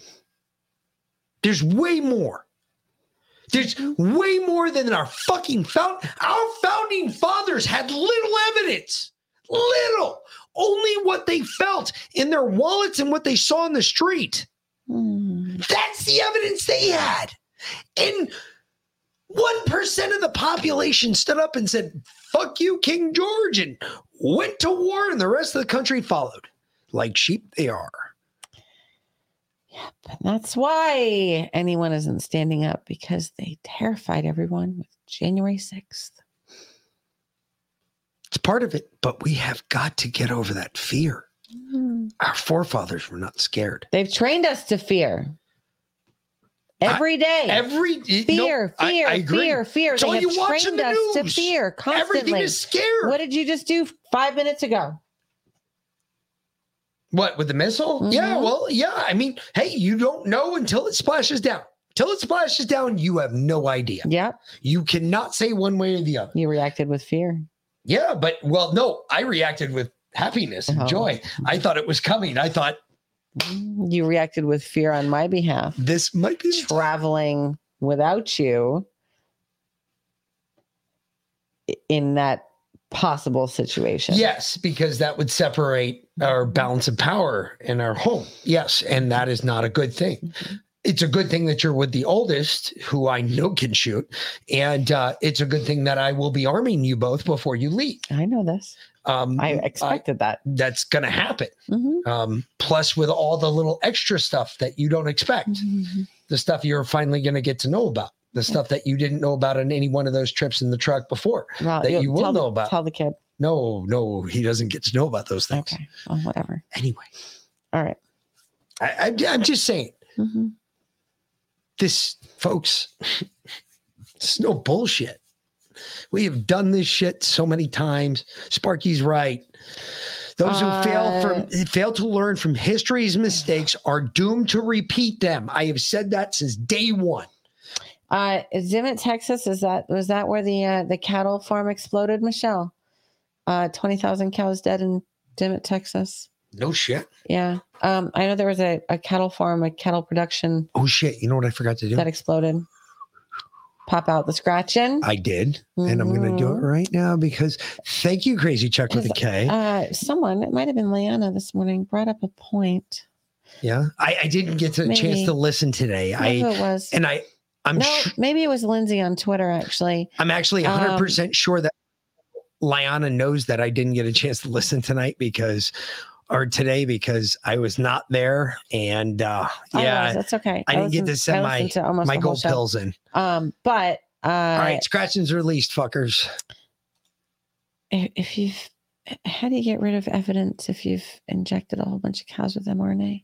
There's way more. There's way more than our fucking found. Our founding fathers had little evidence. Little. Only what they felt in their wallets and what they saw in the street. Hmm. That's the evidence they had. And 1% of the population stood up and said, fuck you, King George, and went to war, and the rest of the country followed. Like sheep they are. And that's why anyone isn't standing up because they terrified everyone with January 6th. It's part of it, but we have got to get over that fear. Mm. Our forefathers were not scared. They've trained us to fear. Every day. every fear, no, fear, I agree. fear, fear. It's They have you watch in trained the us to fear constantly. Everything is scared. What did you just do five minutes ago? What with the missile? Yeah, Mhm. well, yeah. I mean, hey, you don't know until it splashes down. Till it splashes down, you have no idea. Yeah. You cannot say one way or the other. You reacted with fear. Yeah, but well, no, I reacted with happiness and Oh. joy. I thought it was coming. I thought You reacted with fear on my behalf. This might be traveling without you in that possible situation. yes, because that would separate our balance of power in our home. Yes, and that is not a good thing. It's a good thing that you're with the oldest, who I know can shoot, and uh, it's a good thing that I will be arming you both before you leave. I know this. Um, I expected that. That's going to happen. Mhm. Um, plus, with all the little extra stuff that you don't expect, Mm-hmm. the stuff you're finally going to get to know about, the stuff that you didn't know about on any one of those trips in the truck before Well, that you will tell the- know about. Tell the kid. No, no, he doesn't get to know about those things. Okay. Oh, whatever. Anyway, All right. I, I, I'm just saying, Mhm. this, folks, it's no bullshit. We have done this shit so many times. Sparky's right. Those who fail Uh, from fail to learn from history's mistakes are doomed to repeat them. I have said that since day one. Uh, is Texas, is that was that where the uh, the cattle farm exploded, Michelle? Uh, twenty thousand cows dead in Dimmitt, Texas. No shit. Yeah. Um, I know there was a, a cattle farm, a cattle production Oh shit! You know what I forgot to do? that exploded. Pop out the scratching. I did, and I'm going to do it Mhm. right now because thank you, Crazy Chuck with a K. Uh, someone, it might have been Leanna this morning, brought up a point. yeah, I, I didn't get a chance to listen today. I it was. and I I'm no, su- maybe it was Lindsay on Twitter actually. I'm actually Um, 100 percent sure that Liana knows that I didn't get a chance to listen tonight because or today because I was not there and uh yeah was, that's okay. I didn't get to send I my listened to my gold pills in. Um, but uh, All right, scratchings released, fuckers. if, if you've, how do you get rid of evidence if you've injected a whole bunch of cows with mRNA?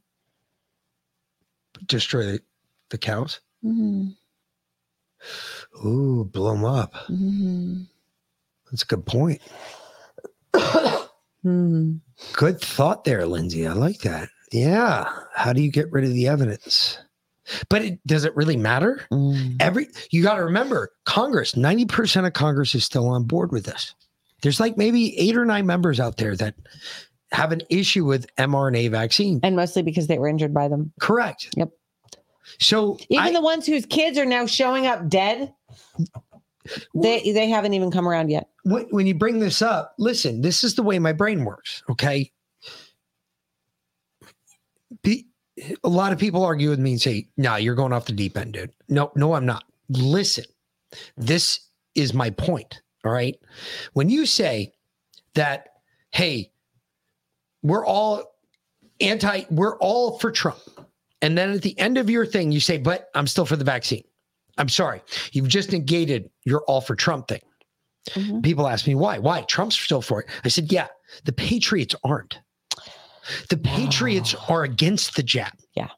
Destroy the, the cows. Mm-hmm. Ooh, blow them up. Mm-hmm. That's a good point. Hmm. Good thought there, Lindsay. I like that. Yeah. How do you get rid of the evidence? But it, does it really matter? Mm. Every you got to remember, Congress. Ninety percent of Congress is still on board with this. There's like maybe eight or nine members out there that have an issue with mRNA vaccine. And mostly because they were injured by them. Correct. Yep. So Even the ones whose kids are now showing up dead, they they haven't even come around yet. when, when you bring this up, listen, this is the way my brain works. Okay. Be, a lot of people argue with me and say, no, you're going off the deep end, dude. No, no, I'm not. Listen, this is my point. All right. When you say that, hey, we're all anti, we're all for Trump. And then at the end of your thing, you say, but I'm still for the vaccine. I'm sorry. You've just negated your all for Trump thing. Mm-hmm. People ask me why. Why? Trump's still for it. I said, yeah, the Patriots aren't. The Patriots are against the jab. Yeah.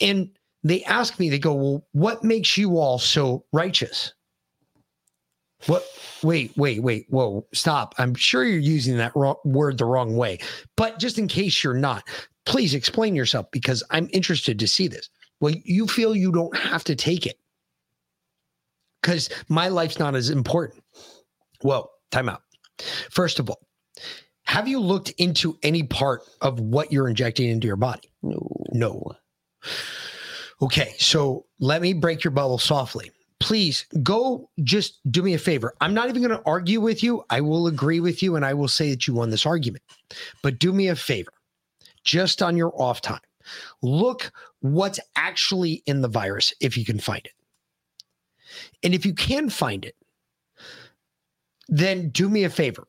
And they ask me, they go, well, what makes you all so righteous? What? Wait, wait, wait. Whoa, stop. I'm sure you're using that wrong, word the wrong way. But just in case you're not, please explain yourself because I'm interested to see this. Well, you feel you don't have to take it because my life's not as important. Well, time out. First of all, have you looked into any part of what you're injecting into your body? No. No. Okay, so let me break your bubble softly. Please go just do me a favor. I'm not even going to argue with you. I will agree with you and I will say that you won this argument. But do me a favor, just on your off time, look what's actually in the virus if you can find it. And if you can find it, then do me a favor.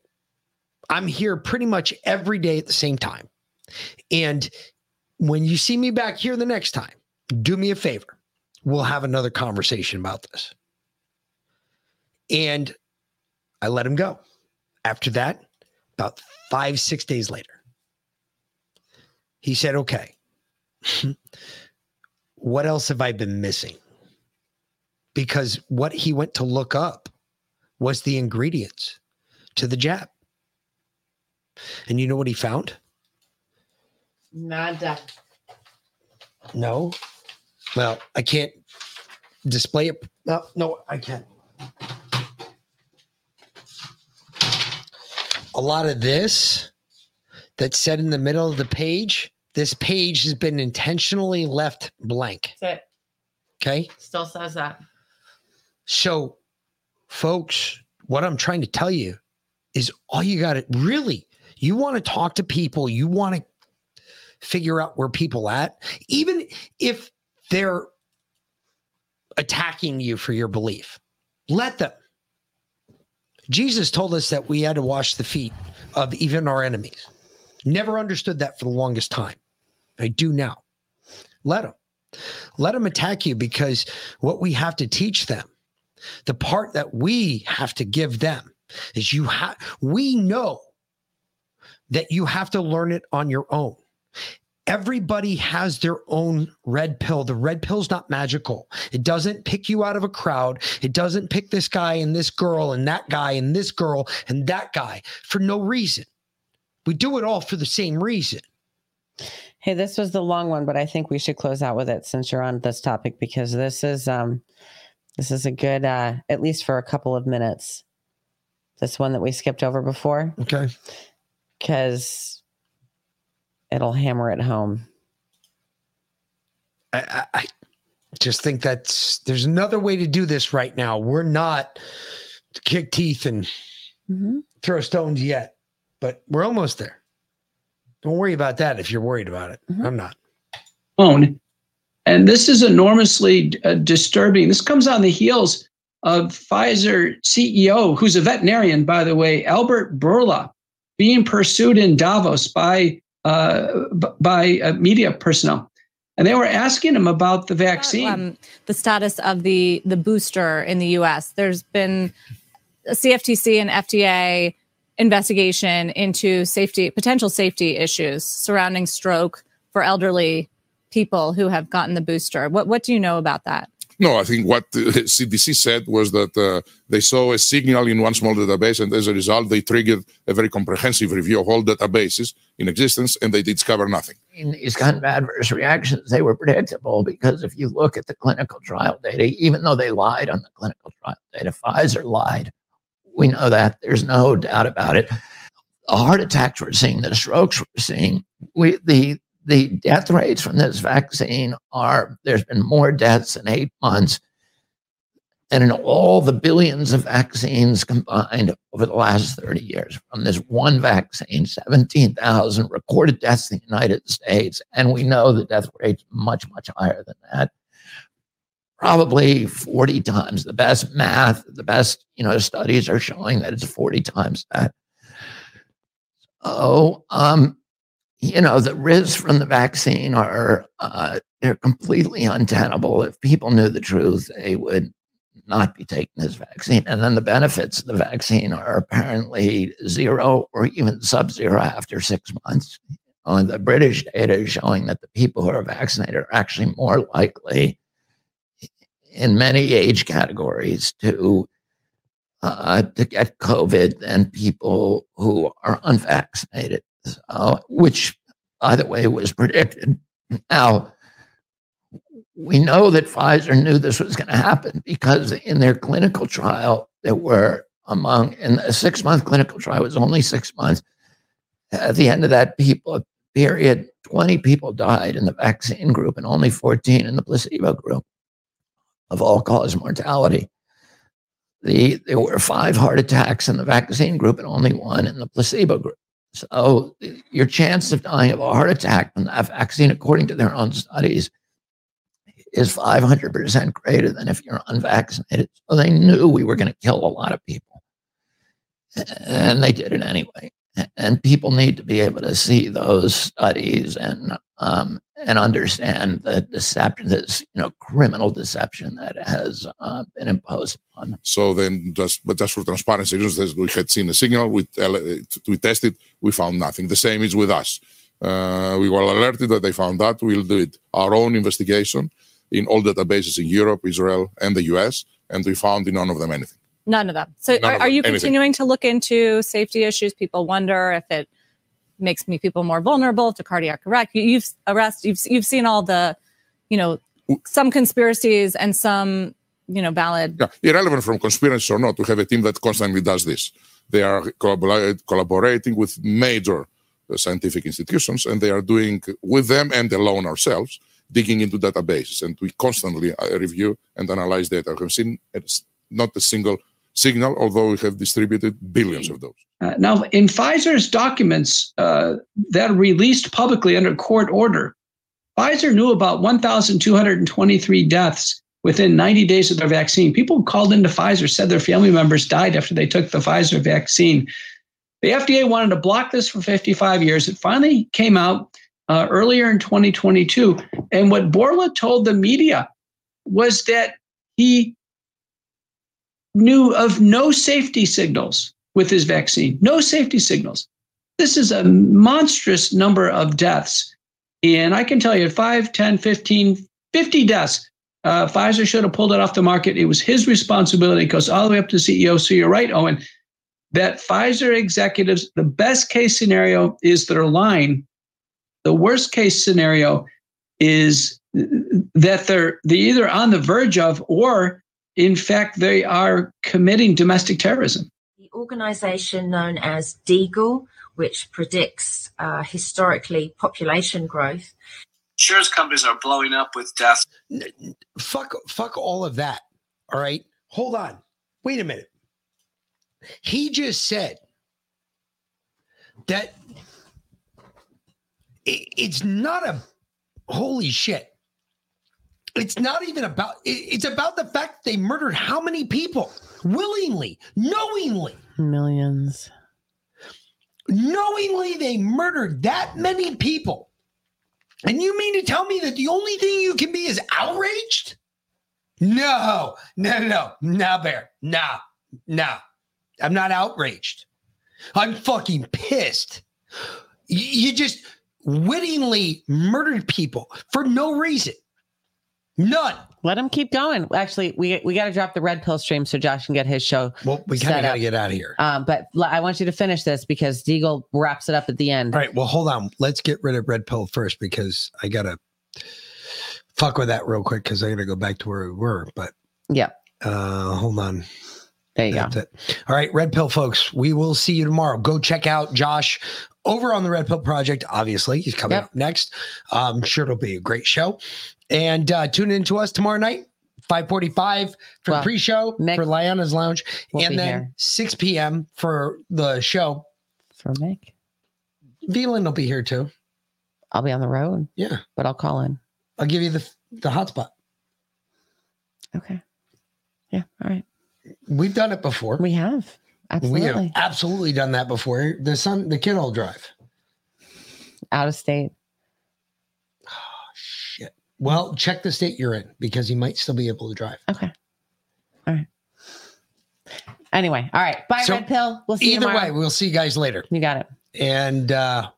I'm here pretty much every day at the same time. And when you see me back here the next time, do me a favor. We'll have another conversation about this. And I let him go. After that, about five, six days later, he said, Okay, what else have I been missing? Because what he went to look up was the ingredients to the jab. And you know what he found? Nada. No. Well, I can't display it. No, no, I can't. A lot of this that's said in the middle of the page, this page has been intentionally left blank. That's it. Okay. Still says that. So, folks, what I'm trying to tell you is all you got to really, you want to talk to people, you want to figure out where people at, even if they're attacking you for your belief. Let them. Jesus told us that we had to wash the feet of even our enemies. Never understood that for the longest time. I do now. Let them. Let them attack you because what we have to teach them, the part that we have to give them is you have, we know that you have to learn it on your own. Everybody has their own red pill. The red pill's not magical. It doesn't pick you out of a crowd. It doesn't pick this guy and this girl and that guy and this girl and that guy for no reason. We do it all for the same reason. Hey, this was the long one, but I think we should close out with it since you're on this topic because this is um this is a good uh at least for a couple of minutes. This one that we skipped over before. Okay. Because it'll hammer it home. I, I, just think that's there's another way to do this right now. We're not to kick teeth and throw stones yet, but we're almost there. Don't worry about that if you're worried about it. I'm not. own. And this is enormously uh, disturbing. This comes on the heels of Pfizer CEO, who's a veterinarian, by the way, Albert Bourla, being pursued in Davos by uh, b- by uh, media personnel, and they were asking him about the vaccine. um, the status of the the booster in the U.S. There's been a CFTC and FDA investigation into safety potential safety issues surrounding stroke for elderly people who have gotten the booster. What what do you know about that? No, I think what the CDC said was that uh, they saw a signal in one small database, and as a result, they triggered a very comprehensive review of all databases in existence, and they discovered nothing. in these kind of adverse reactions, they were predictable because if you look at the clinical trial data, even though they lied on the clinical trial data, Pfizer lied. We know that. There's no doubt about it. The heart attacks we're seeing, the strokes we're seeing, we the the death rates from this vaccine are there's been more deaths in eight months than in all the billions of vaccines combined over the last 30 years from this one vaccine 17,000 recorded deaths in the United States and we know the death rate's much much higher than that probably 40 times. The best math the best you know studies are showing that it's 40 times that. Oh um you know the risks from the vaccine are uh, they're completely untenable. If people knew the truth they would not be taking this vaccine. And then the benefits of the vaccine are apparently zero or even sub-zero after six months. Uh, the british data is showing that the people who are vaccinated are actually more likely in many age categories to uh, to get COVID than people who are unvaccinated, so, which, by the way, was predicted. Now, we know that Pfizer knew this was going to happen because in their clinical trial, there were among in a six month clinical trial was only six months. At the end of that people period, 20 people died in the vaccine group and only 14 in the placebo group of all cause mortality. The, there were five heart attacks in the vaccine group and only one in the placebo group. So your chance of dying of a heart attack from that vaccine, according to their own studies, is 500% greater than if you're unvaccinated. So they knew we were going to kill a lot of people. And they did it anyway. And people need to be able to see those studies and um, and understand the deception, this you know criminal deception that has uh, been imposed on them. So then, just but just for transparency reasons, we had seen a signal. We tele- we tested, we found nothing. The same is with us. Uh, we were alerted that they found that. We'll do it our own investigation in all databases in Europe, Israel, and the U.S., and we found in none of them anything. None of them. So None are, of are them. you Anything. continuing to look into safety issues? People wonder if it makes me people more vulnerable to cardiac arrest. You- You've arrest. You've you've seen all the, you know, some conspiracies and some, you know, valid. Yeah, irrelevant from conspiracy or not, we have a team that constantly does this. They are collabora- collaborating with major uh, scientific institutions, and they are doing with them and alone ourselves, digging into databases, and we constantly uh, review and analyze data. We have seen not a single signal, although we have distributed billions of those. Uh, now, in Pfizer's documents uh, that are released publicly under court order, Pfizer knew about 1,223 deaths within 90 days of their vaccine. People called into Pfizer said their family members died after they took the Pfizer vaccine. The FDA wanted to block this for 55 years. It finally came out uh, earlier in 2022. And what Bourla told the media was that he knew of no safety signals with his vaccine, no safety signals. This is a monstrous number of deaths. And I can tell you 5, 10, 15, 50 deaths. Uh, Pfizer should have pulled it off the market. It was his responsibility. It goes all the way up to CEO. So you're right, Owen, that Pfizer executives, the best case scenario is they're lying. The worst case scenario is that they're, they're either on the verge of or in fact they are committing domestic terrorism. The organization known as Deagel, which predicts uh, historically population growth. Insurance companies are blowing up with deaths. Fuck, fuck all of that. All right. Hold on. Wait a minute. He just said that it, it's not a holy shit. It's not even about it, it's about the fact they murdered how many people willingly, knowingly. Millions. Knowingly they murdered that many people. And you mean to tell me that the only thing you can be is outraged? No, no, no, no, Bear. Nah, nah. I'm not outraged. I'm fucking pissed. You just wittingly murdered people for no reason. None. Let him keep going. Actually, we we got to drop the red pill stream so Josh can get his show. Well, we kind of got to get out of here. Um, but l- I want you to finish this because Deagel wraps it up at the end. All right. Well, hold on. Let's get rid of red pill first because I gotta fuck with that real quick because I gotta go back to where we were. But yeah, uh, hold on. There you That's go. it. All right, red pill folks. We will see you tomorrow. Go check out Josh over on the Red Pill Project. Obviously, he's coming up next. I'm sure it'll be a great show. And uh, tune in to us tomorrow night. 545 for Well, pre-show for Liana's Lounge, will and then here. 6 p.m. for the show. For Mick. Veland will be here too. I'll be on the road. Yeah. But I'll call in. I'll give you the the hotspot. Okay. Yeah. All right. We've done it before. We have. We have Absolutely. absolutely done that before. The son, the kid will drive. Out of state. Oh, shit. Well, check the state you're in because he might still be able to drive. Okay. All right. Anyway. All right. Bye, So, Red Pill. We'll see you Either way, we'll see you guys later. You got it. And uh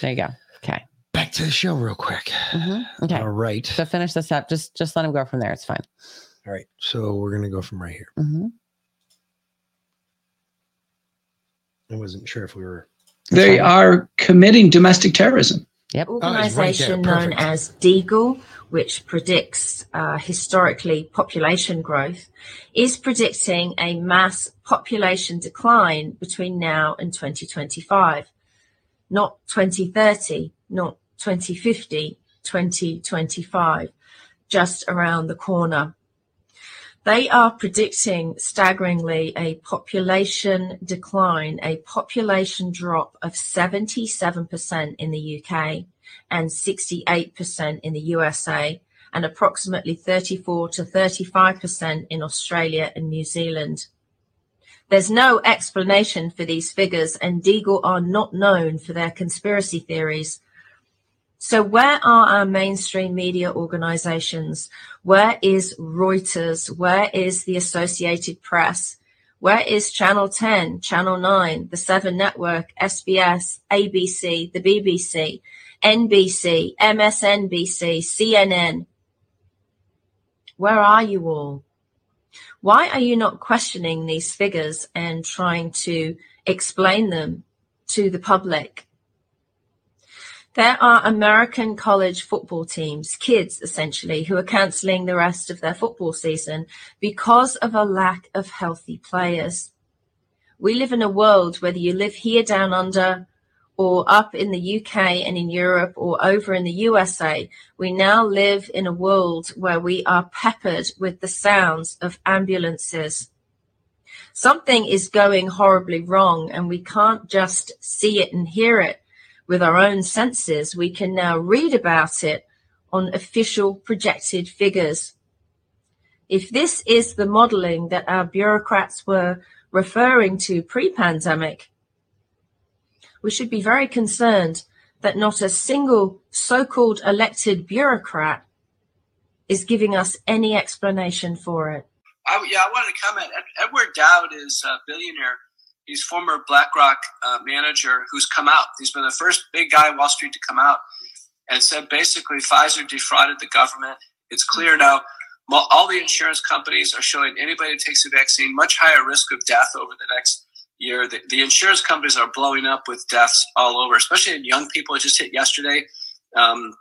There you go. Okay. back to the show real quick. Mhm. Okay. All right. So finish this up. Just just let him go from there. It's fine. All right. So we're gonna go from right here. Mhm. I wasn't sure if we were They are committing domestic terrorism. Yep. organization known as Deagel, which predicts uh, historically population growth, is predicting a mass population decline between now and 2025. Not 2030, not 2050, 2025, just around the corner. They are predicting staggeringly a population decline, a population drop of 77% in the UK and 68% in the USA, and approximately 34 to 35% in Australia and New Zealand. There's no explanation for these figures, and Deagel are not known for their conspiracy theories. So, where are our mainstream media organizations? Where is Reuters? Where is the Associated Press? Where is Channel 10, Channel 9, the Seven Network, SBS, ABC, the BBC, NBC, MSNBC, CNN? Where are you all? Why are you not questioning these figures and trying to explain them to the public? There are American college football teams, kids essentially, who are cancelling the rest of their football season because of a lack of healthy players. We live in a world, whether you live here down under or up in the UK and in Europe or over in the USA, we now live in a world where we are peppered with the sounds of ambulances. Something is going horribly wrong, and we can't just see it and hear it with our own senses. We can now read about it on official projected figures. If this is the modeling that our bureaucrats were referring to pre pandemic, we should be very concerned that not a single so called elected bureaucrat is giving us any explanation for it. I, yeah, I wanted to comment. Edward Dowd is a billionaire. He's former BlackRock uh, manager who's come out. He's been the first big guy Wall Street to come out and said basically Pfizer defrauded the government. It's clear now. All the insurance companies are showing anybody that takes the vaccine much higher risk of death over the next year. The, the insurance companies are blowing up with deaths all over, especially in young people. It just hit yesterday. Um,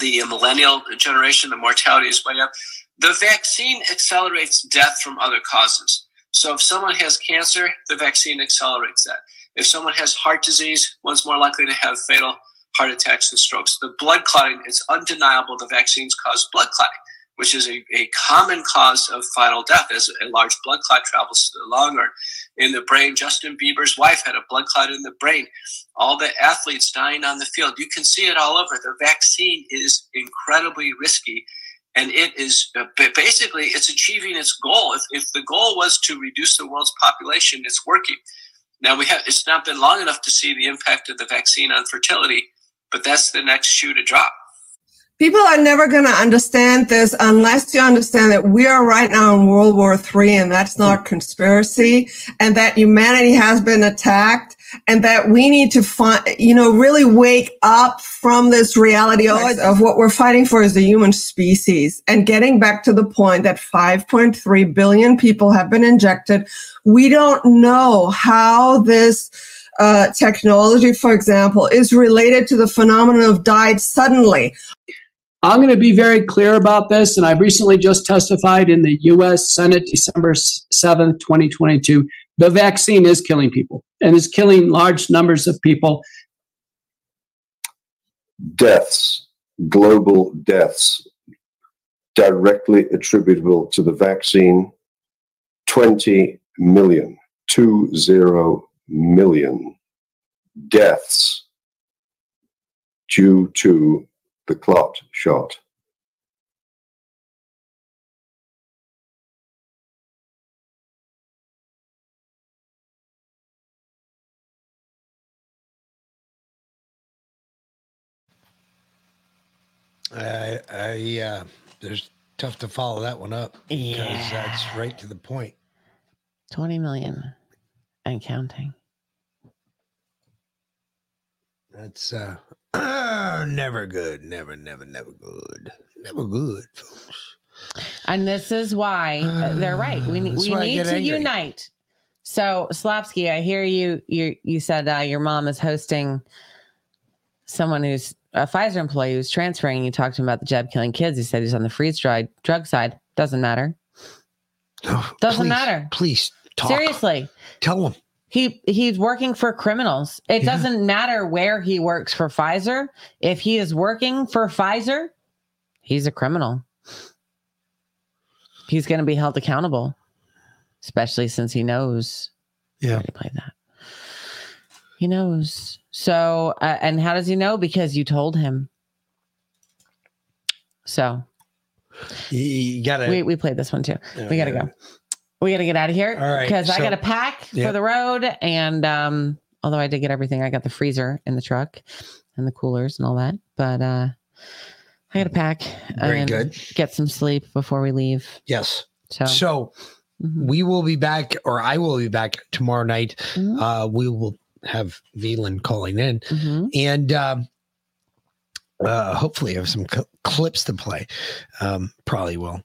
the millennial generation, the mortality is way up. The vaccine accelerates death from other causes. So if someone has cancer, the vaccine accelerates that. If someone has heart disease, one's more likely to have fatal heart attacks and strokes. The blood clotting, it's undeniable the vaccines cause blood clotting, which is a, a common cause of final death as a large blood clot travels to the lung or in the brain. Justin Bieber's wife had a blood clot in the brain. All the athletes dying on the field, you can see it all over. The vaccine is incredibly risky and it is uh, basically it's achieving its goal. If, if the goal was to reduce the world's population, it's working. Now we have it's not been long enough to see the impact of the vaccine on fertility, but that's the next shoe to drop. People are never going to understand this unless you understand that we are right now in World War III and that's not conspiracy and that humanity has been attacked and that we need to find, you know, really wake up from this reality of, of what we're fighting for is the human species and getting back to the point that 5.3 billion people have been injected. We don't know how this uh, technology, for example, is related to the phenomenon of died suddenly. I'm going to be very clear about this, and I've recently just testified in the U.S. Senate, December 7th, 2022. The vaccine is killing people and is killing large numbers of people. Deaths, global deaths, directly attributable to the vaccine 20 million, two zero million deaths due to the clot shot. I, I, uh, there's tough to follow that one up because Yeah. that's right to the point. 20 million and counting. That's uh, never good. Never, never, never good. Never good. folks. And this is why uh, they're right. We, we need to angry. unite. So, Slavsky, I hear you. You you said uh, your mom is hosting someone who's a Pfizer employee who's transferring. You talked to him about the jab killing kids. He said he's on the freeze dried drug side. Doesn't matter. Doesn't please, matter. Please talk. Seriously. Tell him. He he's working for criminals. It Yeah. doesn't matter where he works for Pfizer. If he is working for Pfizer, he's a criminal. He's going to be held accountable, especially since he knows. Yeah. Played that. He knows. So, uh, and how does he know? Because you told him. So You, you gotta. we we played this one too. Yeah, we got to yeah. go. We got to get out of here All right, because I got to pack for the road. And um, although I did get everything, I got the freezer in the truck and the coolers and all that. But uh, I got to pack Very and good. get some sleep before we leave. Yes. So, So Mhm. we will be back, or I will be back tomorrow night. Mhm. Uh, we will have Veland calling in, Mhm. and um, uh, hopefully have some cl- clips to play. Um, probably will.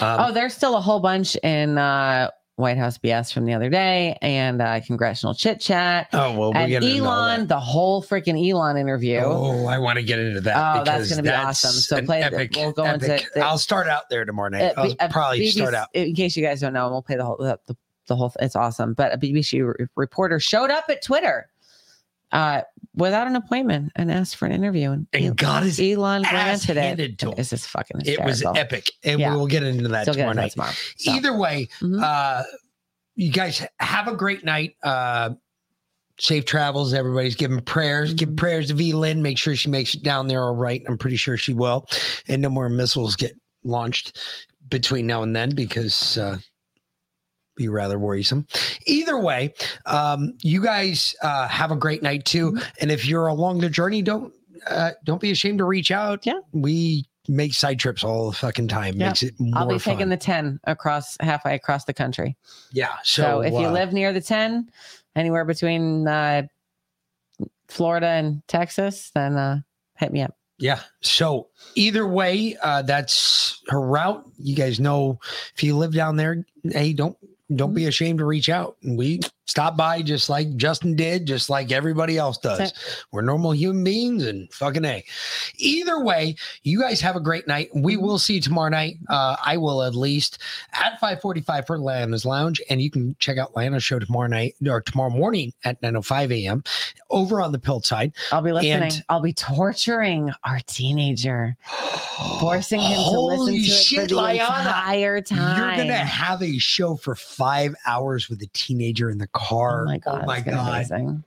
Um, oh, there's still a whole bunch in uh, White House BS from the other day and uh, congressional chit chat. Oh, well, and get into all Elon, the whole freaking Elon interview. Oh, I want to get into that. Oh, that's gonna be awesome. So play the- we'll go into the- I'll start out there tomorrow night. I'll probably BBC start out. In case you guys don't know, we'll play the whole the, the, the whole. It's awesome. But a BBC re- reporter showed up at Twitter uh, without an appointment and asked for an interview. And, And got his Elon ass granted it. to him. It's just fucking. It was epic, and Yeah. we'll get into that Still tomorrow into that night. tomorrow. So. Either way, Mhm. uh, you guys have a great night. Uh, safe travels. Everybody's giving prayers. Mm-hmm. Give prayers to V Lynn. Make sure she makes it down there all right. I'm pretty sure she will. And no more missiles get launched between now and then because uh, be rather worrisome. Either way, um, you guys uh, have a great night too. Mm-hmm. And if you're along the journey, don't uh, don't be ashamed to reach out. Yeah, we make side trips all the fucking time. Yeah. Makes it more I'll be fun. taking the 10 across halfway across the country. yeah. So, So, if you uh, live near the 10, anywhere between uh, Florida and Texas, then uh, hit me up. Yeah. So either way, uh, that's her route. You guys know if you live down there, hey, don't don't be ashamed to reach out. And we stop by just like Justin did, just like everybody else does. We're normal human beings and fucking A. Either way, you guys have a great night. We Mm-hmm. will see you tomorrow night. Uh, I will at least at 545 for Lana's Lounge. And you can check out Lana's show tomorrow night or tomorrow morning at 905 a.m. over on the pill side. I'll be listening. And- I'll be torturing our teenager, forcing him to listen to it shit, for the Liana. entire time. You're gonna have a show for five hours with a teenager in the car. Oh my god! Oh my god! amazing.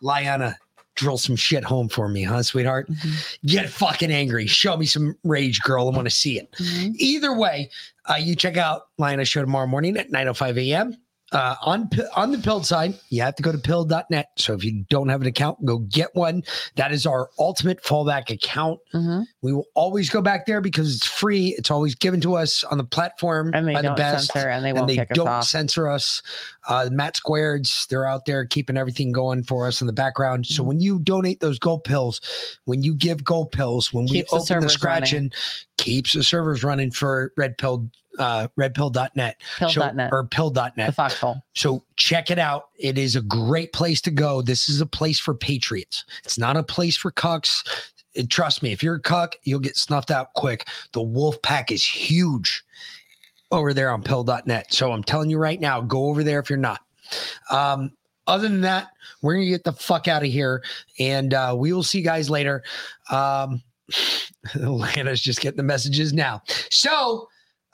Liana, drill some shit home for me, huh, sweetheart? Mm-hmm. Get fucking angry. Show me some rage, girl. I want to see it. Mm-hmm. Either way, uh, you check out Liana's show tomorrow morning at 9:05 a.m. Uh, on on the pill side, you have to go to pill.net. So if you don't have an account, go get one. That is our ultimate fallback account. Mhm. We will always go back there because it's free. It's always given to us on the platform And they by the don't best, censor and they won't kick us don't off. censor us. Uh, Matt Squareds, they're out there keeping everything going for us in the background. Mm-hmm. So when you donate those gold pills, when you give gold pills, when Keeps the we open the servers scratch running. and keeps the servers running for Red Pill, uh, redpill.net. So- Pill.net. or pill.net. The foxhole. So check it out. It is a great place to go. This is a place for patriots. It's not a place for cucks. And trust me, if you're a cuck, you'll get snuffed out quick. The wolf pack is huge over there on pill.net. So I'm telling you right now, go over there if you're not. Um, other than that, we're gonna get the fuck out of here, and uh, we will see you guys later. Um, Lana's just getting the messages now. So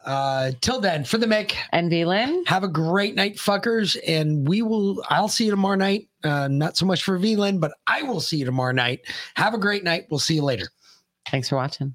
uh till then, for the Mick and V Lynn, have a great night, fuckers, and we will. I'll see you tomorrow night. Uh, not so much for V Lynn, but I will see you tomorrow night. Have a great night. We'll see you later. Thanks for watching.